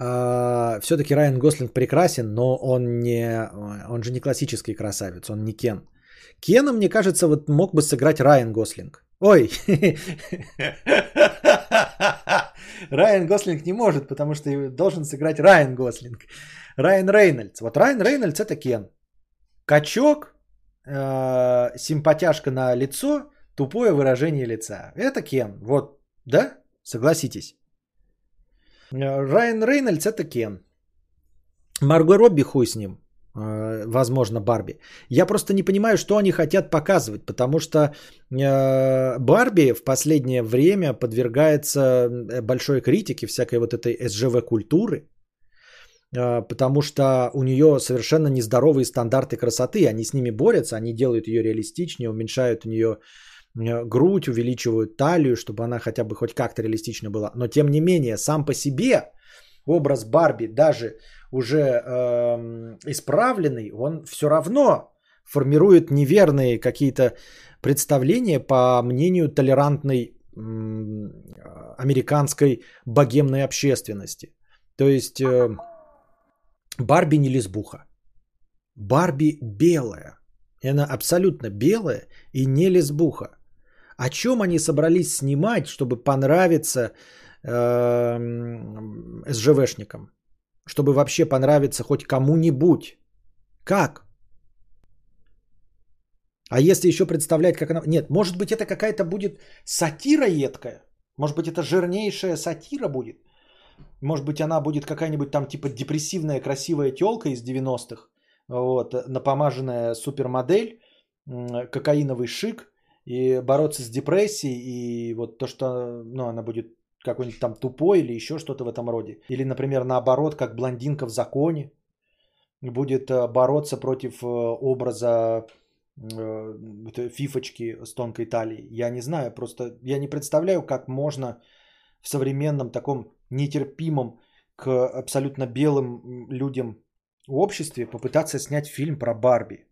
э, все-таки Райан Гослинг прекрасен, но он не, он же не классический красавец, он не Кен. Кена, мне кажется, вот мог бы сыграть Райан Гослинг. Ой, [laughs] Райан Гослинг не может, потому что должен сыграть Райан Гослинг. Райан Рейнольдс. Вот Райан Рейнольдс это Кен. Качок, э, симпатяшка на лицо, тупое выражение лица. Это Кен. Вот, да? Согласитесь. Э, Райан Рейнольдс это Кен. Марго Робби хуй с ним. Э, возможно, Барби. Я просто не понимаю, что они хотят показывать, потому что э, Барби в последнее время подвергается э, большой критике всякой вот этой СЖВ культуры, потому что у нее совершенно нездоровые стандарты красоты, они с ними борются, они делают ее реалистичнее, уменьшают у нее грудь, увеличивают талию, чтобы она хотя бы хоть как-то реалистично была. Но тем не менее, сам по себе образ Барби, даже уже э, исправленный, он все равно формирует неверные какие-то представления по мнению толерантной э, американской богемной общественности. То есть э, Барби не лесбуха. Барби белая. Она абсолютно белая и не лесбуха. О чем они собрались снимать, чтобы понравиться СЖВшникам? чтобы вообще понравиться хоть кому-нибудь. Как? А если еще представлять, как она... Нет, может быть, это какая-то будет сатира едкая. Может быть, это жирнейшая сатира будет. Может быть, она будет какая-нибудь там типа депрессивная красивая телка из 90-х. Вот, напомаженная супермодель, кокаиновый шик, и бороться с депрессией, и вот то, что ну, она будет какой-нибудь там тупой или еще что-то в этом роде. Или, например, наоборот, как блондинка в законе будет э, бороться против э, образа э, фифочки с тонкой талией. Я не знаю, просто я не представляю, как можно в современном таком нетерпимом к абсолютно белым людям обществе попытаться снять фильм про Барби.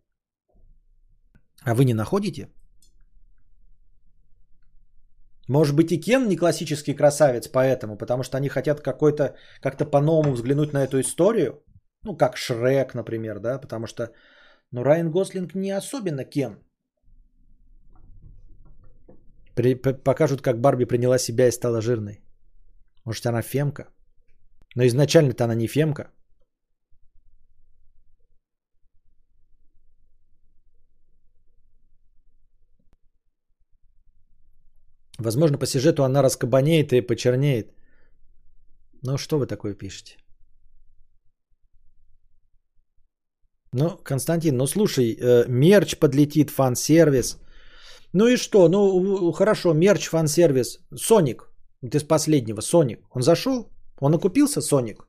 А вы не находите? Может быть и Кен не классический красавец поэтому, потому что они хотят какой-то, как-то по-новому взглянуть на эту историю. Ну, как Шрек, например, да, потому что, ну, Райан Гослинг не особенно Кен. При, покажут, как Барби приняла себя и стала жирной. Может, она фемка. Но изначально-то она не фемка. Возможно, по сюжету она раскабанеет и почернеет. Ну, что вы такое пишете? Ну, Константин, ну слушай, э, мерч подлетит, фан-сервис. Ну и что? Ну, хорошо, мерч, фан-сервис. Соник. Ты с последнего, Соник. Он зашел? Он окупился, Соник?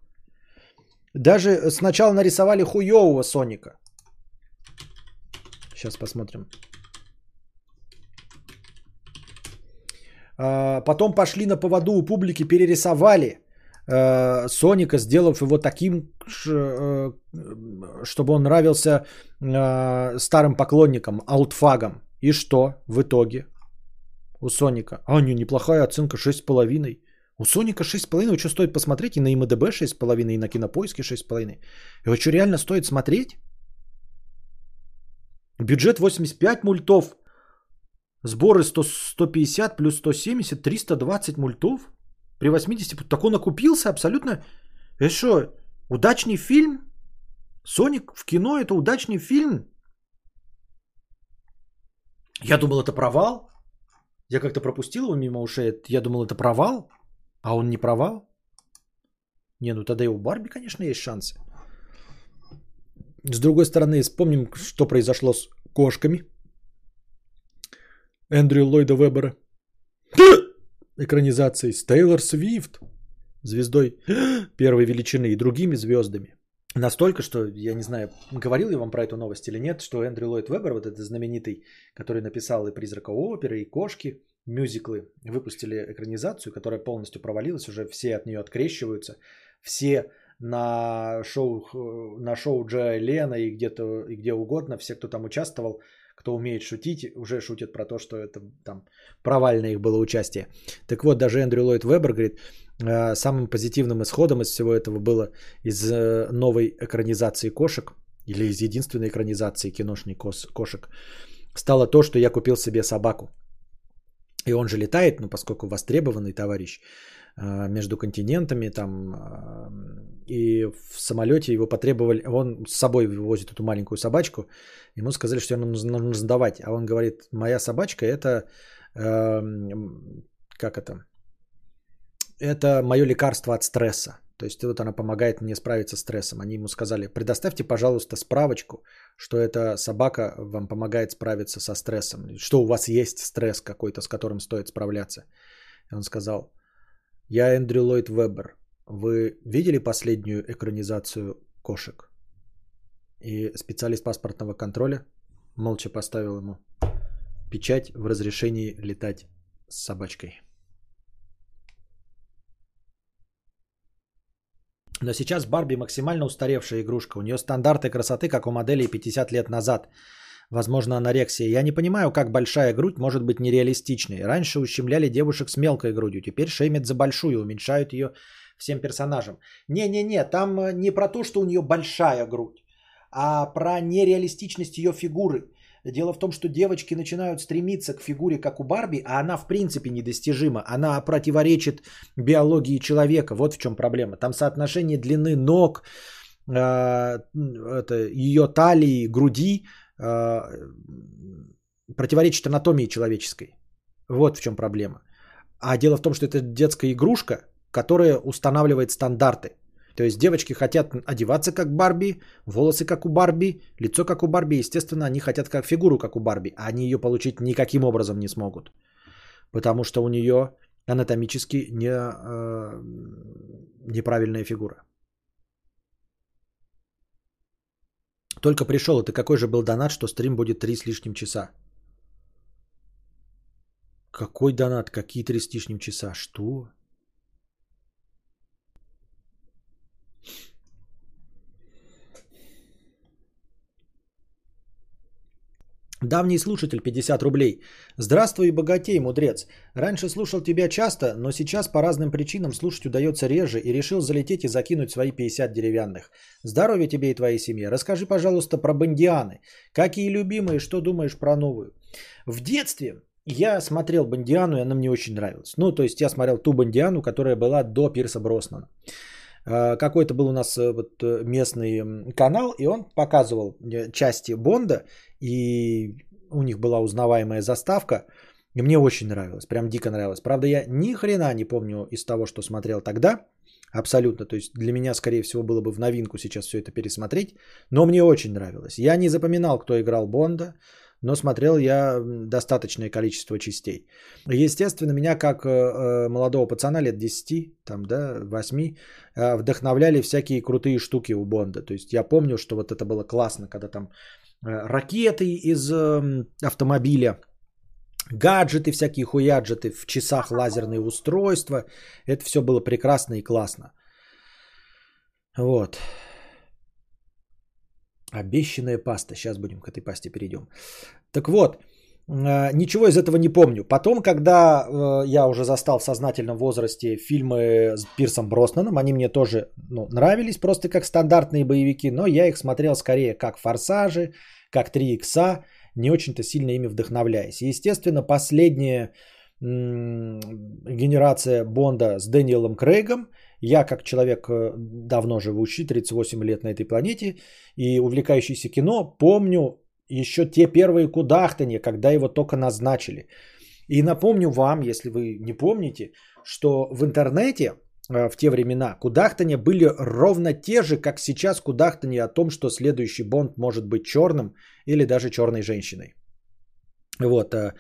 Даже сначала нарисовали хуевого Соника. Сейчас посмотрим. Потом пошли на поводу у публики, перерисовали э, Соника, сделав его таким, э, чтобы он нравился э, старым поклонникам, аутфагам. И что в итоге у Соника? А, не, неплохая оценка 6,5. У Соника 6,5, что стоит посмотреть? И на МДБ 6,5, и на Кинопоиске 6,5. Его что, реально стоит смотреть? Бюджет 85 мультов, Сборы 100, 150 плюс 170, 320 мультов. При 80, так он окупился абсолютно. Это что, удачный фильм? Соник в кино это удачный фильм? Я думал, это провал. Я как-то пропустил его мимо ушей. Я думал, это провал. А он не провал. Не, ну тогда и у Барби, конечно, есть шансы. С другой стороны, вспомним, что произошло с кошками – Эндрю Ллойда Вебера. Экранизацией с Тейлор Свифт, звездой первой величины и другими звездами. Настолько, что, я не знаю, говорил я вам про эту новость или нет, что Эндрю Ллойд Вебер, вот этот знаменитый, который написал и «Призрака оперы», и «Кошки», мюзиклы, выпустили экранизацию, которая полностью провалилась, уже все от нее открещиваются, все на шоу, на шоу Джоя Лена и где-то и где угодно, все, кто там участвовал, кто умеет шутить, уже шутят про то, что это там провальное их было участие. Так вот, даже Эндрю Ллойд Вебер говорит, э, самым позитивным исходом из всего этого было из э, новой экранизации кошек или из единственной экранизации киношной кос- кошек стало то, что я купил себе собаку. И он же летает, ну, поскольку востребованный товарищ между континентами там, э, и в самолете его потребовали, он с собой возит эту маленькую собачку, ему сказали, что нужно, нужно сдавать, а он говорит, моя собачка это, э, как это, это мое лекарство от стресса. То есть вот она помогает мне справиться с стрессом. Они ему сказали, предоставьте, пожалуйста, справочку, что эта собака вам помогает справиться со стрессом. Что у вас есть стресс какой-то, с которым стоит справляться. И он сказал, я Эндрю Ллойд Вебер. Вы видели последнюю экранизацию кошек? И специалист паспортного контроля молча поставил ему печать в разрешении летать с собачкой. Но сейчас Барби максимально устаревшая игрушка. У нее стандарты красоты, как у моделей 50 лет назад. Возможно, анорексия. Я не понимаю, как большая грудь может быть нереалистичной. Раньше ущемляли девушек с мелкой грудью, теперь шеймят за большую, уменьшают ее всем персонажам. Не-не-не, там э, не про то, что у нее большая грудь, а про нереалистичность ее фигуры. Дело в том, что девочки начинают стремиться к фигуре, как у Барби, а она в принципе недостижима. Она противоречит биологии человека. Вот в чем проблема. Там соотношение длины ног, э, это, ее талии, груди противоречит анатомии человеческой. Вот в чем проблема. А дело в том, что это детская игрушка, которая устанавливает стандарты. То есть девочки хотят одеваться как Барби, волосы как у Барби, лицо как у Барби. Естественно, они хотят как фигуру как у Барби, а они ее получить никаким образом не смогут. Потому что у нее анатомически не, э, неправильная фигура. Только пришел, это какой же был донат, что стрим будет 3 с лишним часа? Какой донат? Какие 3 с лишним часа? Что? Давний слушатель 50 рублей. Здравствуй, богатей, мудрец. Раньше слушал тебя часто, но сейчас по разным причинам слушать удается реже и решил залететь и закинуть свои 50 деревянных. Здоровья тебе и твоей семье. Расскажи, пожалуйста, про бандианы. Какие любимые, что думаешь про новую? В детстве я смотрел Бандиану, и она мне очень нравилась. Ну, то есть я смотрел ту Бандиану, которая была до Пирса Броснана. А, какой-то был у нас э, вот э, местный канал, и он показывал э, части Бонда, и у них была узнаваемая заставка, и мне очень нравилось, прям дико нравилось. Правда, я ни хрена не помню из того, что смотрел тогда, абсолютно, то есть для меня, скорее всего, было бы в новинку сейчас все это пересмотреть, но мне очень нравилось. Я не запоминал, кто играл Бонда, но смотрел я достаточное количество частей. Естественно, меня как э, э, молодого пацана лет 10, там, да, 8, э, вдохновляли всякие крутые штуки у Бонда. То есть я помню, что вот это было классно, когда там ракеты из автомобиля, гаджеты всякие хуяджеты, в часах лазерные устройства. Это все было прекрасно и классно. Вот. Обещанная паста. Сейчас будем к этой пасте перейдем. Так вот, э, ничего из этого не помню. Потом, когда э, я уже застал в сознательном возрасте фильмы с Пирсом Броснаном, они мне тоже ну, нравились просто как стандартные боевики, но я их смотрел скорее как «Форсажи», как «Три икса», не очень-то сильно ими вдохновляясь. естественно, последняя генерация Бонда с Дэниелом Крейгом – я, как человек э, давно живущий, 38 лет на этой планете и увлекающийся кино, помню еще те первые кудахтания, когда его только назначили. И напомню вам, если вы не помните, что в интернете э, в те времена кудахтания были ровно те же, как сейчас кудахтания о том, что следующий Бонд может быть черным или даже черной женщиной. Вот. Э,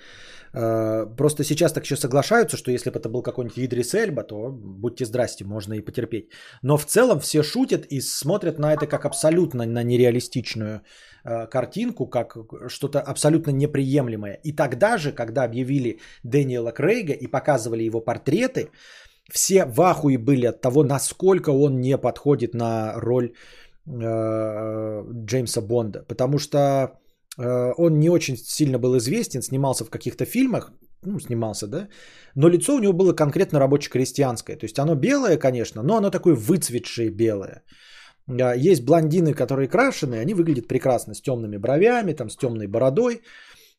э, просто сейчас так еще соглашаются, что если бы это был какой-нибудь Идрис Эльба, то будьте здрасте, можно и потерпеть. Но в целом все шутят и смотрят на это как абсолютно на нереалистичную э, картинку, как что-то абсолютно неприемлемое. И тогда же, когда объявили Дэниела Крейга и показывали его портреты, все в ахуе были от того, насколько он не подходит на роль Джеймса Бонда. Потому что он не очень сильно был известен, снимался в каких-то фильмах, ну, снимался, да, но лицо у него было конкретно рабоче-крестьянское. То есть оно белое, конечно, но оно такое выцветшее белое. А, есть блондины, которые крашеные, они выглядят прекрасно, с темными бровями, там, с темной бородой.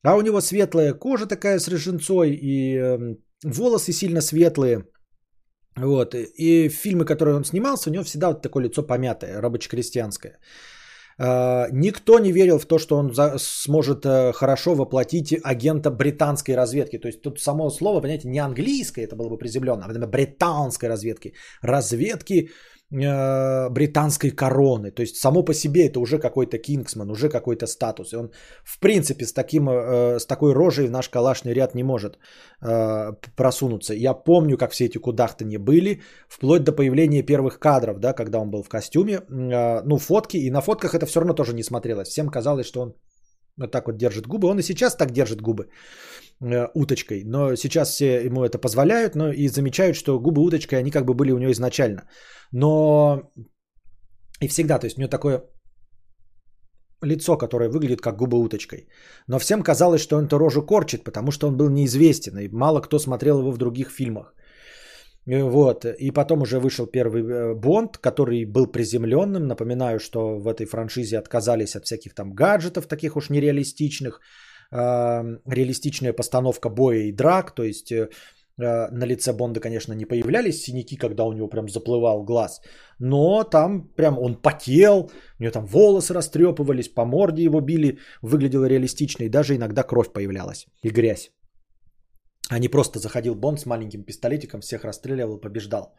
А у него светлая кожа такая с рыженцой, и э, волосы сильно светлые. Вот. И фильмы, которые он снимался, у него всегда вот такое лицо помятое, рабоче-крестьянское. Uh, никто не верил в то, что он сможет uh, хорошо воплотить агента британской разведки. То есть тут само слово, понимаете, не английское, это было бы приземленно, а британской разведки. Разведки Э, британской короны. То есть само по себе это уже какой-то кингсман, уже какой-то статус. И он в принципе с, таким, э, с такой рожей в наш калашный ряд не может э, просунуться. Я помню, как все эти кудахтания были, вплоть до появления первых кадров, да, когда он был в костюме. Ну, фотки, и на фотках это все равно тоже не смотрелось. Всем казалось, что он вот так вот держит губы. Он и сейчас так держит губы уточкой. Но сейчас все ему это позволяют, но и замечают, что губы уточкой, они как бы были у него изначально. Но и всегда, то есть у него такое лицо, которое выглядит как губа уточкой. Но всем казалось, что он эту рожу корчит, потому что он был неизвестен, и мало кто смотрел его в других фильмах. Вот. И потом уже вышел первый э, Бонд, который был приземленным. Напоминаю, что в этой франшизе отказались от всяких там гаджетов, таких уж нереалистичных. Реалистичная постановка боя и драк, то есть э, Э, на лице Бонда, конечно, не появлялись синяки, когда у него прям заплывал глаз, но там прям он потел, у него там волосы растрепывались, по морде его били, выглядело реалистично, и даже иногда кровь появлялась и грязь. А не просто заходил Бонд с маленьким пистолетиком, всех расстреливал, побеждал.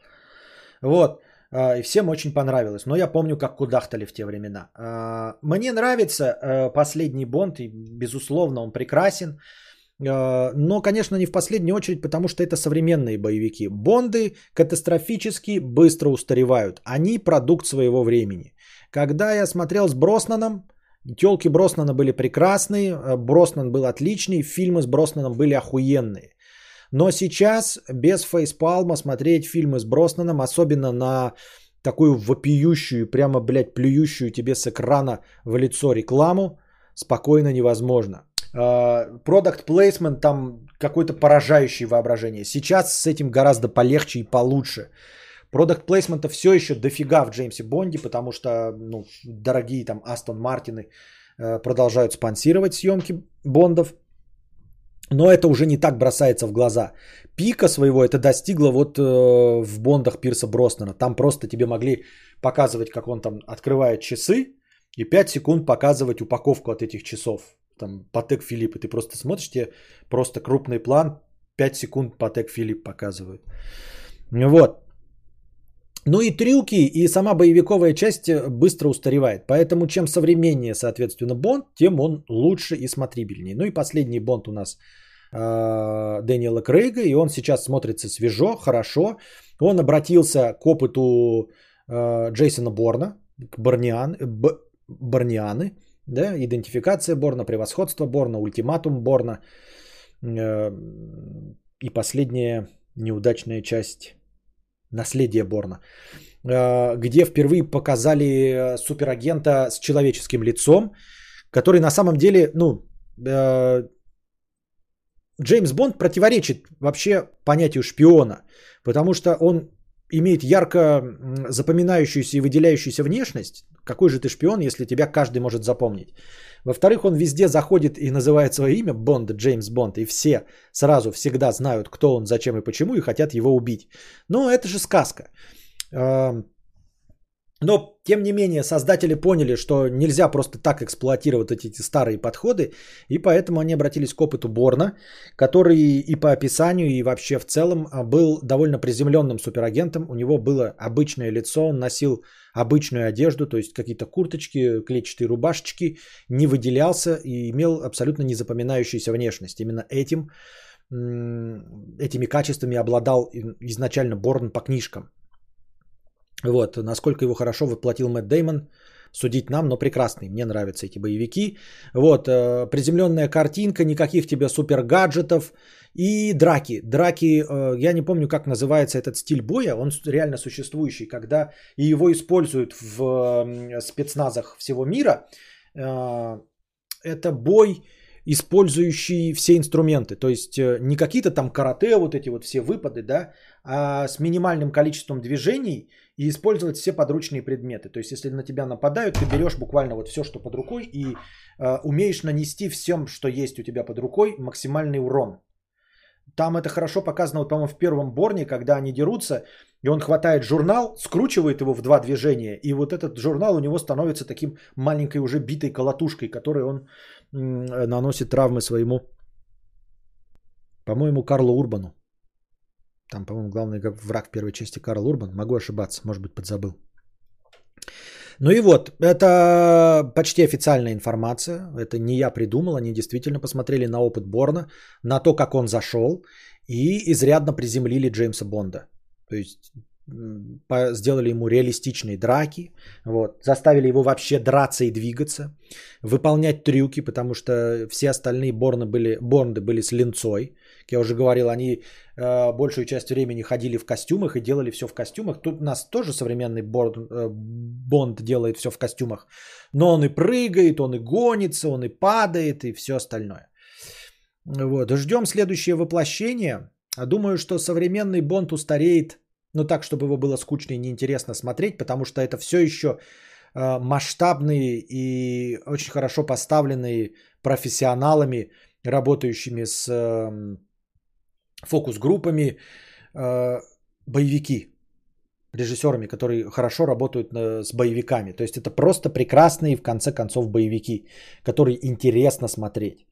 Вот. Э, и всем очень понравилось. Но я помню, как кудахтали в те времена. Э, мне нравится последний Бонд, и безусловно он прекрасен. А, но, конечно, не в последнюю очередь, потому что это современные боевики. Бонды катастрофически быстро устаревают. Они продукт своего времени. Когда я смотрел с Броснаном, телки Броснана были прекрасные, а, Броснан был отличный, фильмы с Броснаном были охуенные. Но сейчас без фейспалма смотреть фильмы с Броснаном, особенно на такую вопиющую, прямо, блядь, плюющую тебе с экрана в лицо рекламу, спокойно невозможно. Продукт плейсмент там какой-то поражающий воображение. Сейчас с этим гораздо полегче и получше. Продукт плейсмента все еще дофига в Джеймсе Бонде, потому что ну, дорогие там Астон Мартины э, продолжают спонсировать съемки Бондов. Но это уже не так бросается в глаза. Пика своего это достигло вот э, в Бондах Пирса Броснана. Там просто тебе могли показывать, как он там открывает часы, и 5 секунд показывать упаковку от этих часов там Патек Филипп, и ты просто смотришь, тебе просто крупный план, 5 секунд Патек Филипп показывают. Вот. Ну и трюки, и сама боевиковая часть э, быстро устаревает. Поэтому чем современнее, соответственно, Бонд, тем он лучше и смотрибельнее. Ну и последний Бонд у нас э, Дэниела Крейга, и он сейчас смотрится свежо, хорошо. Он обратился к опыту э, Джейсона Борна, к Барниан, Б, Барнианы, да, идентификация Борна, превосходство Борна, ультиматум Борна. Э, и последняя неудачная часть наследие Борна, э, где впервые показали э, суперагента с человеческим лицом, который на самом деле, ну, Джеймс Бонд противоречит вообще понятию шпиона, потому что он имеет ярко запоминающуюся и выделяющуюся внешность, какой же ты шпион, если тебя каждый может запомнить. Во-вторых, он везде заходит и называет свое имя Бонд, Джеймс Бонд, и все сразу всегда знают, кто он, зачем и почему, и хотят его убить. Но это же сказка. Но, тем не менее, создатели поняли, что нельзя просто так эксплуатировать эти старые подходы, и поэтому они обратились к опыту Борна, который и по описанию, и вообще в целом а, был довольно приземленным суперагентом. У него было обычное лицо, он носил обычную одежду, то есть какие-то курточки, клетчатые рубашечки, не выделялся и имел абсолютно незапоминающуюся внешность. Именно этим, этими качествами обладал изначально Борн по книжкам. Вот, насколько его хорошо воплотил Мэтт Деймон, судить нам, но прекрасный. Мне нравятся эти боевики. Вот, э, приземленная картинка, никаких тебе супер гаджетов и драки. Драки, э, я не помню, как называется этот стиль боя, он реально существующий, когда и его используют в спецназах всего мира. Э, это бой использующий все инструменты. То есть не какие-то там карате, вот эти вот все выпады, да, а с минимальным количеством движений и использовать все подручные предметы. То есть если на тебя нападают, ты берешь буквально вот все, что под рукой и э, умеешь нанести всем, что есть у тебя под рукой, максимальный урон. Там это хорошо показано, вот, по-моему, в первом Борне, когда они дерутся, и он хватает журнал, скручивает его в два движения, и вот этот журнал у него становится таким маленькой уже битой колотушкой, которой он м- наносит травмы своему, по-моему, Карлу Урбану. Там, по-моему, главный враг в первой части Карл Урбан. Могу ошибаться, может быть, подзабыл. Ну и вот, это почти официальная информация. Это не я придумал, они действительно посмотрели на опыт Борна, на то, как он зашел, и изрядно приземлили Джеймса Бонда. То есть сделали ему реалистичные драки, вот, заставили его вообще драться и двигаться, выполнять трюки, потому что все остальные Борны были, Бонды были с линцой. Как я уже говорил, они э, большую часть времени ходили в костюмах и делали все в костюмах. Тут у нас тоже современный Бонд, э, Бонд делает все в костюмах. Но он и прыгает, он и гонится, он и падает и все остальное. Вот. Ждем следующее воплощение. Думаю, что современный Бонд устареет, ну так, чтобы его было скучно и неинтересно смотреть, потому что это все еще э, масштабные и очень хорошо поставленные профессионалами, работающими с э, фокус-группами, э, боевики, режиссерами, которые хорошо работают э, с боевиками. То есть это просто прекрасные, в конце концов, боевики, которые интересно смотреть.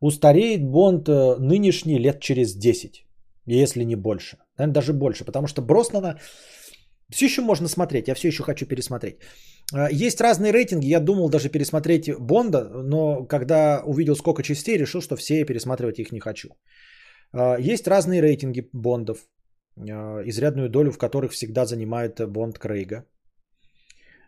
Устареет Бонд э, нынешний лет через 10, если не больше. Наверное, даже больше, потому что Броснана все еще можно смотреть, я все еще хочу пересмотреть. Есть разные рейтинги, я думал даже пересмотреть Бонда, но когда увидел сколько частей, решил, что все пересматривать их не хочу. А, есть разные рейтинги Бондов, а, изрядную долю в которых всегда занимает Бонд Крейга.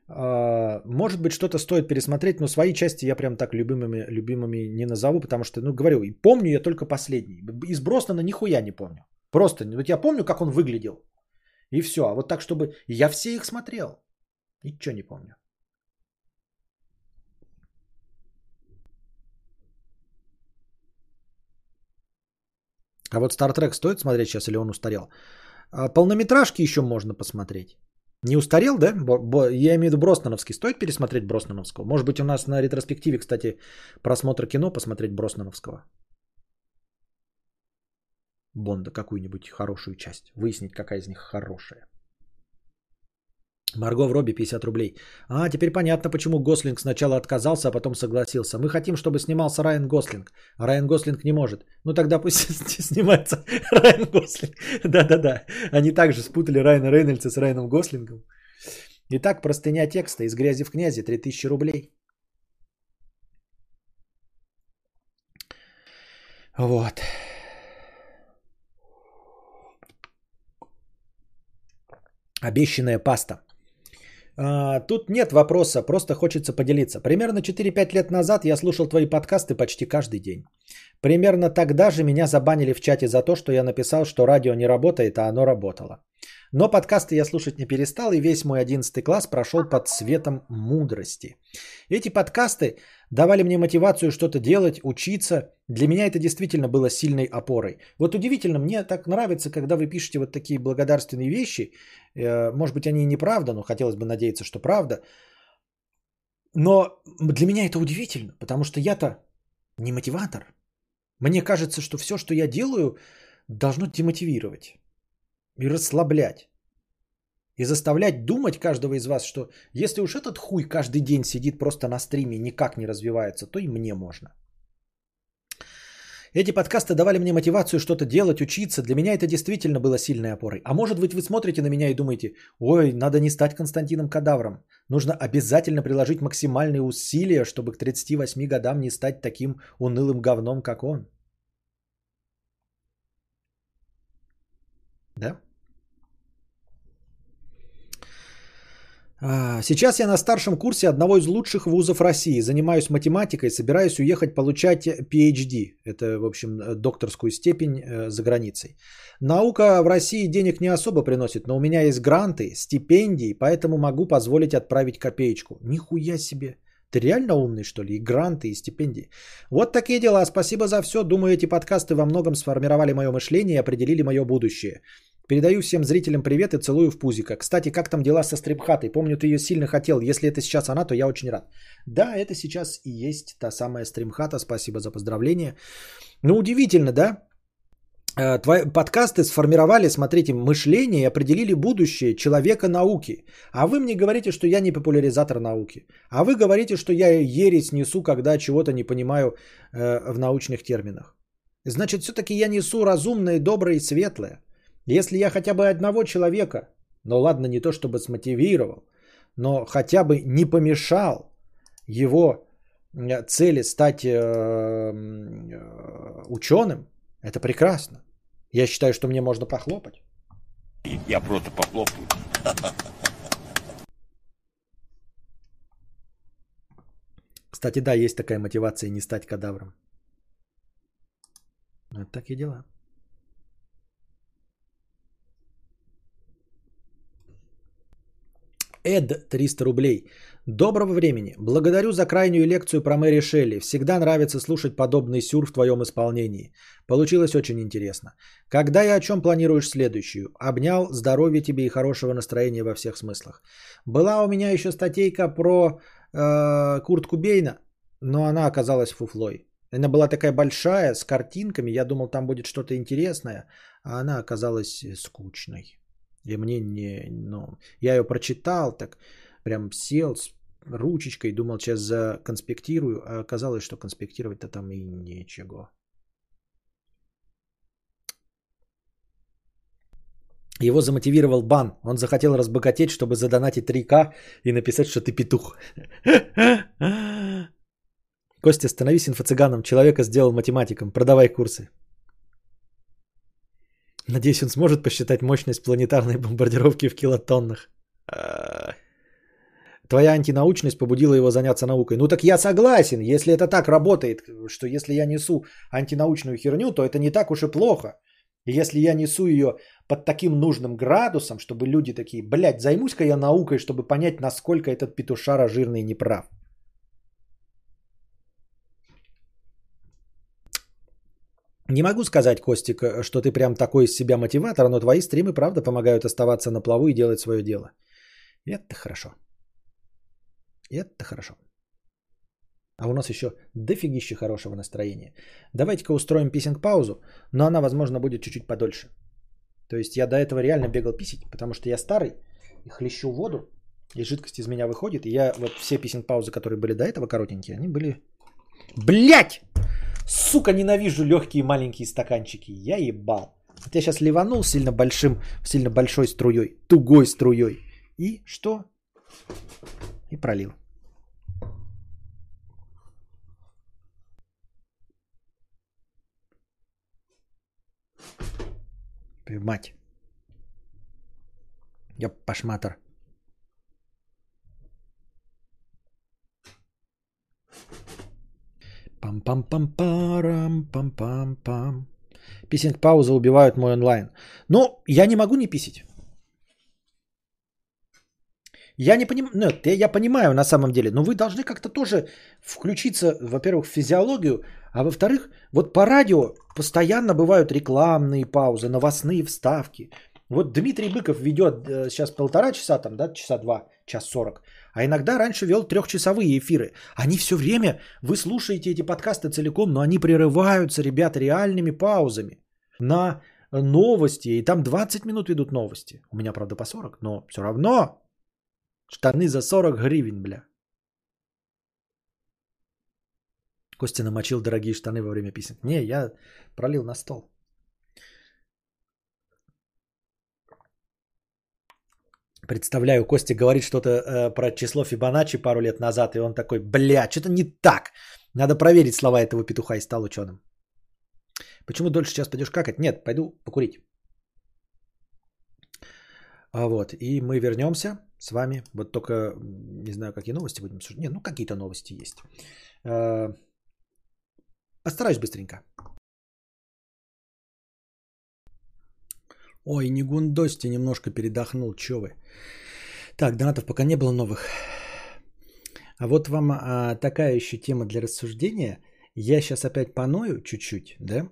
А, может быть, что-то стоит пересмотреть, но свои части я прям так любимыми, любимыми не назову, потому что, ну, говорю, помню я только последний. Из Броснана нихуя не помню. Просто, вот я помню, как он выглядел. И все. А вот так, чтобы я все их смотрел. Ничего не помню. А вот Star Trek стоит смотреть сейчас или он устарел? А, полнометражки еще можно посмотреть. Не устарел, да? Я имею в виду Бросноновский. Стоит пересмотреть Бросноновского? Может быть, у нас на ретроспективе, кстати, просмотр кино посмотреть Бросноновского. Бонда какую-нибудь хорошую часть. Выяснить, какая из них хорошая. Марго в Робби 50 рублей. А, теперь понятно, почему Гослинг сначала отказался, а потом согласился. Мы хотим, чтобы снимался Райан Гослинг. А Райан Гослинг не может. Ну тогда пусть [laughs] снимается [laughs] Райан Гослинг. Да-да-да. Они также спутали Райана Рейнольдса с Райаном Гослингом. Итак, простыня текста из грязи в князи 3000 рублей. Вот. Обещанная паста. А, тут нет вопроса, просто хочется поделиться. Примерно 4-5 лет назад я слушал твои подкасты почти каждый день. Примерно тогда же меня забанили в чате за то, что я написал, что радио не работает, а оно работало. Но подкасты я слушать не перестал, и весь мой 11 класс прошел под светом мудрости. Эти подкасты давали мне мотивацию что-то делать, учиться. Для меня это действительно было сильной опорой. Вот удивительно, мне так нравится, когда вы пишете вот такие благодарственные вещи. Э, может быть, они и неправда, но хотелось бы надеяться, что правда. Но для меня это удивительно, потому что я-то не мотиватор. Мне кажется, что все, что я делаю, должно демотивировать и расслаблять. И заставлять думать каждого из вас, что если уж этот хуй каждый день сидит просто на стриме и никак не развивается, то и мне можно. Эти подкасты давали мне мотивацию что-то делать, учиться. Для меня это действительно было сильной опорой. А может быть вы смотрите на меня и думаете, ой, надо не стать Константином Кадавром. Нужно обязательно приложить максимальные усилия, чтобы к 38 годам не стать таким унылым говном, как он. Да? А, сейчас я на старшем курсе одного из лучших вузов России. Занимаюсь математикой, собираюсь уехать получать PhD. Это, в общем, докторскую степень э, за границей. Наука в России денег не особо приносит, но у меня есть гранты, стипендии, поэтому могу позволить отправить копеечку. Нихуя себе. Ты реально умный, что ли? И гранты, и стипендии. Вот такие дела. Спасибо за все. Думаю, эти подкасты во многом сформировали мое мышление и определили мое будущее. Передаю всем зрителям привет и целую в пузико. Кстати, как там дела со стримхатой? Помню, ты ее сильно хотел. Если это сейчас она, то я очень рад. Да, это сейчас и есть та самая стримхата. Спасибо за поздравление. Ну, удивительно, да? Э, твои подкасты сформировали, смотрите, мышление и определили будущее человека науки. А вы мне говорите, что я не популяризатор науки. А вы говорите, что я ересь несу, когда чего-то не понимаю э, в научных терминах. Значит, все-таки я несу разумное, доброе и светлое. Если я хотя бы одного человека, ну ладно, не то чтобы смотивировал, но хотя бы не помешал его цели стать э, э, ученым, это прекрасно. Я считаю, что мне можно похлопать.
Я просто похлопаю.
Кстати, да, есть такая мотивация не стать кадавром. Вот такие дела. Эд 300 рублей. Доброго времени. Благодарю за крайнюю лекцию про Мэри Шелли. Всегда нравится слушать подобный сюр в твоем исполнении. Получилось очень интересно. Когда и о чем планируешь следующую? Обнял, здоровья тебе и хорошего настроения во всех смыслах. Была у меня еще статейка про э, Куртку Бейна, но она оказалась фуфлой. Она была такая большая, с картинками. Я думал, там будет что-то интересное, а она оказалась скучной. И мне не... Ну, я ее прочитал, так прям сел с ручечкой, думал, сейчас законспектирую, а оказалось, что конспектировать-то там и нечего. Его замотивировал бан. Он захотел разбогатеть, чтобы задонатить 3К и написать, что ты петух. [laughs] Костя, становись инфо-цыганом. Человека сделал математиком. Продавай курсы. Надеюсь, он сможет посчитать мощность планетарной бомбардировки в килотоннах. Твоя антинаучность побудила его заняться наукой. Ну так я согласен, если это так работает, что если я несу антинаучную херню, то это не так уж и плохо. если я несу ее под таким нужным градусом, чтобы люди такие, блядь, займусь-ка я наукой, чтобы понять, насколько этот петушара жирный и неправ. Не могу сказать, Костик, что ты прям такой из себя мотиватор, но твои стримы, правда, помогают оставаться на плаву и делать свое дело. Это хорошо. Это хорошо. А у нас еще дофигище хорошего настроения. Давайте-ка устроим писинг-паузу, но она, возможно, будет чуть-чуть подольше. То есть я до этого реально бегал писить, потому что я старый, и хлещу воду, и жидкость из меня выходит. И я вот все писинг-паузы, которые были до этого коротенькие, они были... Блять! Сука, ненавижу легкие маленькие стаканчики. Я ебал. Вот я сейчас ливанул сильно большим, сильно большой струей, тугой струей. И что? И пролил. Мать. Я пошматор. Пам-пам-пам-парам, пам-пам-пам. Писинг-пауза убивают мой онлайн. Но я не могу не писить. Я не понимаю, нет, я, я понимаю на самом деле, но вы должны как-то тоже включиться, во-первых, в физиологию, а во-вторых, вот по радио постоянно бывают рекламные паузы, новостные вставки. Вот Дмитрий Быков ведет э, сейчас полтора часа, там, да, часа два, час сорок. А иногда раньше вел трехчасовые эфиры. Они все время, вы слушаете эти подкасты целиком, но они прерываются, ребята, реальными паузами на новости. И там 20 минут ведут новости. У меня, правда, по 40, но все равно штаны за 40 гривен, бля. Костя намочил дорогие штаны во время писем. Не, я пролил на стол. Представляю, Костя говорит что-то э, про число Фибоначчи пару лет назад, и он такой, бля, что-то не так. Надо проверить слова этого петуха и стал ученым. Почему дольше сейчас пойдешь какать? Нет, пойду покурить. А вот, и мы вернемся с вами. Вот только не знаю, какие новости будем обсуждать. Нет, ну какие-то новости есть. Э, постараюсь быстренько. Ой, не гундости, немножко передохнул, чё вы. Так, донатов пока не было новых. А вот вам а, такая еще тема для рассуждения. Я сейчас опять поною чуть-чуть, да,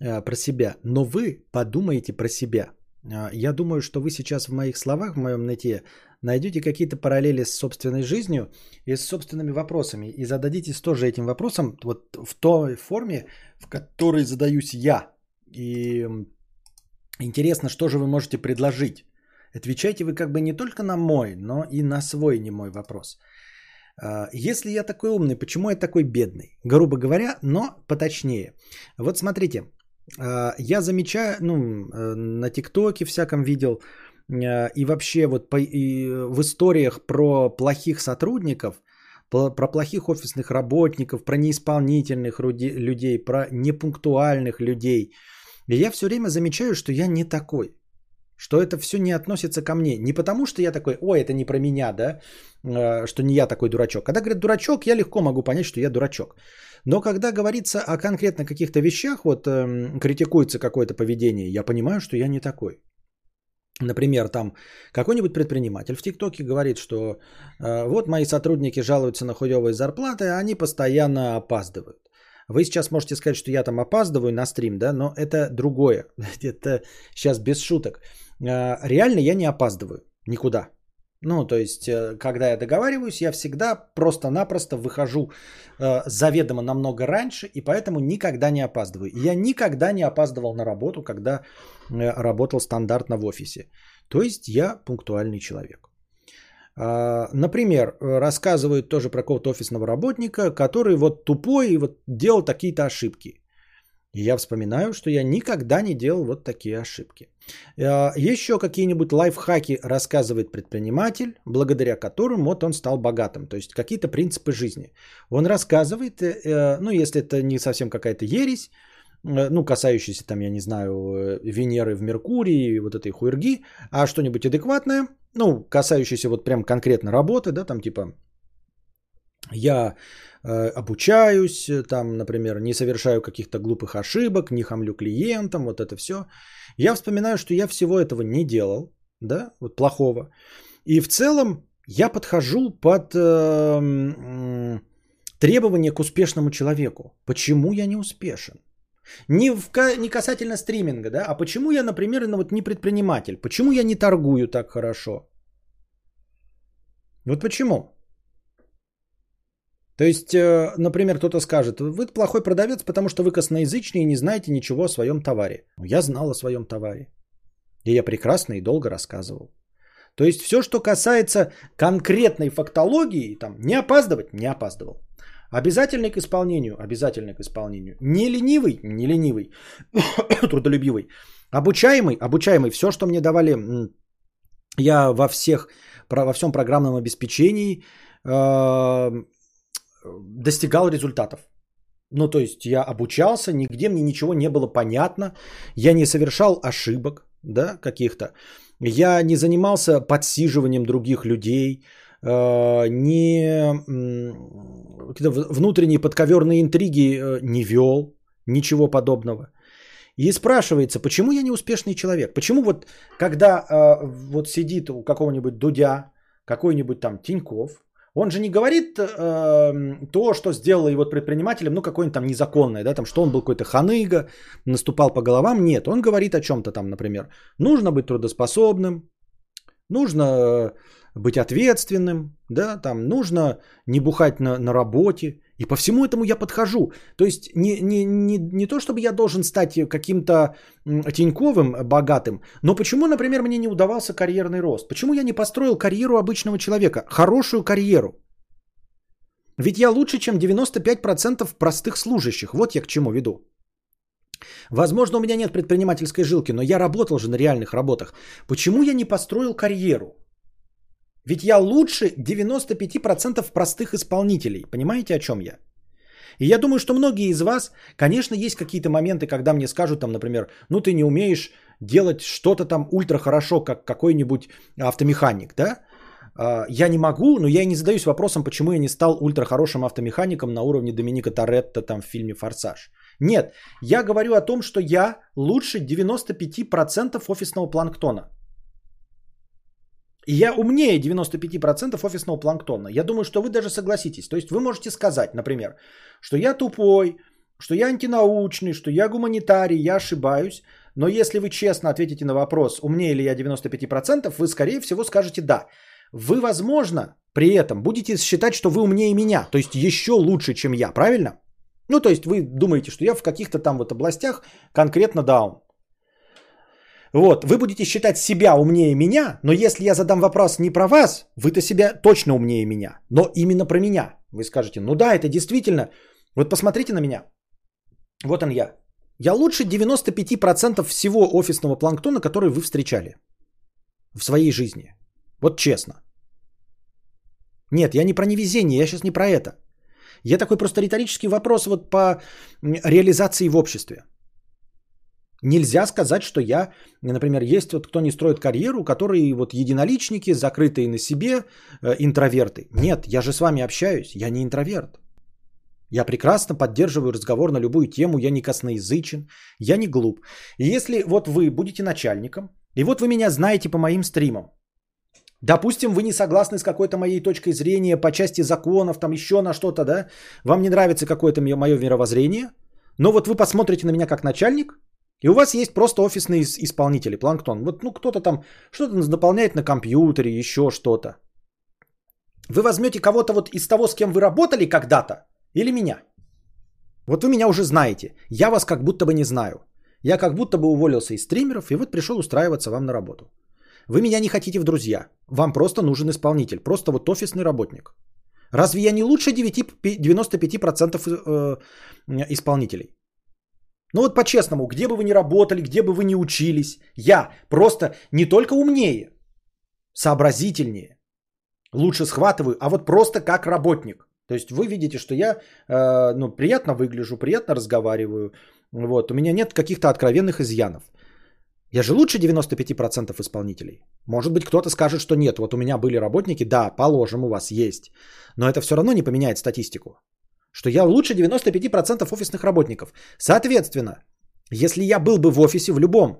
а, про себя, но вы подумаете про себя. А, я думаю, что вы сейчас в моих словах, в моем нытье, найдете какие-то параллели с собственной жизнью и с собственными вопросами. И зададитесь тоже этим вопросом вот в той форме, в которой задаюсь я. И интересно, что же вы можете предложить. Отвечайте вы как бы не только на мой, но и на свой не мой вопрос. А, если я такой умный, почему я такой бедный? Грубо говоря, но поточнее. Вот смотрите, а, я замечаю, ну, э, на ТикТоке всяком видел, а, и вообще вот по, и в историях про плохих сотрудников, про плохих офисных работников, про неисполнительных людей, про непунктуальных людей, я все время замечаю, что я не такой. Что это все не относится ко мне. Не потому, что я такой, ой, это не про меня, да, что не я такой дурачок. Когда говорят дурачок, я легко могу понять, что я дурачок. Но когда говорится о конкретно каких-то вещах, вот э, критикуется какое-то поведение, я понимаю, что я не такой. Например, там какой-нибудь предприниматель в ТикТоке говорит, что э, вот мои сотрудники жалуются на хуевые зарплаты, а они постоянно опаздывают. Вы сейчас можете сказать, что я там опаздываю на стрим, да, но это другое. [laughs] Это сейчас без шуток. Э, реально я не опаздываю никуда. Ну, то есть, э, когда я договариваюсь, я всегда просто-напросто выхожу э, заведомо намного раньше, и поэтому никогда не опаздываю. Я никогда не опаздывал на работу, когда э, работал стандартно в офисе. То есть, я пунктуальный человек. Э, например, рассказывают тоже про какого-то офисного работника, который вот тупой и вот делал такие-то ошибки. И я вспоминаю, что я никогда не делал вот такие ошибки. Э, Еще какие-нибудь лайфхаки рассказывает предприниматель, благодаря которым вот он стал богатым. То есть какие-то принципы жизни. Он рассказывает, э, ну если это не совсем какая-то ересь, э, ну, касающаяся там, я не знаю, Венеры в Меркурии, вот этой хуерги, а что-нибудь адекватное, ну, касающееся вот прям конкретно работы, да, там типа я э, обучаюсь, там, например, не совершаю каких-то глупых ошибок, не хамлю клиентам, вот это все. Я вспоминаю, что я всего этого не делал, да, вот плохого. И в целом я подхожу под э, требования к успешному человеку. Почему я не успешен? Не, в, не касательно стриминга, да, а почему я, например, ну, вот не предприниматель? Почему я не торгую так хорошо? Вот почему? То есть, э, например, кто-то скажет, вы плохой продавец, потому что вы косноязычный и не знаете ничего о своем товаре. Я знал о своем товаре. И я прекрасно и долго рассказывал. То есть все, что касается конкретной фактологии, там, не опаздывать, не опаздывал. Обязательный к исполнению, обязательный к исполнению. Не ленивый, не ленивый, [coughs] трудолюбивый. Обучаемый, обучаемый. Все, что мне давали, я во всех, во всем программном обеспечении э, достигал результатов. Ну, то есть я обучался, нигде мне ничего не было понятно, я не совершал ошибок, да, каких-то. Я не занимался подсиживанием других людей, не внутренние подковерные интриги э, не вел, ничего подобного. И спрашивается, почему я не успешный человек? Почему вот когда э, вот сидит у какого-нибудь Дудя, какой-нибудь там Тиньков, он же не говорит э, то, что сделало его предпринимателем, ну, какое-нибудь там незаконное, да, там, что он был какой-то ханыга, наступал по головам. Нет, он говорит о чем-то там, например, нужно быть трудоспособным, нужно быть ответственным, да, там, нужно не бухать на, на работе, и по всему этому я подхожу. То есть не, не, не, не то, чтобы я должен стать каким-то Тиньковым богатым, но почему, например, мне не удавался карьерный рост? Почему я не построил карьеру обычного человека? Хорошую карьеру. Ведь я лучше, чем 95% простых служащих. Вот я к чему веду. Возможно, у меня нет предпринимательской жилки, но я работал же на реальных работах. Почему я не построил карьеру? Ведь я лучше 95% простых исполнителей. Понимаете, о чем я? И я думаю, что многие из вас, конечно, есть какие-то моменты, когда мне скажут, там, например, ну ты не умеешь делать что-то там ультра хорошо, как какой-нибудь автомеханик, да? А, я не могу, но я и не задаюсь вопросом, почему я не стал ультра хорошим автомехаником на уровне Доминика Торетто там в фильме «Форсаж». Нет, я говорю о том, что я лучше 95% офисного планктона. Я умнее 95% офисного планктона. Я думаю, что вы даже согласитесь. То есть вы можете сказать, например, что я тупой, что я антинаучный, что я гуманитарий, я ошибаюсь. Но если вы честно ответите на вопрос, умнее ли я 95%, вы скорее всего скажете да. Вы, возможно, при этом будете считать, что вы умнее меня, то есть еще лучше, чем я, правильно? Ну, то есть вы думаете, что я в каких-то там вот областях конкретно даун. Вот, вы будете считать себя умнее меня, но если я задам вопрос не про вас, вы-то себя точно умнее меня, но именно про меня. Вы скажете, ну да, это действительно, вот посмотрите на меня. Вот он я. Я лучше 95% всего офисного планктона, который вы встречали в своей жизни. Вот честно. Нет, я не про невезение, я сейчас не про это. Я такой просто риторический вопрос вот по реализации в обществе. Нельзя сказать, что я, например, есть вот кто не строит карьеру, которые вот единоличники, закрытые на себе, э, интроверты. Нет, я же с вами общаюсь, я не интроверт. Я прекрасно поддерживаю разговор на любую тему, я не косноязычен, я не глуп. И если вот вы будете начальником, и вот вы меня знаете по моим стримам, Допустим, вы не согласны с какой-то моей точкой зрения по части законов, там еще на что-то, да? Вам не нравится какое-то мое мировоззрение, но вот вы посмотрите на меня как начальник, и у вас есть просто офисные исполнители, планктон. Вот ну кто-то там что-то дополняет на компьютере, еще что-то. Вы возьмете кого-то вот из того, с кем вы работали когда-то, или меня. Вот вы меня уже знаете. Я вас как будто бы не знаю. Я как будто бы уволился из стримеров и вот пришел устраиваться вам на работу. Вы меня не хотите в друзья. Вам просто нужен исполнитель. Просто вот офисный работник. Разве я не лучше 9, 95% э, исполнителей? Ну вот по-честному, где бы вы ни работали, где бы вы ни учились, я просто не только умнее, сообразительнее, лучше схватываю, а вот просто как работник. То есть вы видите, что я э, ну, приятно выгляжу, приятно разговариваю. Вот, у меня нет каких-то откровенных изъянов. Я же лучше 95% исполнителей. Может быть, кто-то скажет, что нет, вот у меня были работники, да, положим, у вас есть. Но это все равно не поменяет статистику что я лучше 95% офисных работников. Соответственно, если я был бы в офисе в любом,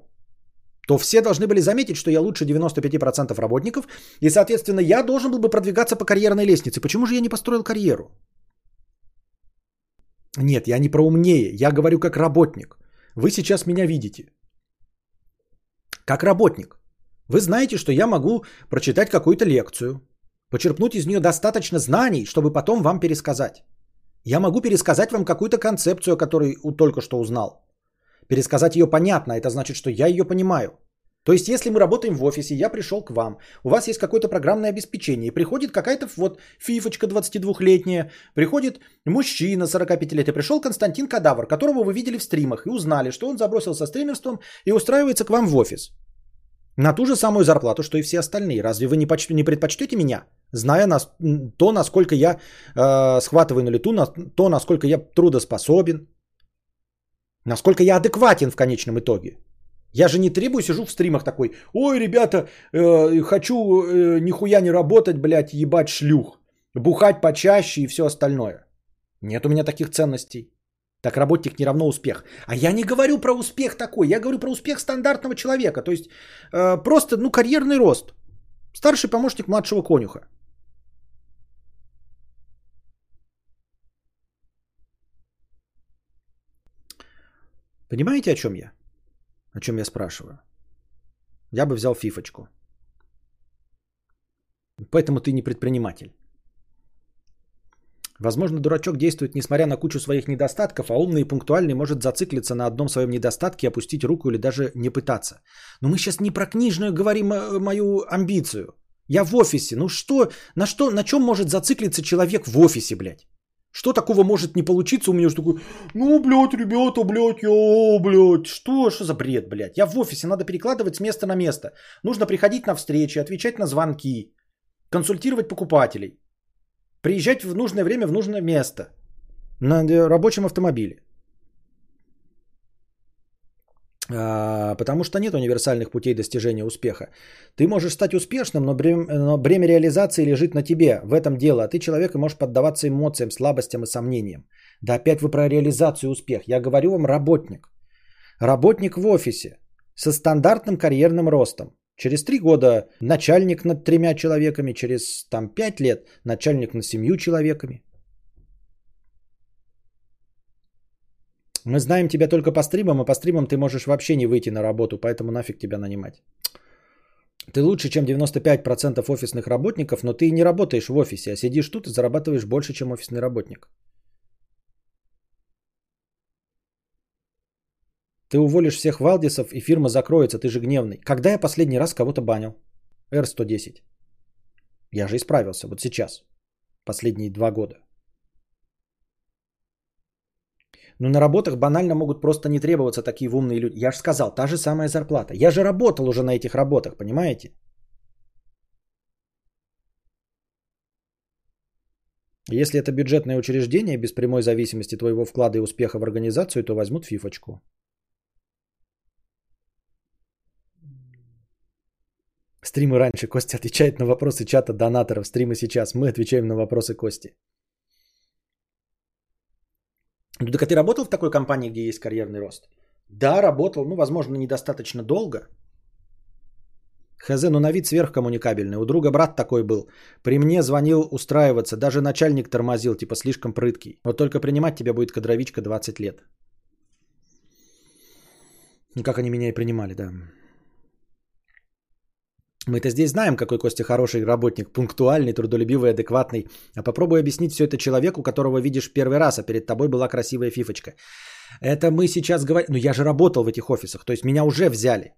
то все должны были заметить, что я лучше 95% работников, и, соответственно, я должен был бы продвигаться по карьерной лестнице. Почему же я не построил карьеру? Нет, я не про умнее, я говорю как работник. Вы сейчас меня видите. Как работник. Вы знаете, что я могу прочитать какую-то лекцию, почерпнуть из нее достаточно знаний, чтобы потом вам пересказать. Я могу пересказать вам какую-то концепцию, которую только что узнал. Пересказать ее понятно, это значит, что я ее понимаю. То есть, если мы работаем в офисе, я пришел к вам, у вас есть какое-то программное обеспечение, и приходит какая-то вот фифочка 22-летняя, приходит мужчина 45 лет, и пришел Константин Кадавр, которого вы видели в стримах, и узнали, что он забросился стримерством и устраивается к вам в офис. На ту же самую зарплату, что и все остальные. Разве вы не, поч- не предпочтете меня, зная нас, то, насколько я э, схватываю на лету, на, то, насколько я трудоспособен, насколько я адекватен в конечном итоге? Я же не требую, сижу в стримах такой, ой, ребята, э, хочу э, нихуя не работать, блядь, ебать шлюх, бухать почаще и все остальное. Нет у меня таких ценностей. Так работник не равно успех. А я не говорю про успех такой, я говорю про успех стандартного человека. То есть э, просто, ну, карьерный рост. Старший помощник младшего конюха. Понимаете, о чем я? О чем я спрашиваю? Я бы взял фифочку. Поэтому ты не предприниматель. Возможно, дурачок действует несмотря на кучу своих недостатков, а умный и пунктуальный может зациклиться на одном своем недостатке, опустить руку или даже не пытаться. Но мы сейчас не про книжную говорим э, мою амбицию. Я в офисе. Ну что, на что, на чем может зациклиться человек в офисе, блядь? Что такого может не получиться у меня, что такой, ну, блядь, ребята, блядь, я, блядь, что, что за бред, блядь? Я в офисе, надо перекладывать с места на место. Нужно приходить на встречи, отвечать на звонки, консультировать покупателей. Приезжать в нужное время в нужное место. На рабочем автомобиле. А, потому что нет универсальных путей достижения успеха. Ты можешь стать успешным, но бремя, но бремя реализации лежит на тебе. В этом дело. А ты человек и можешь поддаваться эмоциям, слабостям и сомнениям. Да опять вы про реализацию успех. Я говорю вам работник. Работник в офисе со стандартным карьерным ростом. Через три года начальник над тремя человеками, через там пять лет начальник над семью человеками. Мы знаем тебя только по стримам, а по стримам ты можешь вообще не выйти на работу, поэтому нафиг тебя нанимать. Ты лучше, чем 95% офисных работников, но ты не работаешь в офисе, а сидишь тут и зарабатываешь больше, чем офисный работник. Ты уволишь всех Валдисов, и фирма закроется, ты же гневный. Когда я последний раз кого-то банил? R110. Я же исправился, вот сейчас. Последние два года. Но на работах банально могут просто не требоваться такие умные люди. Я же сказал, та же самая зарплата. Я же работал уже на этих работах, понимаете? Если это бюджетное учреждение без прямой зависимости твоего вклада и успеха в организацию, то возьмут фифочку. Стримы раньше. Костя отвечает на вопросы чата донаторов. Стримы сейчас. Мы отвечаем на вопросы Кости. Ну так а ты работал в такой компании, где есть карьерный рост? Да, работал. Ну, возможно, недостаточно долго. Хз, ну на вид сверхкоммуникабельный. У друга брат такой был. При мне звонил устраиваться. Даже начальник тормозил, типа слишком прыткий. Вот только принимать тебя будет кадровичка 20 лет. Ну как они меня и принимали, да. Мы-то здесь знаем, какой Костя хороший работник, пунктуальный, трудолюбивый, адекватный. А попробуй объяснить все это человеку, которого видишь первый раз, а перед тобой была красивая фифочка. Это мы сейчас говорим... Ну, я же работал в этих офисах, то есть меня уже взяли.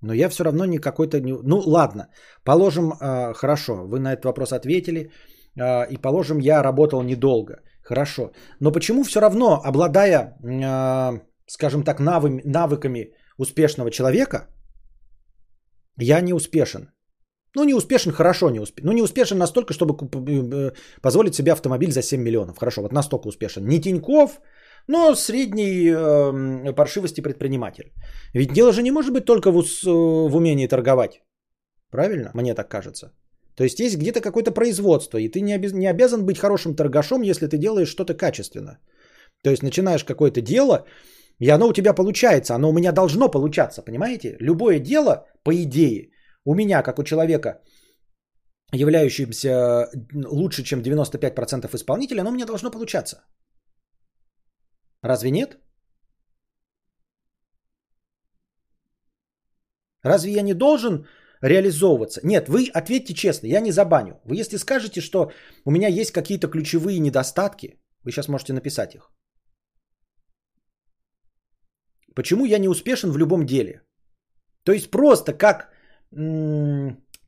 Но я все равно не какой-то... Ну, ладно, положим, э, хорошо, вы на этот вопрос ответили. Э, и положим, я работал недолго. Хорошо. Но почему все равно, обладая, э, скажем так, навы, навыками успешного человека, я не успешен. Ну, не успешен, хорошо не успешен. Ну, не успешен настолько, чтобы э, позволить себе автомобиль за 7 миллионов. Хорошо, вот настолько успешен. Не Тиньков, но средней э, паршивости предприниматель. Ведь дело же не может быть только в, в умении торговать. Правильно? Мне так кажется. То есть есть где-то какое-то производство, и ты не, обез, не обязан быть хорошим торгашом, если ты делаешь что-то качественно. То есть начинаешь какое-то дело, и оно у тебя получается, оно у меня должно получаться, понимаете? Любое дело, по идее, у меня, как у человека, являющимся лучше, чем 95% исполнителя, оно у меня должно получаться. Разве нет? Разве я не должен реализовываться? Нет, вы ответьте честно, я не забаню. Вы если скажете, что у меня есть какие-то ключевые недостатки, вы сейчас можете написать их. Почему я не успешен в любом деле? То есть просто как,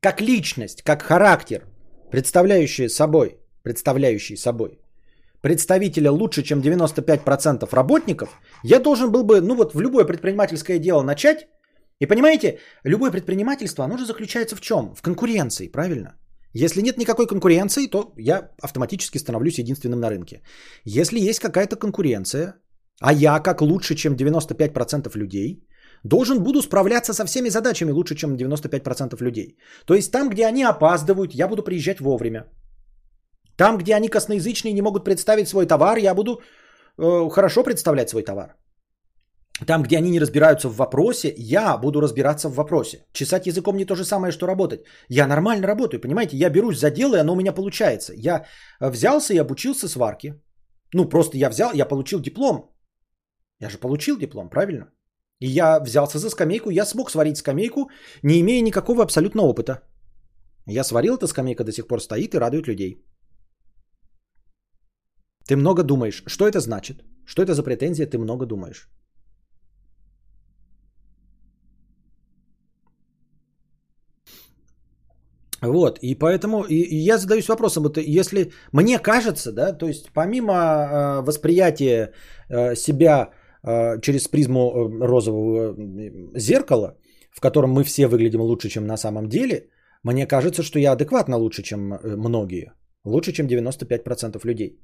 как личность, как характер, представляющий собой, представляющий собой представителя лучше, чем 95% работников, я должен был бы, ну вот в любое предпринимательское дело начать. И понимаете, любое предпринимательство, оно же заключается в чем? В конкуренции, правильно? Если нет никакой конкуренции, то я автоматически становлюсь единственным на рынке. Если есть какая-то конкуренция, а я, как лучше, чем 95% людей, должен буду справляться со всеми задачами лучше, чем 95% людей. То есть там, где они опаздывают, я буду приезжать вовремя. Там, где они косноязычные не могут представить свой товар, я буду э, хорошо представлять свой товар. Там, где они не разбираются в вопросе, я буду разбираться в вопросе. Чесать языком не то же самое, что работать. Я нормально работаю, понимаете? Я берусь за дело, и оно у меня получается. Я взялся и обучился сварке. Ну, просто я взял, я получил диплом. Я же получил диплом, правильно? И я взялся за скамейку, я смог сварить скамейку, не имея никакого абсолютно опыта. Я сварил, эта скамейка до сих пор стоит и радует людей. Ты много думаешь. Что это значит? Что это за претензия? Ты много думаешь. Вот, и поэтому и, и я задаюсь вопросом, вот если мне кажется, да, то есть помимо э, восприятия э, себя через призму э, розового зеркала, в котором мы все выглядим лучше, чем на самом деле, мне кажется, что я адекватно лучше, чем э, многие. Лучше, чем 95% людей.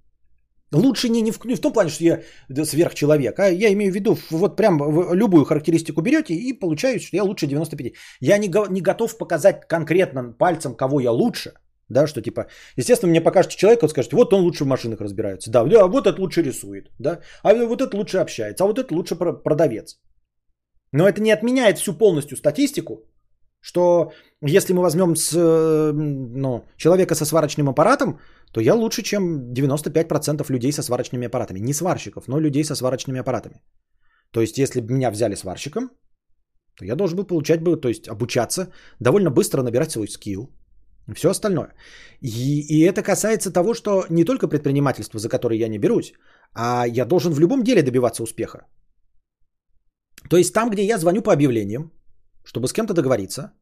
Лучше не, не, в, не в том плане, что я сверхчеловек, а я имею в виду, вот прям любую характеристику берете и получается, что я лучше 95. Я не, не готов показать конкретно пальцем, кого я лучше. Да, что типа, естественно, мне покажете человека, вот скажете, вот он лучше в машинах разбирается, да, а вот этот лучше рисует, да, а вот этот лучше общается, а вот этот лучше продавец. Но это не отменяет всю полностью статистику, что если мы возьмем с, э, ну, человека со сварочным аппаратом, то я лучше, чем 95% людей со сварочными аппаратами. Не сварщиков, но людей со сварочными аппаратами. То есть, если бы меня взяли сварщиком, то я должен был получать бы, то есть обучаться, довольно быстро набирать свой скилл, все остальное. И, и это касается того, что не только предпринимательство, за которое я не берусь, а я должен в любом деле добиваться успеха. То есть там, где я звоню по объявлениям, чтобы с кем-то договориться,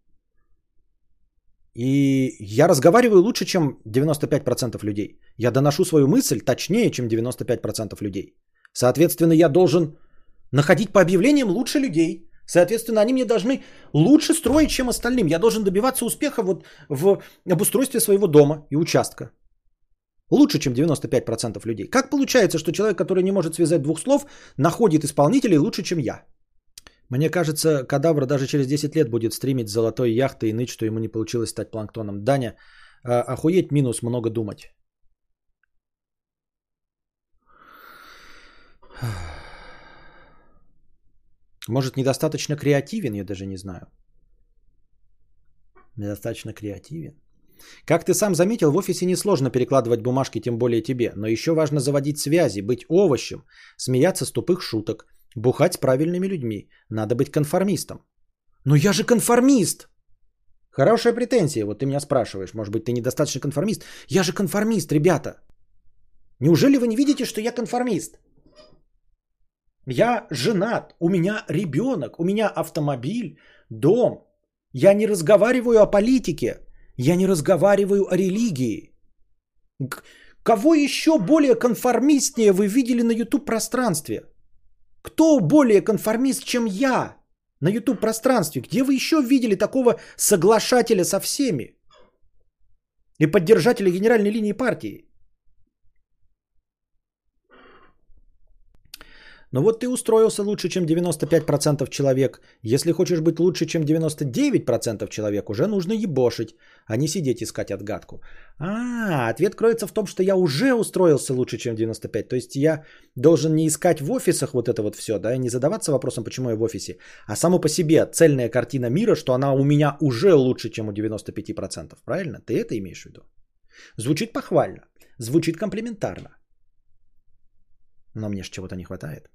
и я разговариваю лучше, чем 95% людей. Я доношу свою мысль точнее, чем 95% людей. Соответственно, я должен находить по объявлениям лучше людей. Соответственно, они мне должны лучше строить, чем остальным. Я должен добиваться успеха вот в обустройстве своего дома и участка. Лучше, чем 95% людей. Как получается, что человек, который не может связать двух слов, находит исполнителей лучше, чем я? Мне кажется, кадавр даже через 10 лет будет стримить с золотой яхтой и ныть, что ему не получилось стать планктоном. Даня, а, охуеть минус много думать. Может, недостаточно креативен, я даже не знаю. Недостаточно креативен. Как ты сам заметил, в офисе несложно перекладывать бумажки, тем более тебе. Но еще важно заводить связи, быть овощем, смеяться с тупых шуток, бухать с правильными людьми. Надо быть конформистом. Но я же конформист! Хорошая претензия. Вот ты меня спрашиваешь, может быть, ты недостаточно конформист. Я же конформист, ребята. Неужели вы не видите, что я конформист? Я женат, у меня ребенок, у меня автомобиль, дом. Я не разговариваю о политике, я не разговариваю о религии. Кого еще более конформистнее вы видели на YouTube пространстве? Кто более конформист, чем я на YouTube пространстве? Где вы еще видели такого соглашателя со всеми? И поддержателя генеральной линии партии? Но вот ты устроился лучше, чем 95% человек. Если хочешь быть лучше, чем 99% человек, уже нужно ебошить, а не сидеть искать отгадку. А, ответ кроется в том, что я уже устроился лучше, чем 95%. То есть я должен не искать в офисах вот это вот все, да, и не задаваться вопросом, почему я в офисе, а само по себе цельная картина мира, что она у меня уже лучше, чем у 95%. Правильно? Ты это имеешь в виду? Звучит похвально, звучит комплиментарно. Но мне же чего-то не хватает.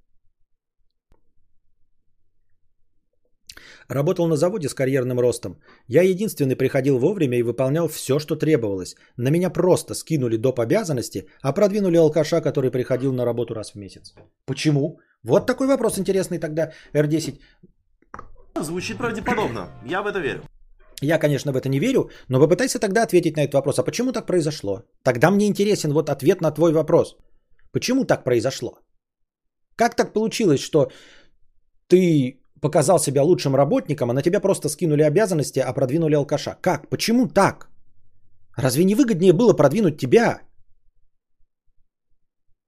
Работал на заводе с карьерным ростом. Я единственный приходил вовремя и выполнял все, что требовалось. На меня просто скинули доп. обязанности, а продвинули алкаша, который приходил на работу раз в месяц. Почему? Вот такой вопрос интересный тогда, R10.
Звучит правдеподобно. Я в это верю.
Я, конечно, в это не верю, но попытайся тогда ответить на этот вопрос. А почему так произошло? Тогда мне интересен вот ответ на твой вопрос. Почему так произошло? Как так получилось, что ты показал себя лучшим работником, а на тебя просто скинули обязанности, а продвинули алкаша. Как? Почему так? Разве не выгоднее было продвинуть тебя?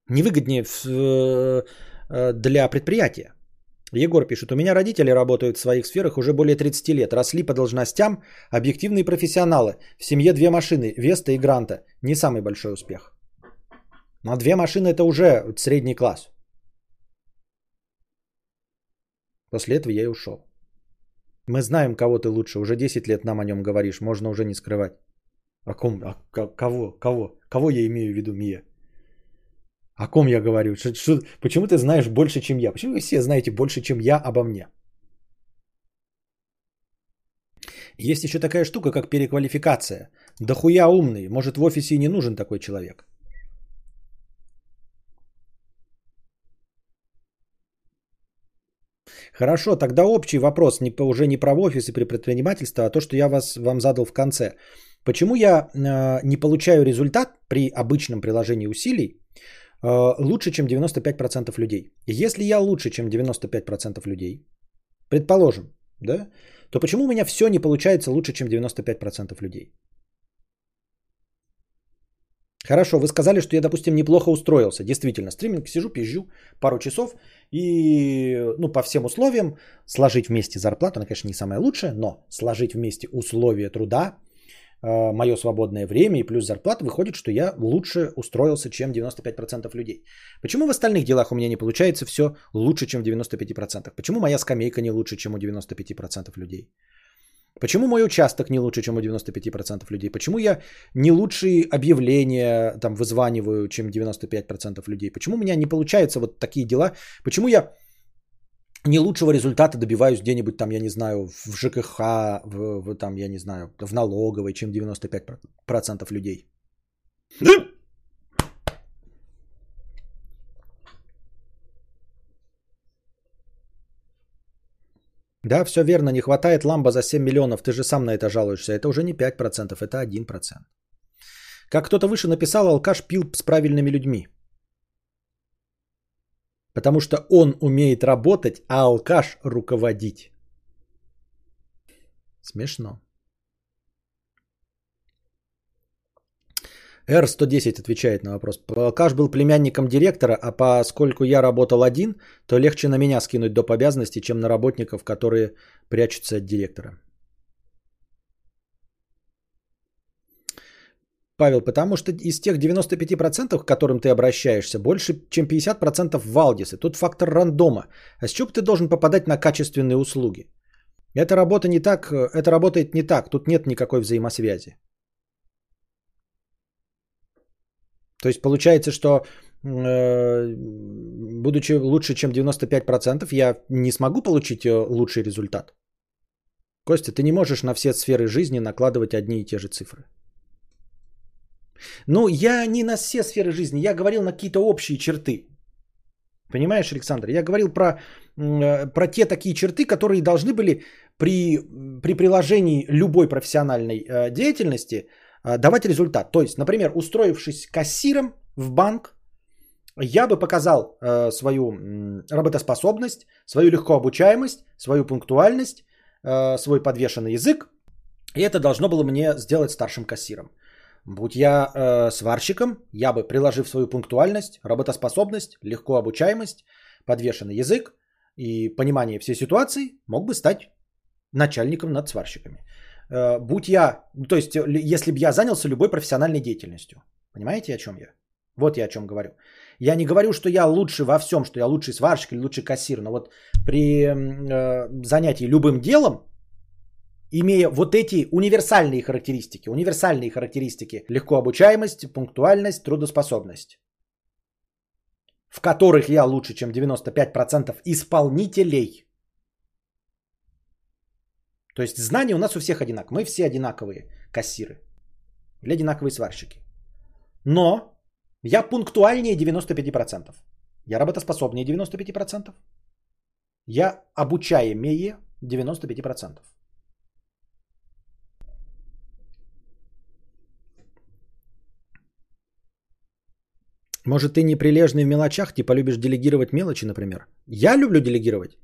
Невыгоднее э, э, для предприятия. Егор пишет, у меня родители работают в своих сферах уже более 30 лет, росли по должностям, объективные профессионалы. В семье две машины, Веста и Гранта. Не самый большой успех. Но две машины это уже средний класс. После этого я и ушел. Мы знаем, кого ты лучше. Уже 10 лет нам о нем говоришь. Можно уже не скрывать. О ком? О, кого? Кого? Кого я имею в виду, Мия? О ком я говорю? Что, что, почему ты знаешь больше, чем я? Почему вы все знаете больше, чем я обо мне? Есть еще такая штука, как переквалификация. Да хуя умный. Может, в офисе и не нужен такой человек. Хорошо, тогда общий вопрос, не, уже не про офис и при предпринимательстве, а то, что я вас, вам задал в конце. Почему я э, не получаю результат при обычном приложении усилий э, лучше, чем 95% людей? Если я лучше, чем 95% людей, предположим, да, то почему у меня все не получается лучше, чем 95% людей? Хорошо, вы сказали, что я, допустим, неплохо устроился. Действительно, стриминг, сижу, пизжу пару часов и, ну, по всем условиям сложить вместе зарплату, она, конечно, не самая лучшая, но сложить вместе условия труда, э, мое свободное время и плюс зарплата, выходит, что я лучше устроился, чем 95% людей. Почему в остальных делах у меня не получается все лучше, чем в 95%? Почему моя скамейка не лучше, чем у 95% людей? Почему мой участок не лучше, чем у 95% людей? Почему я не лучшие объявления там вызваниваю, чем 95% людей? Почему у меня не получаются вот такие дела? Почему я не лучшего результата добиваюсь где-нибудь там, я не знаю, в ЖКХ, в, в там, я не знаю, в налоговой, чем 95% людей? Да, все верно, не хватает ламба за 7 миллионов, ты же сам на это жалуешься. Это уже не 5%, это 1%. Как кто-то выше написал, алкаш пил с правильными людьми. Потому что он умеет работать, а алкаш руководить. Смешно. R110 отвечает на вопрос. Алкаш был племянником директора, а поскольку я работал один, то легче на меня скинуть доп. обязанности, чем на работников, которые прячутся от директора. Павел, потому что из тех 95%, к которым ты обращаешься, больше, чем 50% Валдисы. Тут фактор рандома. А с чего ты должен попадать на качественные услуги? Эта работа не так, это работает не так. Тут нет никакой взаимосвязи. То есть получается, что э, будучи лучше, чем 95%, я не смогу получить э, лучший результат. Костя, ты не можешь на все сферы жизни накладывать одни и те же цифры. Ну, я не на все сферы жизни, я говорил на какие-то общие черты. Понимаешь, Александр? Я говорил про, э, про те такие черты, которые должны были при, при приложении любой профессиональной деятельности – а, давать результат. То есть, например, устроившись кассиром в банк, я бы показал э, свою работоспособность, свою легкообучаемость, свою пунктуальность, э, свой подвешенный язык. И это должно было мне сделать старшим кассиром. Будь я э, сварщиком, я бы, приложив свою пунктуальность, работоспособность, легкообучаемость, подвешенный язык и понимание всей ситуации, мог бы стать начальником над сварщиками. Э, будь я, то есть, если бы я занялся любой профессиональной деятельностью. Понимаете, о чем я? Вот я о чем говорю. Я не говорю, что я лучше во всем, что я лучший сварщик или лучший кассир, но вот при э, занятии любым делом, имея вот эти универсальные характеристики, универсальные характеристики, легко обучаемость, пунктуальность, трудоспособность, в которых я лучше, чем 95% исполнителей – то есть знания у нас у всех одинаковые. Мы все одинаковые кассиры. Или одинаковые сварщики. Но я пунктуальнее 95%. Я работоспособнее 95%. Я обучаемее 95%. Может, ты неприлежный в мелочах, типа любишь делегировать мелочи, например? Я люблю делегировать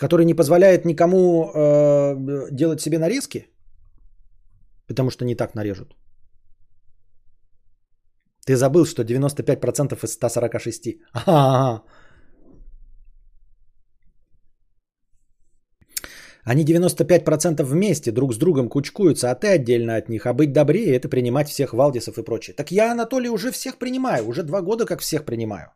который не позволяет никому э, делать себе нарезки, потому что не так нарежут. Ты забыл, что 95% из 146. А-а-а. Они 95% вместе друг с другом кучкуются, а ты отдельно от них. А быть добрее – это принимать всех Валдисов и прочее. Так я, Анатолий, уже всех принимаю. Уже два года как всех принимаю.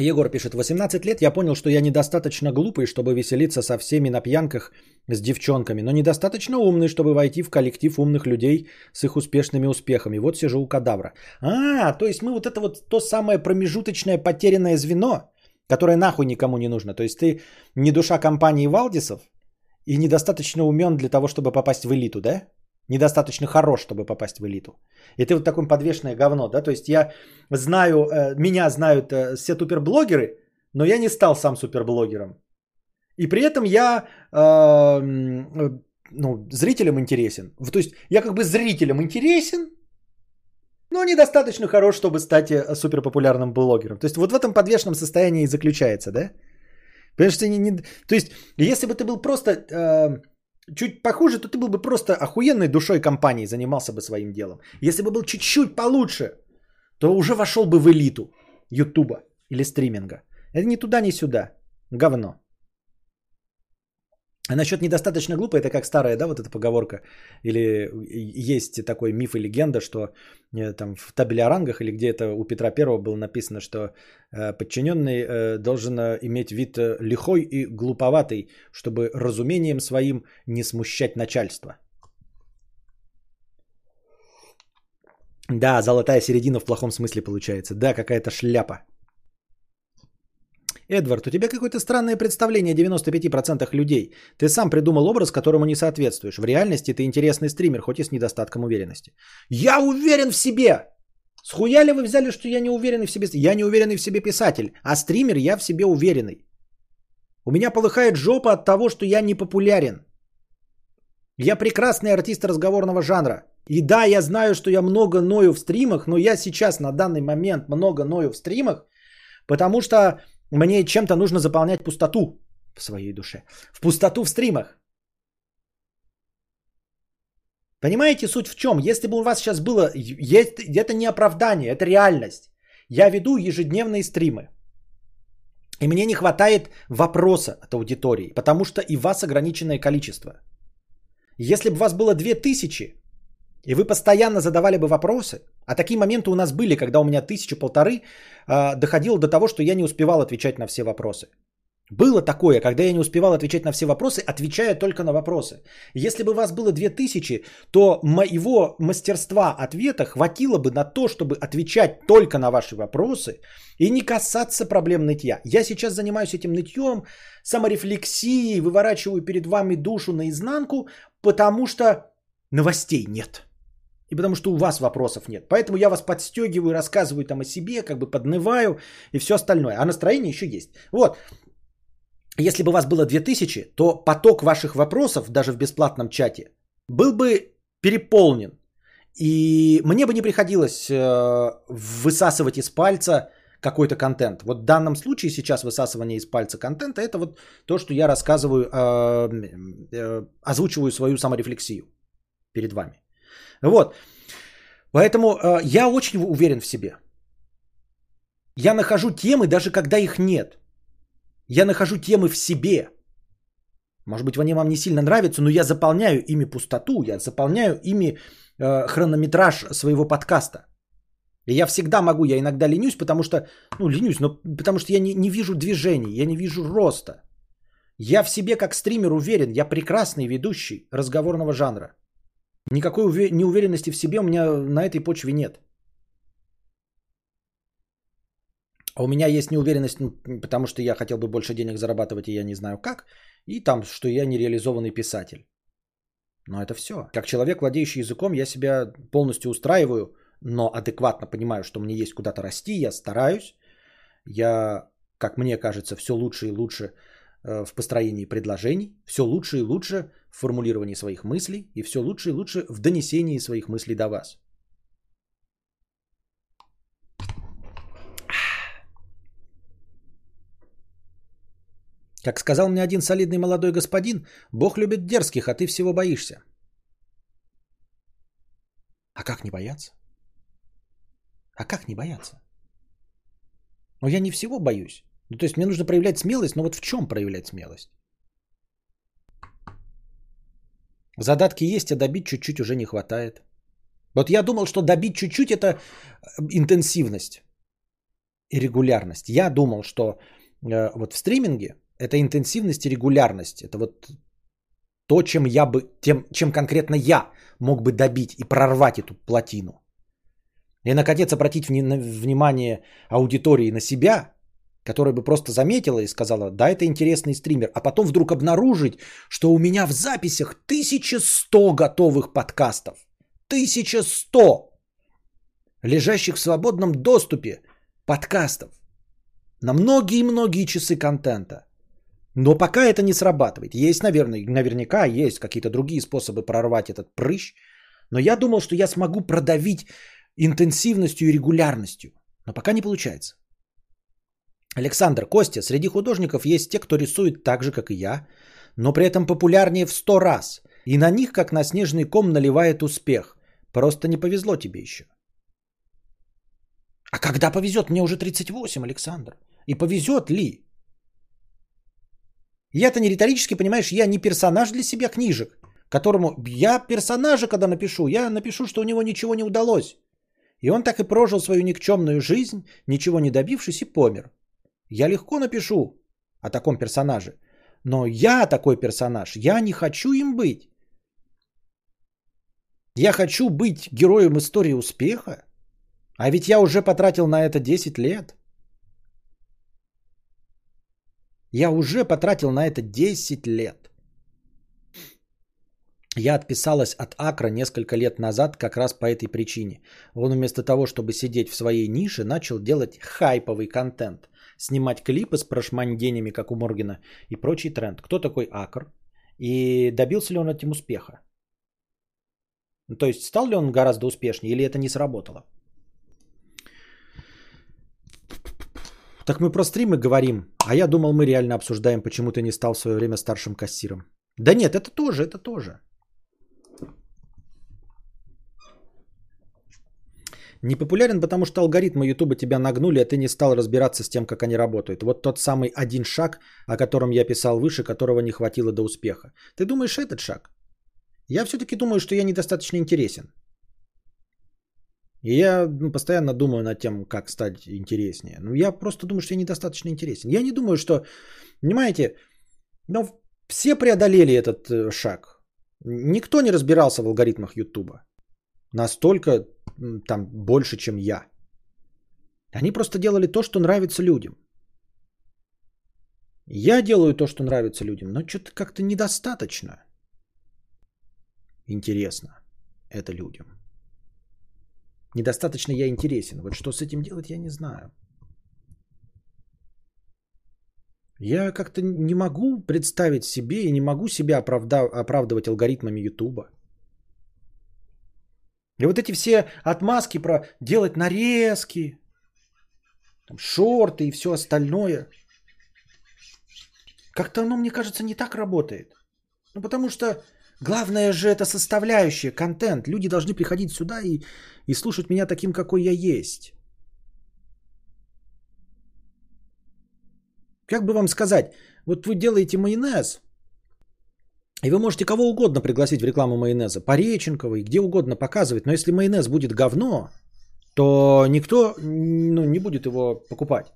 Егор пишет, 18 лет я понял, что я недостаточно глупый, чтобы веселиться со всеми на пьянках с девчонками, но недостаточно умный, чтобы войти в коллектив умных людей с их успешными успехами. Вот сижу у кадавра. А, то есть мы вот это вот то самое промежуточное потерянное звено, которое нахуй никому не нужно. То есть ты не душа компании Валдисов и недостаточно умен для того, чтобы попасть в элиту, да? Недостаточно хорош, чтобы попасть в элиту. И ты вот такое подвешенное говно, да? То есть я знаю, э, меня знают э, все суперблогеры, но я не стал сам суперблогером. И при этом я э, ну, зрителям интересен. То есть я как бы зрителям интересен, но недостаточно хорош, чтобы стать суперпопулярным блогером. То есть вот в этом подвешенном состоянии и заключается, да? Понимаешь, ты не, не... То есть если бы ты был просто... Э, чуть похуже, то ты был бы просто охуенной душой компании, занимался бы своим делом. Если бы был чуть-чуть получше, то уже вошел бы в элиту Ютуба или стриминга. Это ни туда, ни сюда. Говно. А насчет недостаточно глупо, это как старая, да, вот эта поговорка, или есть такой миф и легенда, что э, там в табеле о рангах или где-то у Петра Первого было написано, что э, подчиненный э, должен иметь вид лихой и глуповатый, чтобы разумением своим не смущать начальство. Да, золотая середина в плохом смысле получается. Да, какая-то шляпа. Эдвард, у тебя какое-то странное представление о 95% людей. Ты сам придумал образ, которому не соответствуешь. В реальности ты интересный стример, хоть и с недостатком уверенности. Я уверен в себе! Схуя ли вы взяли, что я не уверенный в себе? Я не уверенный в себе писатель, а стример я в себе уверенный. У меня полыхает жопа от того, что я не популярен. Я прекрасный артист разговорного жанра. И да, я знаю, что я много ною в стримах, но я сейчас на данный момент много ною в стримах, потому что мне чем-то нужно заполнять пустоту в своей душе. В пустоту в стримах. Понимаете суть в чем? Если бы у вас сейчас было... Это не оправдание, это реальность. Я веду ежедневные стримы. И мне не хватает вопроса от аудитории, потому что и вас ограниченное количество. Если бы вас было 2000, и вы постоянно задавали бы вопросы, а такие моменты у нас были, когда у меня тысячу-полторы э, доходило до того, что я не успевал отвечать на все вопросы. Было такое, когда я не успевал отвечать на все вопросы, отвечая только на вопросы. Если бы вас было 2000, то моего мастерства ответа хватило бы на то, чтобы отвечать только на ваши вопросы и не касаться проблем нытья. Я сейчас занимаюсь этим нытьем, саморефлексией, выворачиваю перед вами душу наизнанку, потому что новостей нет. И потому что у вас вопросов нет. Поэтому я вас подстегиваю, рассказываю там о себе, как бы поднываю и все остальное. А настроение еще есть. Вот. Если бы вас было 2000, то поток ваших вопросов, даже в бесплатном чате, был бы переполнен. И мне бы не приходилось э, высасывать из пальца какой-то контент. Вот в данном случае сейчас высасывание из пальца контента это вот то, что я рассказываю, э, э, озвучиваю свою саморефлексию перед вами. Вот. Поэтому э, я очень уверен в себе. Я нахожу темы, даже когда их нет. Я нахожу темы в себе. Может быть, они вам не сильно нравятся, но я заполняю ими пустоту, я заполняю ими э, хронометраж своего подкаста. И я всегда могу, я иногда ленюсь, потому что, ну, ленюсь, но потому что я не, не вижу движений, я не вижу роста. Я в себе как стример уверен, я прекрасный ведущий разговорного жанра. Никакой неуверенности в себе у меня на этой почве нет. А у меня есть неуверенность, ну, потому что я хотел бы больше денег зарабатывать, и я не знаю как. И там, что я нереализованный писатель. Но это все. Как человек, владеющий языком, я себя полностью устраиваю, но адекватно понимаю, что мне есть куда-то расти, я стараюсь. Я, как мне кажется, все лучше и лучше в построении предложений, все лучше и лучше в формулировании своих мыслей и все лучше и лучше в донесении своих мыслей до вас. Как сказал мне один солидный молодой господин, Бог любит дерзких, а ты всего боишься. А как не бояться? А как не бояться? Но я не всего боюсь. Ну, то есть мне нужно проявлять смелость, но вот в чем проявлять смелость? Задатки есть, а добить чуть-чуть уже не хватает. Вот я думал, что добить чуть-чуть это э, интенсивность и регулярность. Я думал, что э, вот в стриминге это интенсивность и регулярность. Это вот то, чем я бы, тем, чем конкретно я мог бы добить и прорвать эту плотину. И наконец обратить внимание аудитории на себя которая бы просто заметила и сказала, да, это интересный стример, а потом вдруг обнаружить, что у меня в записях 1100 готовых подкастов. 1100 лежащих в свободном доступе подкастов на многие-многие часы контента. Но пока это не срабатывает. Есть, наверное, наверняка есть какие-то другие способы прорвать этот прыщ. Но я думал, что я смогу продавить интенсивностью и регулярностью. Но пока не получается. Александр, Костя, среди художников есть те, кто рисует так же, как и я, но при этом популярнее в сто раз. И на них, как на снежный ком, наливает успех. Просто не повезло тебе еще. А когда повезет? Мне уже 38, Александр. И повезет ли? Я-то не риторически, понимаешь, я не персонаж для себя книжек, которому я персонажа, когда напишу, я напишу, что у него ничего не удалось. И он так и прожил свою никчемную жизнь, ничего не добившись и помер. Я легко напишу о таком персонаже. Но я такой персонаж, я не хочу им быть. Я хочу быть героем истории успеха. А ведь я уже потратил на это 10 лет. Я уже потратил на это 10 лет. Я отписалась от Акра несколько лет назад как раз по этой причине. Он вместо того, чтобы сидеть в своей нише, начал делать хайповый контент. Снимать клипы с прошманденями, как у Моргена, и прочий тренд. Кто такой Акр? И добился ли он этим успеха? Ну, то есть стал ли он гораздо успешнее или это не сработало? Так мы про стримы говорим, а я думал, мы реально обсуждаем, почему ты не стал в свое время старшим кассиром. Да нет, это тоже, это тоже. Непопулярен, потому что алгоритмы Ютуба тебя нагнули, а ты не стал разбираться с тем, как они работают. Вот тот самый один шаг, о котором я писал выше, которого не хватило до успеха. Ты думаешь этот шаг? Я все-таки думаю, что я недостаточно интересен. И я ну, постоянно думаю над тем, как стать интереснее. Но я просто думаю, что я недостаточно интересен. Я не думаю, что, понимаете, ну, все преодолели этот э, шаг. Никто не разбирался в алгоритмах Ютуба. Настолько там больше, чем я. Они просто делали то, что нравится людям. Я делаю то, что нравится людям, но что-то как-то недостаточно интересно это людям. Недостаточно я интересен. Вот что с этим делать, я не знаю. Я как-то не могу представить себе и не могу себя оправда- оправдывать алгоритмами Ютуба. И вот эти все отмазки про делать нарезки, там, шорты и все остальное. Как-то оно, мне кажется, не так работает. Ну, потому что главное же это составляющая, контент. Люди должны приходить сюда и, и слушать меня таким, какой я есть. Как бы вам сказать, вот вы делаете майонез, и вы можете кого угодно пригласить в рекламу майонеза, Пореченковой, где угодно показывать, но если майонез будет говно, то никто ну, не будет его покупать.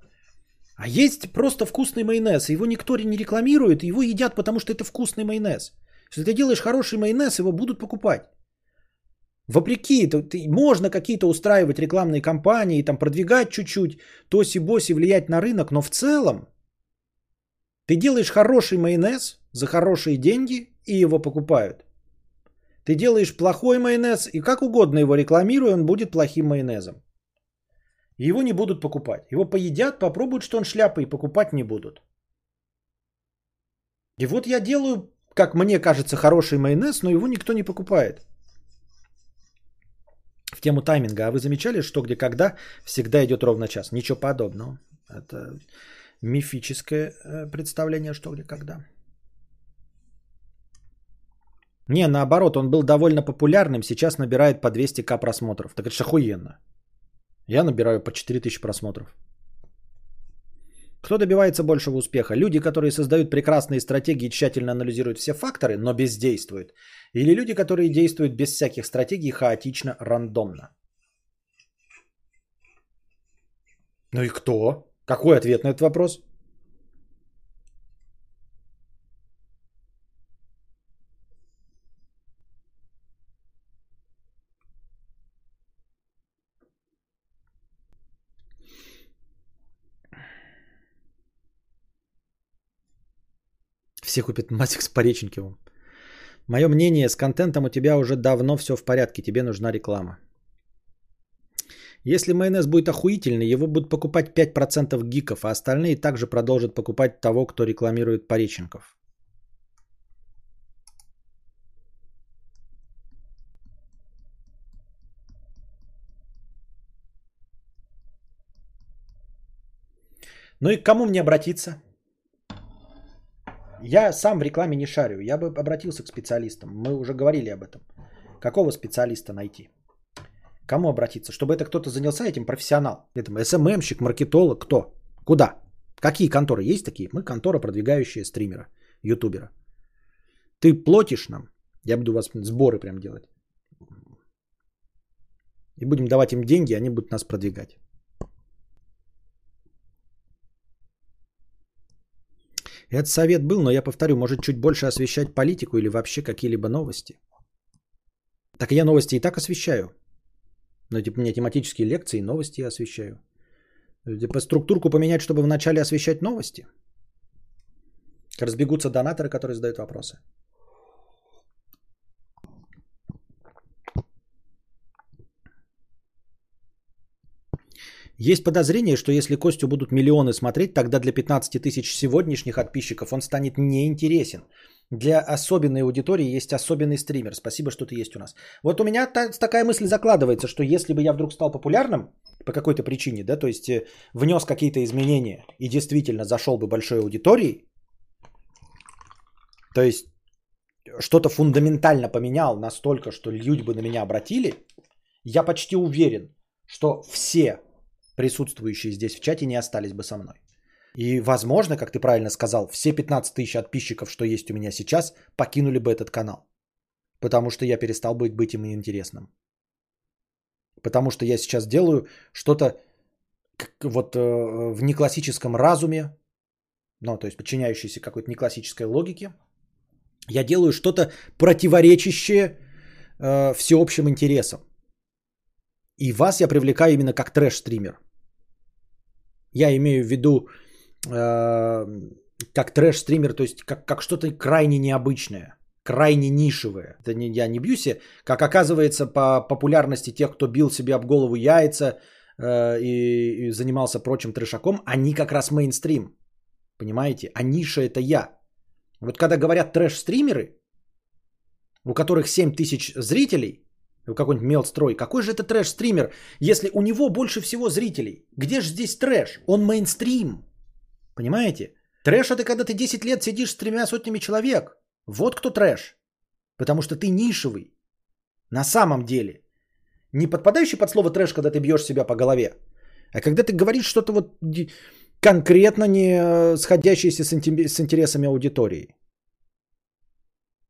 А есть просто вкусный майонез, его никто не рекламирует, его едят, потому что это вкусный майонез. Если ты делаешь хороший майонез, его будут покупать. Вопреки, можно какие-то устраивать рекламные кампании, там продвигать чуть-чуть, тоси-боси, влиять на рынок, но в целом ты делаешь хороший майонез за хорошие деньги и его покупают. Ты делаешь плохой майонез и как угодно его рекламируй, он будет плохим майонезом. Его не будут покупать. Его поедят, попробуют, что он шляпа и покупать не будут. И вот я делаю, как мне кажется, хороший майонез, но его никто не покупает. В тему тайминга. А вы замечали, что где когда всегда идет ровно час? Ничего подобного. Это мифическое э, представление, что где когда. Не, наоборот, он был довольно популярным, сейчас набирает по 200к просмотров. Так это же охуенно. Я набираю по 4000 просмотров. Кто добивается большего успеха? Люди, которые создают прекрасные стратегии, тщательно анализируют все факторы, но бездействуют. Или люди, которые действуют без всяких стратегий, хаотично, рандомно. Ну и кто? Какой ответ на этот вопрос? Все купят Масик с Пореченковым. Мое мнение, с контентом у тебя уже давно все в порядке, тебе нужна реклама. Если майонез будет охуительный, его будут покупать 5% гиков, а остальные также продолжат покупать того, кто рекламирует Пореченков. Ну и к кому мне обратиться? Я сам в рекламе не шарю. Я бы обратился к специалистам. Мы уже говорили об этом. Какого специалиста найти? Кому обратиться? Чтобы это кто-то занялся этим профессионал. Это СММщик, маркетолог, кто? Куда? Какие конторы есть такие? Мы контора, продвигающая стримера. ютубера. Ты платишь нам, я буду у вас сборы прям делать. И будем давать им деньги, они будут нас продвигать. Этот совет был, но я повторю, может чуть больше освещать политику или вообще какие-либо новости. Так я новости и так освещаю. Ну, типа, у меня тематические лекции, новости я освещаю. Типа структурку поменять, чтобы вначале освещать новости. Разбегутся донаторы, которые задают вопросы. Есть подозрение, что если Костю будут миллионы смотреть, тогда для 15 тысяч сегодняшних подписчиков он станет неинтересен. Для особенной аудитории есть особенный стример. Спасибо, что ты есть у нас. Вот у меня та, такая мысль закладывается, что если бы я вдруг стал популярным по какой-то причине, да, то есть э, внес какие-то изменения и действительно зашел бы большой аудитории, то есть что-то фундаментально поменял настолько, что люди бы на меня обратили, я почти уверен, что все присутствующие здесь в чате не остались бы со мной. И, возможно, как ты правильно сказал, все 15 тысяч подписчиков, что есть у меня сейчас, покинули бы этот канал. Потому что я перестал быть, быть им интересным. Потому что я сейчас делаю что-то вот э, в неклассическом разуме, ну, то есть подчиняющееся какой-то неклассической логике. Я делаю что-то противоречащее э, всеобщим интересам. И вас я привлекаю именно как трэш-стример. Я имею в виду э, как трэш-стример, то есть как, как что-то крайне необычное, крайне нишевое. Это не, я не бьюсь, как оказывается по популярности тех, кто бил себе об голову яйца э, и, и занимался прочим трэшаком, они как раз мейнстрим. Понимаете? А ниша это я. Вот когда говорят трэш-стримеры, у которых 7 тысяч зрителей, какой-нибудь мелстрой. Какой же это трэш-стример, если у него больше всего зрителей? Где же здесь трэш? Он мейнстрим. Понимаете? Трэш это когда ты 10 лет сидишь с тремя сотнями человек. Вот кто трэш. Потому что ты нишевый. На самом деле. Не подпадающий под слово трэш, когда ты бьешь себя по голове. А когда ты говоришь что-то вот конкретно не э, сходящееся с интересами аудитории.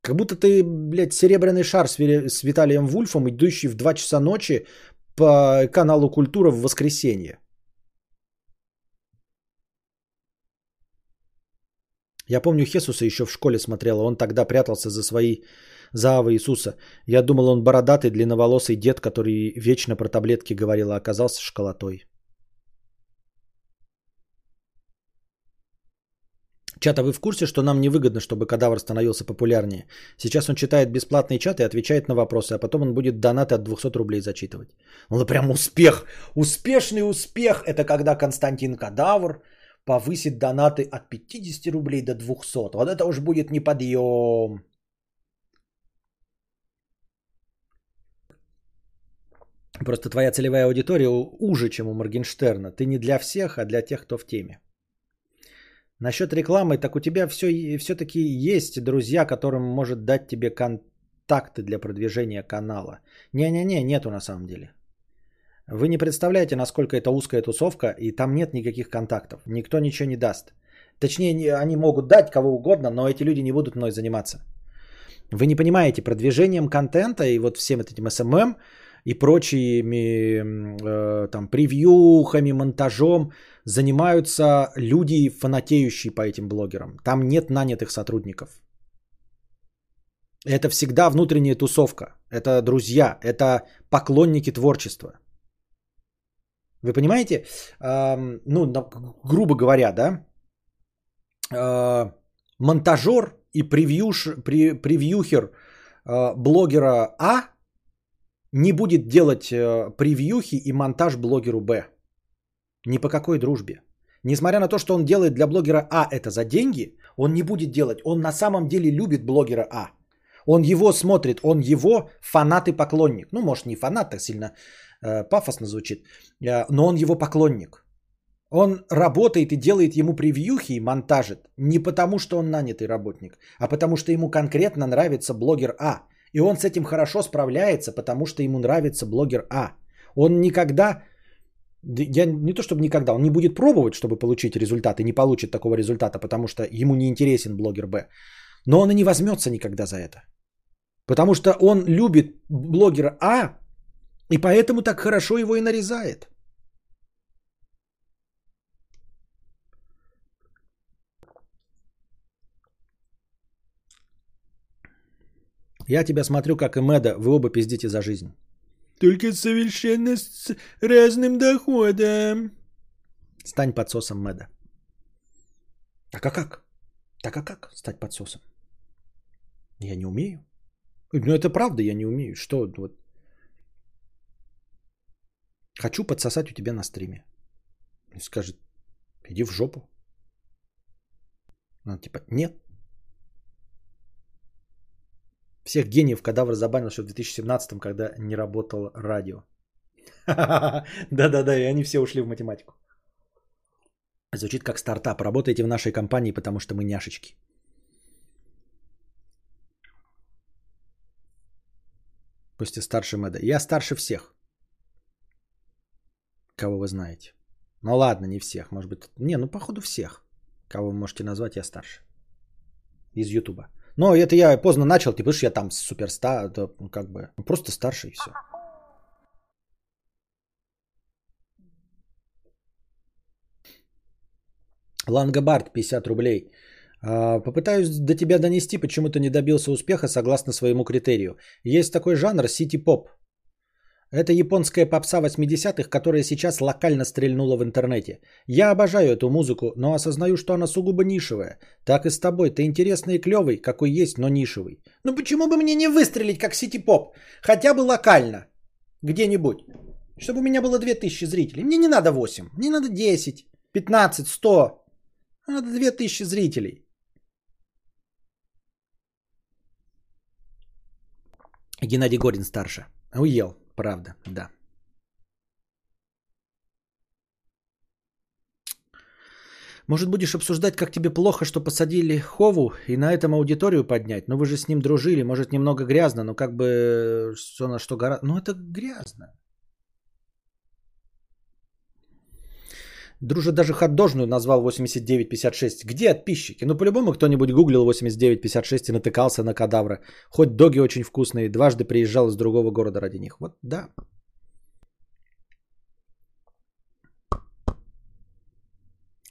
Как будто ты, блядь, серебряный шар с, Виталием Вульфом, идущий в 2 часа ночи по каналу Культура в воскресенье. Я помню Хесуса еще в школе смотрел, он тогда прятался за свои за Ава Иисуса. Я думал, он бородатый, длинноволосый дед, который вечно про таблетки говорил, а оказался школотой. Чата, вы в курсе, что нам невыгодно, чтобы кадавр становился популярнее? Сейчас он читает бесплатные чаты и отвечает на вопросы, а потом он будет донаты от 200 рублей зачитывать. Ну, прям успех. Успешный успех. Это когда Константин Кадавр повысит донаты от 50 рублей до 200. Вот это уж будет не подъем. Просто твоя целевая аудитория уже, чем у Моргенштерна. Ты не для всех, а для тех, кто в теме. Насчет рекламы, так у тебя все, все-таки есть друзья, которым может дать тебе контакты для продвижения канала. Не-не-не, нету на самом деле. Вы не представляете, насколько это узкая тусовка, и там нет никаких контактов. Никто ничего не даст. Точнее, они могут дать кого угодно, но эти люди не будут мной заниматься. Вы не понимаете, продвижением контента и вот всем этим SMM и прочими э, там превьюхами, монтажом занимаются люди, фанатеющие по этим блогерам. Там нет нанятых сотрудников. Это всегда внутренняя тусовка. Это друзья, это поклонники творчества. Вы понимаете? Ну, грубо говоря, да? Э, монтажер и превьюш, превьюхер э, блогера А не будет делать э, превьюхи и монтаж блогеру Б. Ни по какой дружбе. Несмотря на то, что он делает для блогера А это за деньги, он не будет делать. Он на самом деле любит блогера А. Он его смотрит, он его фанат и поклонник. Ну, может, не фанат, так сильно э, пафосно звучит, э, но он его поклонник. Он работает и делает ему превьюхи и монтажит не потому, что он нанятый работник, а потому, что ему конкретно нравится блогер А. И он с этим хорошо справляется, потому что ему нравится блогер А. Он никогда Я не то чтобы никогда, он не будет пробовать, чтобы получить результат, и не получит такого результата, потому что ему не интересен блогер Б. Но он и не возьмется никогда за это. Потому что он любит блогера А, и поэтому так хорошо его и нарезает. Я тебя смотрю, как и Мэда, вы оба пиздите за жизнь. Только совершенно с разным доходом. Стань подсосом Мэда. Так а как? Так а как стать подсосом? Я не умею. Ну это правда, я не умею. Что вот? Хочу подсосать у тебя на стриме. И скажет, иди в жопу. Ну, типа, нет. Всех гениев кадавр забанил еще в 2017, когда не работал радио. [laughs] Да-да-да, и они все ушли в математику. Звучит как стартап. Работаете в нашей компании, потому что мы няшечки. Пусть и старше Мэда. Я старше всех. Кого вы знаете. Ну ладно, не всех. Может быть... Не, ну походу всех. Кого вы можете назвать, я старше. Из Ютуба. Но это я поздно начал, типа, что я там суперстар, это как бы просто старший и все. Лангобард, 50 рублей. А, попытаюсь до тебя донести, почему ты не добился успеха согласно своему критерию. Есть такой жанр сити-поп. Это японская попса 80-х, которая сейчас локально стрельнула в интернете. Я обожаю эту музыку, но осознаю, что она сугубо нишевая. Так и с тобой. Ты интересный и клевый, какой есть, но нишевый. Ну почему бы мне не выстрелить как сити-поп? Хотя бы локально. Где-нибудь. Чтобы у меня было 2000 зрителей. Мне не надо 8. Мне надо 10, 15, 100. Надо 2000 зрителей. Геннадий Горин старше. Уел. Правда, да. Может, будешь обсуждать, как тебе плохо, что посадили Хову и на этом аудиторию поднять? Ну, вы же с ним дружили, может, немного грязно, но как бы что на что гора... Ну, это грязно. Дружа даже ходдожную назвал 8956. Где подписчики? Ну, по-любому кто-нибудь гуглил 8956 и натыкался на кадавра. Хоть доги очень вкусные, дважды приезжал из другого города ради них. Вот да.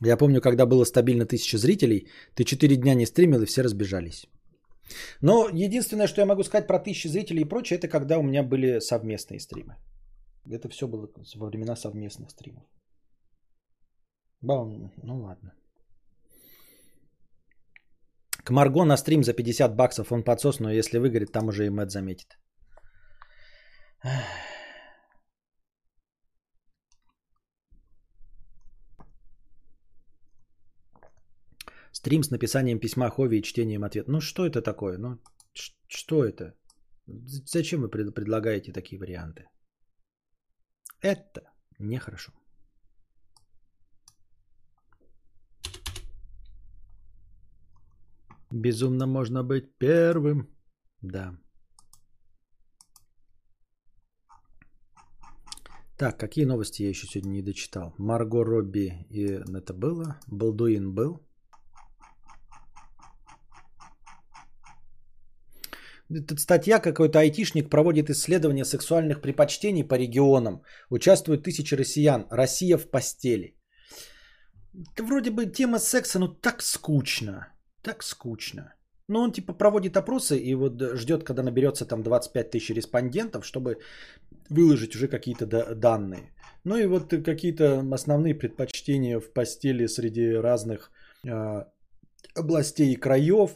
Я помню, когда было стабильно тысяча зрителей, ты 4 дня не стримил и все разбежались. Но единственное, что я могу сказать про тысячи зрителей и прочее, это когда у меня были совместные стримы. Это все было во времена совместных стримов. Баум, ну ладно. К Марго на стрим за 50 баксов он подсос, но если выгорит, там уже и Мэтт заметит. Стрим с написанием письма Хови и чтением ответа. Ну что это такое? Ну что это? Зачем вы предлагаете такие варианты? Это нехорошо. Безумно можно быть первым. Да. Так, какие новости я еще сегодня не дочитал? Марго Робби и это было. Балдуин был. Тут статья какой-то айтишник проводит исследование сексуальных предпочтений по регионам. Участвуют тысячи россиян. Россия в постели. Вроде бы тема секса, ну так скучно. Так скучно. Ну, он типа проводит опросы и вот ждет, когда наберется там 25 тысяч респондентов, чтобы выложить уже какие-то данные. Ну и вот какие-то основные предпочтения в постели среди разных э, областей и краев.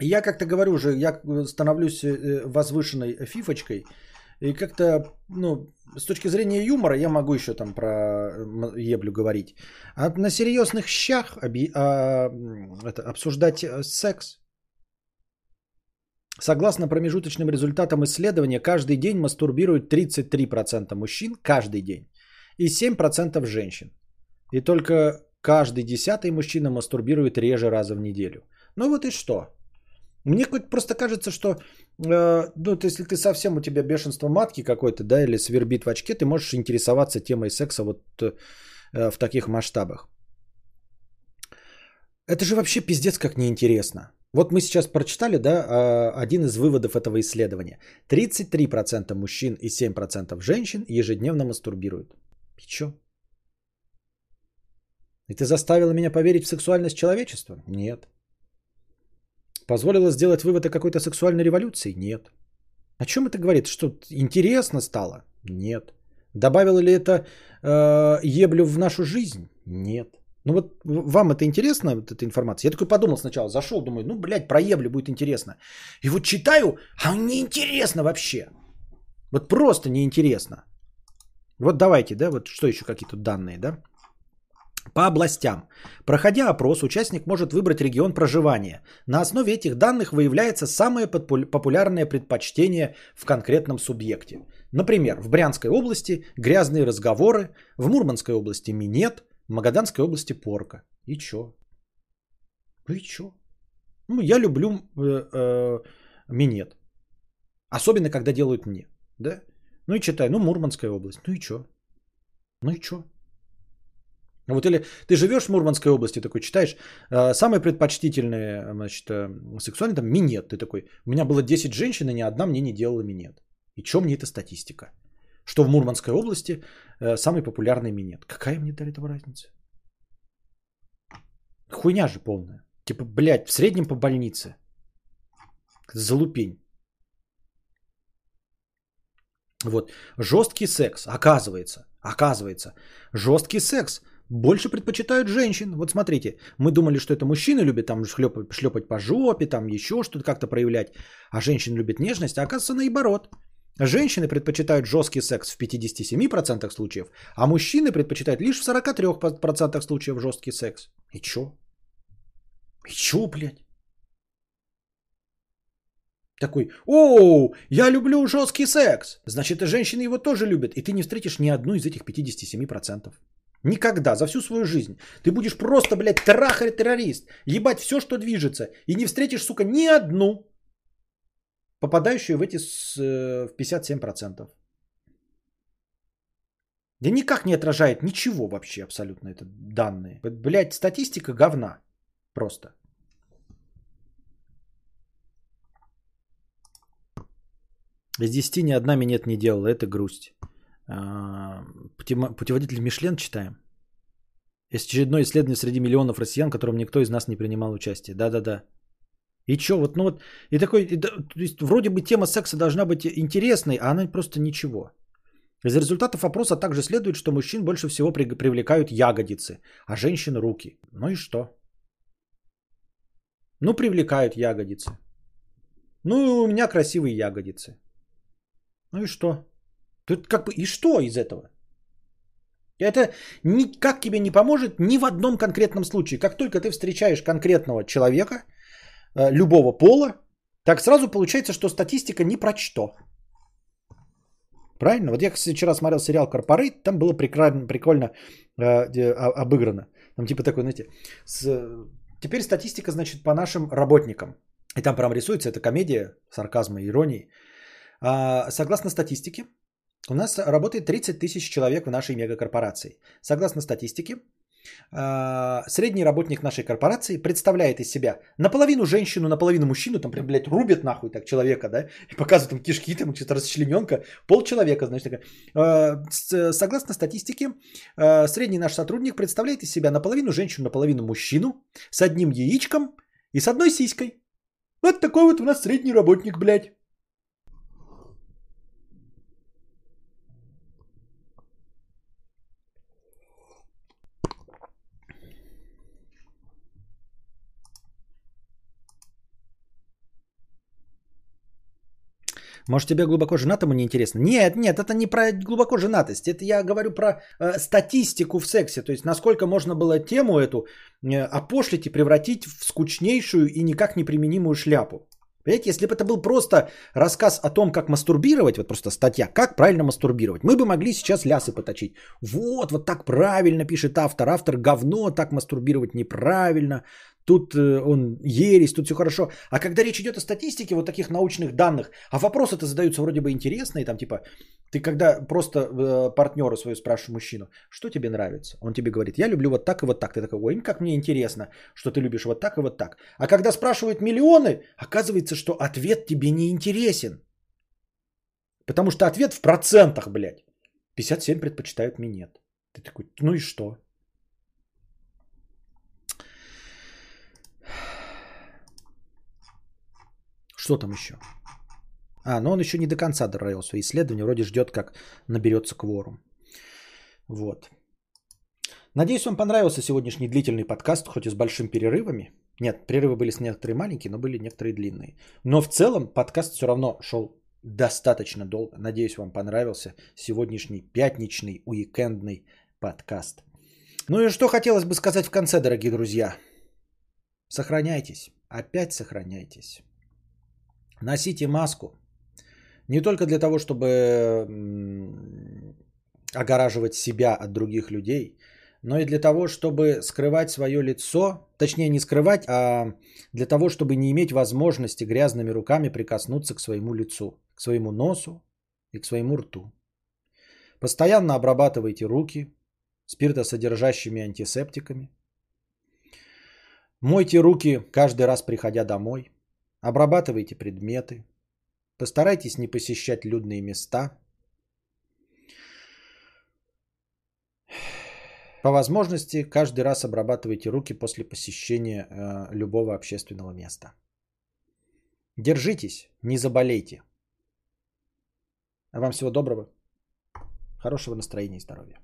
Я как-то говорю уже, я становлюсь э, возвышенной фифочкой – и как-то, ну, с точки зрения юмора я могу еще там про еблю говорить. А на серьезных щах оби- а, это, обсуждать э, секс. Согласно промежуточным результатам исследования, каждый день мастурбируют 33% мужчин, каждый день, и 7% женщин. И только каждый десятый мужчина мастурбирует реже раза в неделю. Ну вот и что? Мне просто кажется, что, ну, то если ты совсем у тебя бешенство матки какой-то, да, или свербит в очке, ты можешь интересоваться темой секса вот э, в таких масштабах. Это же вообще пиздец как неинтересно. Вот мы сейчас прочитали, да, э, один из выводов этого исследования. 33% мужчин и 7% женщин ежедневно мастурбируют. И чё? И ты заставила меня поверить в сексуальность человечества? Нет. Позволила сделать вывод о какой-то сексуальной революции? Нет. О чем это говорит? Что интересно стало? Нет. Добавило ли это э, еблю в нашу жизнь? Нет. Ну вот вам это интересно, вот эта информация? Я такой подумал сначала, зашел, думаю, ну, блядь, про еблю будет интересно. И вот читаю, а неинтересно вообще. Вот просто неинтересно. Вот давайте, да, вот что еще какие-то данные, да? По областям. Проходя опрос, участник может выбрать регион проживания. На основе этих данных выявляется самое популярное предпочтение в конкретном субъекте. Например, в Брянской области грязные разговоры, в Мурманской области минет, в Магаданской области порка. И чё? Ну и чё? Ну, я люблю э, э, минет. Особенно, когда делают мне. Да? Ну и читай, ну Мурманская область. Ну и чё? Ну и чё? Вот или ты живешь в Мурманской области, такой читаешь, э, самые предпочтительные, значит, э, сексуальные, там, минет. Ты такой, у меня было 10 женщин, и ни одна мне не делала минет. И что мне эта статистика? Что в Мурманской области э, самый популярный минет. Какая мне до этого разница? Хуйня же полная. Типа, блядь, в среднем по больнице. Залупень. Вот. Жесткий секс, оказывается, оказывается, жесткий секс больше предпочитают женщин. Вот смотрите, мы думали, что это мужчины любят там шлепать, шлепать по жопе, там еще что-то как-то проявлять, а женщины любят нежность, а оказывается наоборот. Женщины предпочитают жесткий секс в 57% случаев, а мужчины предпочитают лишь в 43% случаев жесткий секс. И чё? И чё, блядь? Такой, о, я люблю жесткий секс. Значит, и женщины его тоже любят. И ты не встретишь ни одну из этих 57%. Никогда, за всю свою жизнь. Ты будешь просто, блядь, трахарь-террорист. Ебать все, что движется. И не встретишь, сука, ни одну, попадающую в эти э, в 57%. Да никак не отражает ничего вообще абсолютно это данные. Блядь, статистика говна. Просто. Из 10 ни одна минет не делала, это грусть. А, путеводитель Мишлен читаем. Есть очередное исследование среди миллионов россиян, в котором никто из нас не принимал участие. Да-да-да. И чё, вот, ну вот, и такой, и, то есть вроде бы тема секса должна быть интересной, а она просто ничего. Из результатов опроса также следует, что мужчин больше всего при, привлекают ягодицы, а женщин руки. Ну и что? Ну, привлекают ягодицы. Ну, у меня красивые ягодицы. Ну и что? Тут как бы и что из этого? Это никак тебе не поможет ни в одном конкретном случае. Как только ты встречаешь конкретного человека, э, любого пола, так сразу получается, что статистика ни про что. Правильно? Вот я вчера смотрел сериал «Корпорейт», там было прикольно, прикольно э, обыграно. Там типа такой, знаете, с... теперь статистика, значит, по нашим работникам. И там прям рисуется, это комедия, сарказма и иронии. А, согласно статистике, у нас работает 30 тысяч человек в нашей мегакорпорации. Согласно статистике, а, средний работник нашей корпорации представляет из себя наполовину женщину, наполовину мужчину, там прям, блядь, рубят нахуй так человека, да, и показывают там кишки, там что-то расчлененка, пол человека, значит, такая. А, согласно статистике, а, средний наш сотрудник представляет из себя наполовину женщину, наполовину мужчину, с одним яичком и с одной сиськой. Вот такой вот у нас средний работник, блядь. Может, тебе глубоко женатому не интересно? Нет, нет, это не про глубоко женатость. Это я говорю про э, статистику в сексе. То есть, насколько можно было тему эту э, опошлить и превратить в скучнейшую и никак неприменимую шляпу. Понимаете, если бы это был просто рассказ о том, как мастурбировать, вот просто статья, как правильно мастурбировать, мы бы могли сейчас лясы поточить. Вот, вот так правильно пишет автор, автор говно, так мастурбировать неправильно. Тут э, он ересь, тут все хорошо. А когда речь идет о статистике, вот таких научных данных, а вопросы-то задаются вроде бы интересные, там типа, ты когда просто э, партнера свою спрашиваешь мужчину, что тебе нравится? Он тебе говорит, я люблю вот так и вот так. Ты такой, ой, как мне интересно, что ты любишь вот так и вот так. А когда спрашивают миллионы, оказывается, что ответ тебе не интересен. Потому что ответ в процентах, блядь. 57 предпочитают минет. Ты такой, ну и что? Что там еще? А, но он еще не до конца дораил свои исследования. Вроде ждет, как наберется кворум. Вот. Надеюсь, вам понравился сегодняшний длительный подкаст, хоть и с большими перерывами. Нет, перерывы были с некоторые маленькие, но были некоторые длинные. Но в целом подкаст все равно шел достаточно долго. Надеюсь, вам понравился сегодняшний пятничный уикендный подкаст. Ну и что хотелось бы сказать в конце, дорогие друзья. Сохраняйтесь. Опять сохраняйтесь. Носите маску. Не только для того, чтобы огораживать себя от других людей, но и для того, чтобы скрывать свое лицо, точнее не скрывать, а для того, чтобы не иметь возможности грязными руками прикоснуться к своему лицу, к своему носу и к своему рту. Постоянно обрабатывайте руки спиртосодержащими антисептиками. Мойте руки каждый раз, приходя домой. Обрабатывайте предметы. Постарайтесь не посещать людные места. По возможности каждый раз обрабатывайте руки после посещения э, любого общественного места. Держитесь, не заболейте. Вам всего доброго, хорошего настроения и здоровья.